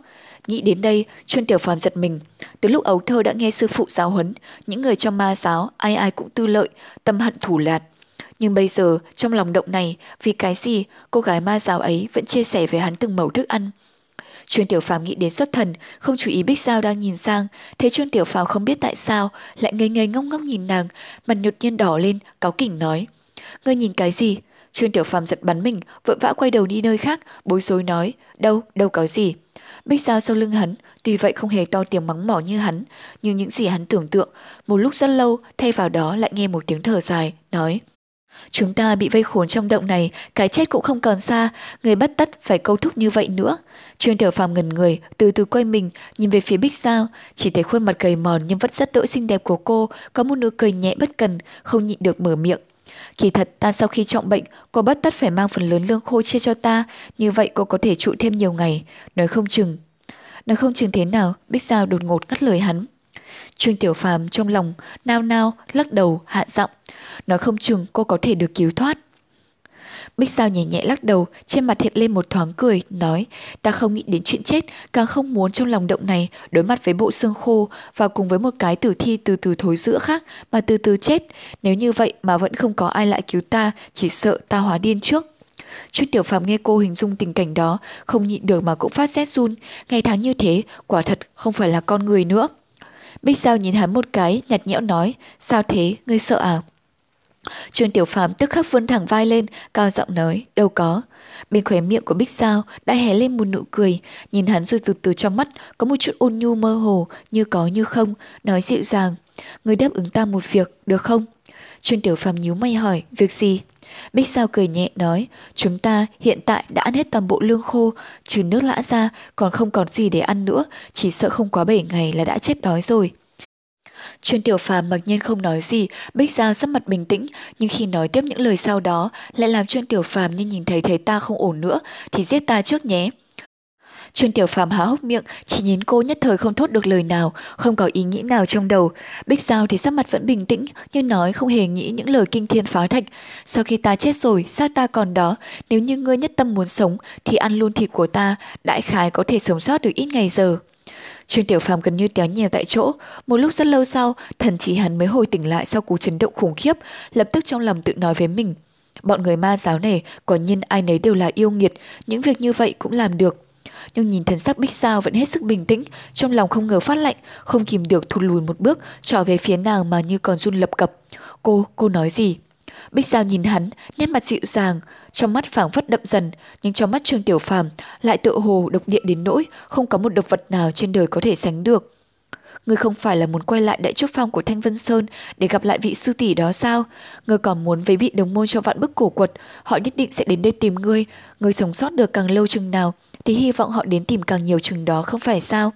Nghĩ đến đây, Chuyên Tiểu Phàm giật mình. Từ lúc ấu thơ đã nghe sư phụ giáo huấn, những người trong ma giáo ai ai cũng tư lợi, tâm hận thủ lạt. Nhưng bây giờ, trong lòng động này, vì cái gì cô gái ma giáo ấy vẫn chia sẻ với hắn từng mẩu thức ăn, Trương Tiểu Phàm nghĩ đến xuất thần, không chú ý Bích Giao đang nhìn sang, thấy Trương Tiểu Phàm không biết tại sao lại ngây ngây ngốc ngốc nhìn nàng, mặt nhột nhiên đỏ lên, cáu kỉnh nói: "Ngươi nhìn cái gì?" Trương Tiểu Phàm giật bắn mình, vội vã quay đầu đi nơi khác, bối rối nói: "Đâu, đâu có gì." Bích Giao sau lưng hắn, tuy vậy không hề to tiếng mắng mỏ như hắn, nhưng những gì hắn tưởng tượng, một lúc rất lâu, thay vào đó lại nghe một tiếng thở dài, nói: Chúng ta bị vây khốn trong động này, cái chết cũng không còn xa, người bắt tất phải câu thúc như vậy nữa. Trương Tiểu Phàm ngẩn người, từ từ quay mình, nhìn về phía Bích Giao, chỉ thấy khuôn mặt gầy mòn nhưng vẫn rất đỗi xinh đẹp của cô, có một nụ cười nhẹ bất cần, không nhịn được mở miệng. Kỳ thật ta sau khi trọng bệnh, cô bất tất phải mang phần lớn lương khô chia cho ta, như vậy cô có thể trụ thêm nhiều ngày, nói không chừng. Nói không chừng thế nào, Bích Giao đột ngột ngắt lời hắn. Trương Tiểu Phàm trong lòng nao nao lắc đầu hạ giọng, nói không chừng cô có thể được cứu thoát. Bích Giao nhẹ nhẹ lắc đầu, trên mặt hiện lên một thoáng cười, nói, ta không nghĩ đến chuyện chết, càng không muốn trong lòng động này đối mặt với bộ xương khô và cùng với một cái tử thi từ từ thối giữa khác mà từ từ chết. Nếu như vậy mà vẫn không có ai lại cứu ta, chỉ sợ ta hóa điên trước. Chút tiểu phàm nghe cô hình dung tình cảnh đó, không nhịn được mà cũng phát rét run, ngày tháng như thế, quả thật không phải là con người nữa. Bích Giao nhìn hắn một cái, nhạt nhẽo nói, sao thế, ngươi sợ à? Trương Tiểu Phàm tức khắc vươn thẳng vai lên, cao giọng nói, đâu có. Bên khóe miệng của Bích Giao đã hé lên một nụ cười, nhìn hắn rồi từ từ trong mắt có một chút ôn nhu mơ hồ, như có như không, nói dịu dàng. Người đáp ứng ta một việc, được không? Trương Tiểu Phàm nhíu mày hỏi, việc gì? Bích Sao cười nhẹ nói, chúng ta hiện tại đã ăn hết toàn bộ lương khô, trừ nước lã ra, còn không còn gì để ăn nữa, chỉ sợ không quá 7 ngày là đã chết đói rồi. Trương Tiểu Phàm mặc nhiên không nói gì, Bích Giao sắc mặt bình tĩnh, nhưng khi nói tiếp những lời sau đó, lại làm Trương Tiểu Phàm như nhìn thấy thấy ta không ổn nữa, thì giết ta trước nhé. Trương Tiểu Phàm há hốc miệng, chỉ nhìn cô nhất thời không thốt được lời nào, không có ý nghĩ nào trong đầu. Bích Giao thì sắc mặt vẫn bình tĩnh, nhưng nói không hề nghĩ những lời kinh thiên phá thạch. Sau khi ta chết rồi, sao ta còn đó, nếu như ngươi nhất tâm muốn sống, thì ăn luôn thịt của ta, đại khái có thể sống sót được ít ngày giờ. Trương Tiểu Phàm gần như téo nhèo tại chỗ, một lúc rất lâu sau, thần trí hắn mới hồi tỉnh lại sau cú chấn động khủng khiếp, lập tức trong lòng tự nói với mình. Bọn người ma giáo này, quả nhiên ai nấy đều là yêu nghiệt, những việc như vậy cũng làm được. Nhưng nhìn thần sắc Bích Sao vẫn hết sức bình tĩnh, trong lòng không ngờ phát lạnh, không kìm được thụt lùi một bước, trở về phía nàng mà như còn run lập cập. Cô, cô nói gì? Bích Giao nhìn hắn, nét mặt dịu dàng, trong mắt phảng phất đậm dần, nhưng trong mắt Trương Tiểu Phàm lại tựa hồ độc địa đến nỗi không có một độc vật nào trên đời có thể sánh được. Ngươi không phải là muốn quay lại đại trúc phong của Thanh Vân Sơn để gặp lại vị sư tỷ đó sao? Ngươi còn muốn với vị đồng môn cho vạn bức cổ quật, họ nhất định sẽ đến đây tìm ngươi. Ngươi sống sót được càng lâu chừng nào, thì hy vọng họ đến tìm càng nhiều chừng đó không phải sao?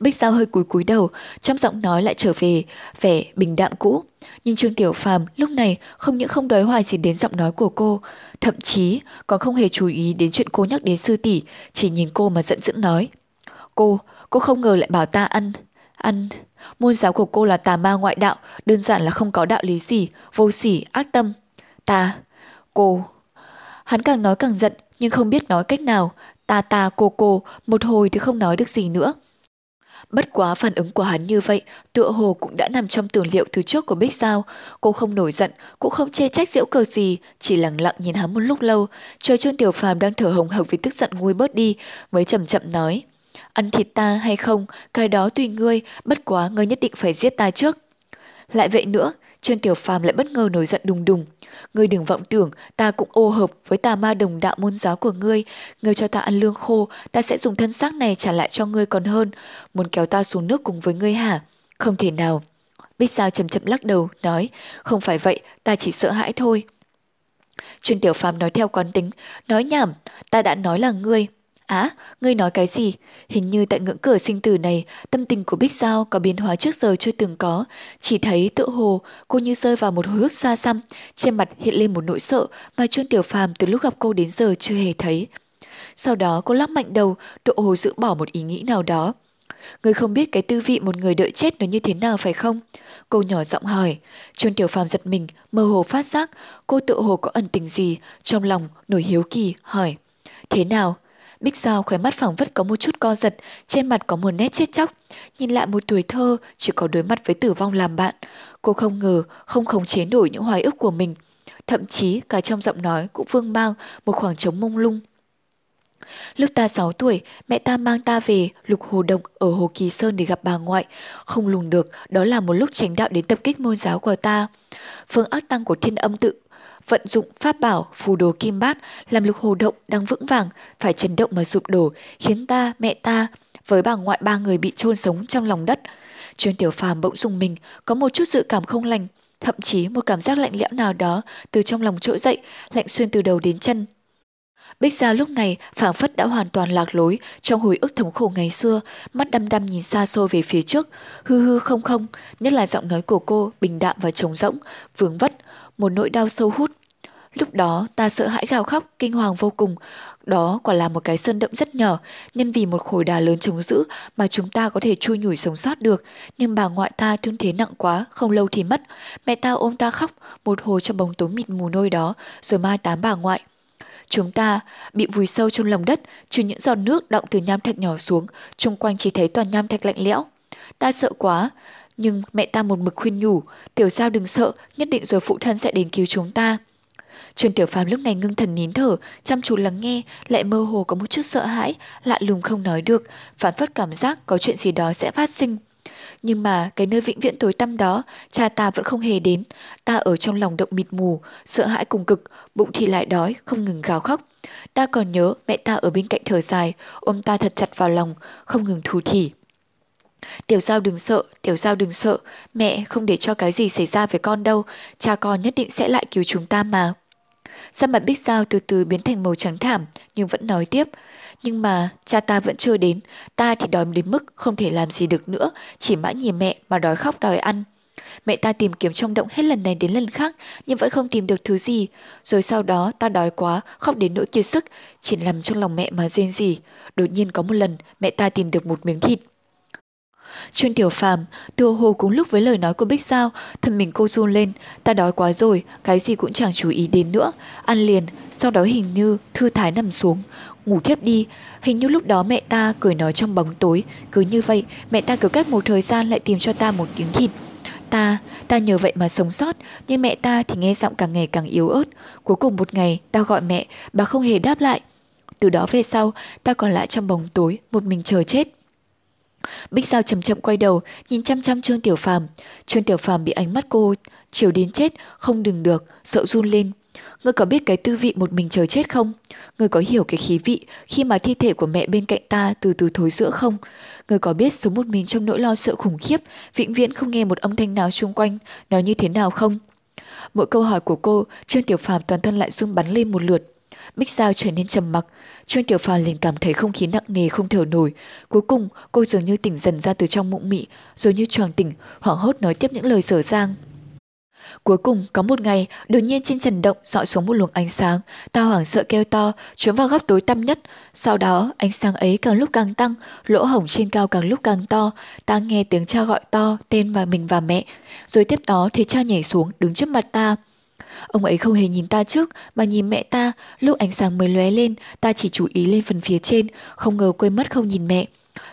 Bích Giao hơi cúi cúi đầu, trong giọng nói lại trở về vẻ bình đạm cũ. Nhưng Trương Tiểu Phàm lúc này không những không đói hoài gì đến giọng nói của cô, thậm chí còn không hề chú ý đến chuyện cô nhắc đến sư tỷ, chỉ nhìn cô mà giận dữ nói. Cô, cô không ngờ lại bảo ta ăn, ăn. Môn giáo của cô là tà ma ngoại đạo, đơn giản là không có đạo lý gì, vô sỉ, ác tâm. Ta, cô. Hắn càng nói càng giận, nhưng không biết nói cách nào. Ta ta cô cô, một hồi thì không nói được gì nữa. Bất quá phản ứng của hắn như vậy, tựa hồ cũng đã nằm trong tưởng liệu từ trước của Bích Giao. Cô không nổi giận, cũng không chê trách diễu cờ gì, chỉ lặng lặng nhìn hắn một lúc lâu, chờ Trương Tiểu Phàm đang thở hồng hộc vì tức giận nguôi bớt đi, mới chậm chậm nói. Ăn thịt ta hay không, cái đó tùy ngươi, bất quá ngươi nhất định phải giết ta trước. Lại vậy nữa, Trương Tiểu Phàm lại bất ngờ nổi giận đùng đùng. Ngươi đừng vọng tưởng ta cũng ô hợp với tà ma đồng đạo môn giáo của ngươi. Ngươi cho ta ăn lương khô, ta sẽ dùng thân xác này trả lại cho ngươi còn hơn. Muốn kéo ta xuống nước cùng với ngươi hả? Không thể nào. Bích Giao chậm chậm lắc đầu, nói, không phải vậy, ta chỉ sợ hãi thôi. Trương Tiểu Phàm nói theo quán tính, nói nhảm, ta đã nói là ngươi, Á, ngươi nói cái gì? Hình như tại ngưỡng cửa sinh tử này, tâm tình của Bích Giao có biến hóa trước giờ chưa từng có. Chỉ thấy tự hồ, cô như rơi vào một hồi ức xa xăm, trên mặt hiện lên một nỗi sợ mà Trương Tiểu Phàm từ lúc gặp cô đến giờ chưa hề thấy. Sau đó cô lắc mạnh đầu, tự hồ giữ bỏ một ý nghĩ nào đó. Người không biết cái tư vị một người đợi chết nó như thế nào phải không? Cô nhỏ giọng hỏi. Trương Tiểu Phàm giật mình, mơ hồ phát giác, cô tự hồ có ẩn tình gì, trong lòng nổi hiếu kỳ, hỏi. Thế nào? Bích Giao khóe mắt phẳng vất có một chút co giật, trên mặt có một nét chết chóc. Nhìn lại một tuổi thơ, chỉ có đối mặt với tử vong làm bạn. Cô không ngờ, không khống chế nổi những hoài ức của mình. Thậm chí cả trong giọng nói cũng vương mang một khoảng trống mông lung. Lúc ta 6 tuổi, mẹ ta mang ta về lục hồ động ở Hồ Kỳ Sơn để gặp bà ngoại. Không lùng được, đó là một lúc tránh đạo đến tập kích môn giáo của ta. Phương ác tăng của thiên âm tự vận dụng pháp bảo phù đồ kim bát làm lục hồ động đang vững vàng phải chấn động mà sụp đổ khiến ta mẹ ta với bà ngoại ba người bị chôn sống trong lòng đất. Trương tiểu phàm bỗng dùng mình có một chút dự cảm không lành thậm chí một cảm giác lạnh lẽo nào đó từ trong lòng trỗi dậy lạnh xuyên từ đầu đến chân. Bích Gia lúc này phảng phất đã hoàn toàn lạc lối trong hồi ức thống khổ ngày xưa, mắt đăm đăm nhìn xa xôi về phía trước, hư hư không không, nhất là giọng nói của cô bình đạm và trống rỗng, vướng vất, một nỗi đau sâu hút. Lúc đó ta sợ hãi gào khóc, kinh hoàng vô cùng. Đó quả là một cái sơn động rất nhỏ, nhân vì một khối đá lớn chống giữ mà chúng ta có thể chui nhủi sống sót được. Nhưng bà ngoại ta thương thế nặng quá, không lâu thì mất. Mẹ ta ôm ta khóc, một hồi trong bóng tối mịt mù nôi đó, rồi mai tám bà ngoại. Chúng ta bị vùi sâu trong lòng đất, trừ những giọt nước động từ nham thạch nhỏ xuống, chung quanh chỉ thấy toàn nham thạch lạnh lẽo. Ta sợ quá, nhưng mẹ ta một mực khuyên nhủ, tiểu giao đừng sợ, nhất định rồi phụ thân sẽ đến cứu chúng ta. Trương Tiểu Phàm lúc này ngưng thần nín thở, chăm chú lắng nghe, lại mơ hồ có một chút sợ hãi, lạ lùng không nói được, phản phất cảm giác có chuyện gì đó sẽ phát sinh. Nhưng mà cái nơi vĩnh viễn tối tăm đó, cha ta vẫn không hề đến. Ta ở trong lòng động mịt mù, sợ hãi cùng cực, bụng thì lại đói, không ngừng gào khóc. Ta còn nhớ mẹ ta ở bên cạnh thở dài, ôm ta thật chặt vào lòng, không ngừng thù thỉ. Tiểu Giao đừng sợ, Tiểu Giao đừng sợ, mẹ không để cho cái gì xảy ra với con đâu, cha con nhất định sẽ lại cứu chúng ta mà. Sắc mặt Bích Giao từ từ biến thành màu trắng thảm, nhưng vẫn nói tiếp. Nhưng mà cha ta vẫn chưa đến, ta thì đói đến mức không thể làm gì được nữa, chỉ mãi nhìn mẹ mà đói khóc đòi ăn. Mẹ ta tìm kiếm trong động hết lần này đến lần khác nhưng vẫn không tìm được thứ gì. Rồi sau đó ta đói quá, khóc đến nỗi kiệt sức, chỉ nằm trong lòng mẹ mà rên gì. Đột nhiên có một lần mẹ ta tìm được một miếng thịt. Chuyên tiểu phàm, tựa hồ cùng lúc với lời nói của Bích Giao, thân mình cô run lên, ta đói quá rồi, cái gì cũng chẳng chú ý đến nữa, ăn liền, sau đó hình như thư thái nằm xuống, ngủ thiếp đi, hình như lúc đó mẹ ta cười nói trong bóng tối, cứ như vậy, mẹ ta cứ cách một thời gian lại tìm cho ta một tiếng thịt. Ta, ta nhờ vậy mà sống sót, nhưng mẹ ta thì nghe giọng càng ngày càng yếu ớt. Cuối cùng một ngày, ta gọi mẹ, bà không hề đáp lại. Từ đó về sau, ta còn lại trong bóng tối, một mình chờ chết. Bích Giao chậm chậm quay đầu, nhìn chăm chăm Trương Tiểu Phàm. Trương Tiểu Phàm bị ánh mắt cô chiều đến chết, không đừng được, sợ run lên. Ngươi có biết cái tư vị một mình chờ chết không? Ngươi có hiểu cái khí vị khi mà thi thể của mẹ bên cạnh ta từ từ thối giữa không? Ngươi có biết sống một mình trong nỗi lo sợ khủng khiếp, vĩnh viễn không nghe một âm thanh nào xung quanh, nói như thế nào không? Mỗi câu hỏi của cô, Trương Tiểu Phàm toàn thân lại run bắn lên một lượt. Bích Giao trở nên trầm mặc, Trương Tiểu Phàm liền cảm thấy không khí nặng nề không thở nổi. Cuối cùng, cô dường như tỉnh dần ra từ trong mộng mị, rồi như choàng tỉnh, hoảng hốt nói tiếp những lời dở dang. Cuối cùng có một ngày, đột nhiên trên trần động dọi xuống một luồng ánh sáng, ta hoảng sợ kêu to, trốn vào góc tối tăm nhất. Sau đó, ánh sáng ấy càng lúc càng tăng, lỗ hổng trên cao càng lúc càng to, ta nghe tiếng cha gọi to, tên và mình và mẹ. Rồi tiếp đó thấy cha nhảy xuống, đứng trước mặt ta. Ông ấy không hề nhìn ta trước mà nhìn mẹ ta, lúc ánh sáng mới lóe lên, ta chỉ chú ý lên phần phía trên, không ngờ quên mất không nhìn mẹ.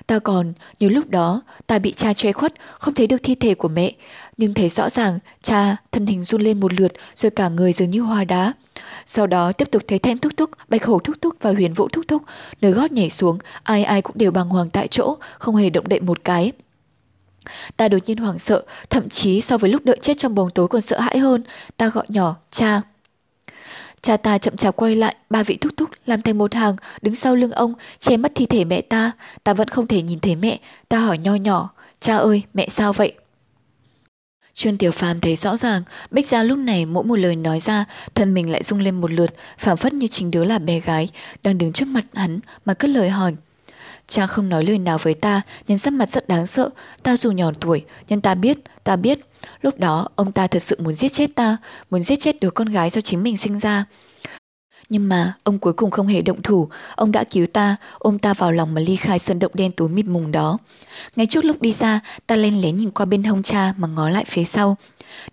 Ta còn, nhiều lúc đó, ta bị cha che khuất, không thấy được thi thể của mẹ, nhưng thấy rõ ràng cha thân hình run lên một lượt rồi cả người dường như hoa đá. Sau đó tiếp tục thấy Thanh Thúc Thúc, Bạch Hổ Thúc Thúc và Huyền Vũ Thúc Thúc, nơi gót nhảy xuống, ai ai cũng đều bàng hoàng tại chỗ, không hề động đậy một cái. Ta đột nhiên hoảng sợ, thậm chí so với lúc đợi chết trong bóng tối còn sợ hãi hơn. Ta gọi nhỏ, cha. Cha ta chậm chạp quay lại, ba vị thúc thúc làm thành một hàng, đứng sau lưng ông, che mất thi thể mẹ ta. Ta vẫn không thể nhìn thấy mẹ, ta hỏi nho nhỏ, cha ơi, mẹ sao vậy? Trương Tiểu Phàm thấy rõ ràng, Bích Gia lúc này mỗi một lời nói ra, thân mình lại rung lên một lượt, phảng phất như chính đứa là bé gái, đang đứng trước mặt hắn mà cất lời hỏi. Cha không nói lời nào với ta, nhưng sắc mặt rất đáng sợ. Ta dù nhỏ tuổi, nhưng ta biết, ta biết. Lúc đó, ông ta thật sự muốn giết chết ta, muốn giết chết đứa con gái do chính mình sinh ra. Nhưng mà ông cuối cùng không hề động thủ, ông đã cứu ta, ôm ta vào lòng mà ly khai sơn động đen tối mịt mùng đó. Ngay trước lúc đi ra, ta len lén nhìn qua bên hông cha mà ngó lại phía sau.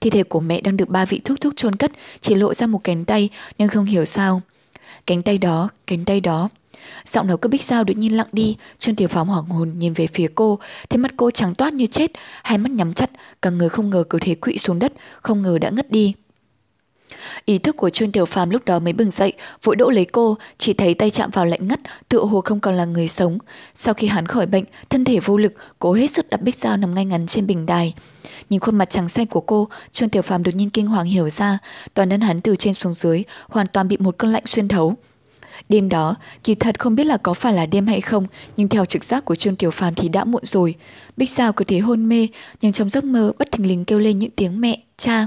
Thi thể của mẹ đang được ba vị thúc thúc chôn cất, chỉ lộ ra một cánh tay nhưng không hiểu sao. Cánh tay đó, cánh tay đó, Giọng nói của Bích Giao đột nhiên lặng đi, Trương Tiểu Phóng hoảng hồn nhìn về phía cô, thấy mắt cô trắng toát như chết, hai mắt nhắm chặt, cả người không ngờ cứ thế quỵ xuống đất, không ngờ đã ngất đi. Ý thức của Trương Tiểu Phàm lúc đó mới bừng dậy, vội đỗ lấy cô, chỉ thấy tay chạm vào lạnh ngắt, tựa hồ không còn là người sống. Sau khi hắn khỏi bệnh, thân thể vô lực, cố hết sức đặt Bích dao nằm ngay ngắn trên bình đài. Nhìn khuôn mặt trắng xanh của cô, Trương Tiểu Phàm đột nhiên kinh hoàng hiểu ra, toàn thân hắn từ trên xuống dưới, hoàn toàn bị một cơn lạnh xuyên thấu. Đêm đó, kỳ thật không biết là có phải là đêm hay không, nhưng theo trực giác của Trương Tiểu Phàm thì đã muộn rồi. Bích Giao cứ thế hôn mê, nhưng trong giấc mơ bất thình lình kêu lên những tiếng mẹ, cha.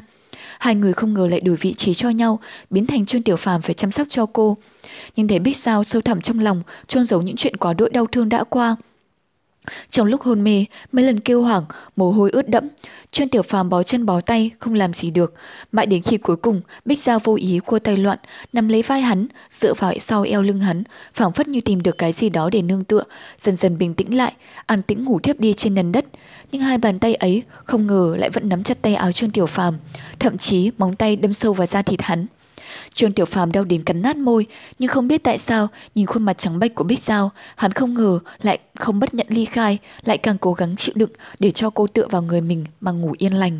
Hai người không ngờ lại đổi vị trí cho nhau, biến thành Trương Tiểu Phàm phải chăm sóc cho cô. Nhưng thấy Bích Giao sâu thẳm trong lòng, chôn giấu những chuyện quá đỗi đau thương đã qua. Trong lúc hôn mê, mấy lần kêu hoảng, mồ hôi ướt đẫm, Trương Tiểu Phàm bó chân bó tay, không làm gì được. Mãi đến khi cuối cùng, Bích Giao vô ý cua tay loạn, nắm lấy vai hắn, dựa vào sau eo lưng hắn, phảng phất như tìm được cái gì đó để nương tựa, dần dần bình tĩnh lại, an tĩnh ngủ thiếp đi trên nền đất. Nhưng hai bàn tay ấy không ngờ lại vẫn nắm chặt tay áo Trương Tiểu Phàm, thậm chí móng tay đâm sâu vào da thịt hắn. Trương Tiểu Phàm đau đến cắn nát môi, nhưng không biết tại sao, nhìn khuôn mặt trắng bệch của Bích Giao, hắn không ngờ lại không bất nhận ly khai, lại càng cố gắng chịu đựng để cho cô tựa vào người mình mà ngủ yên lành.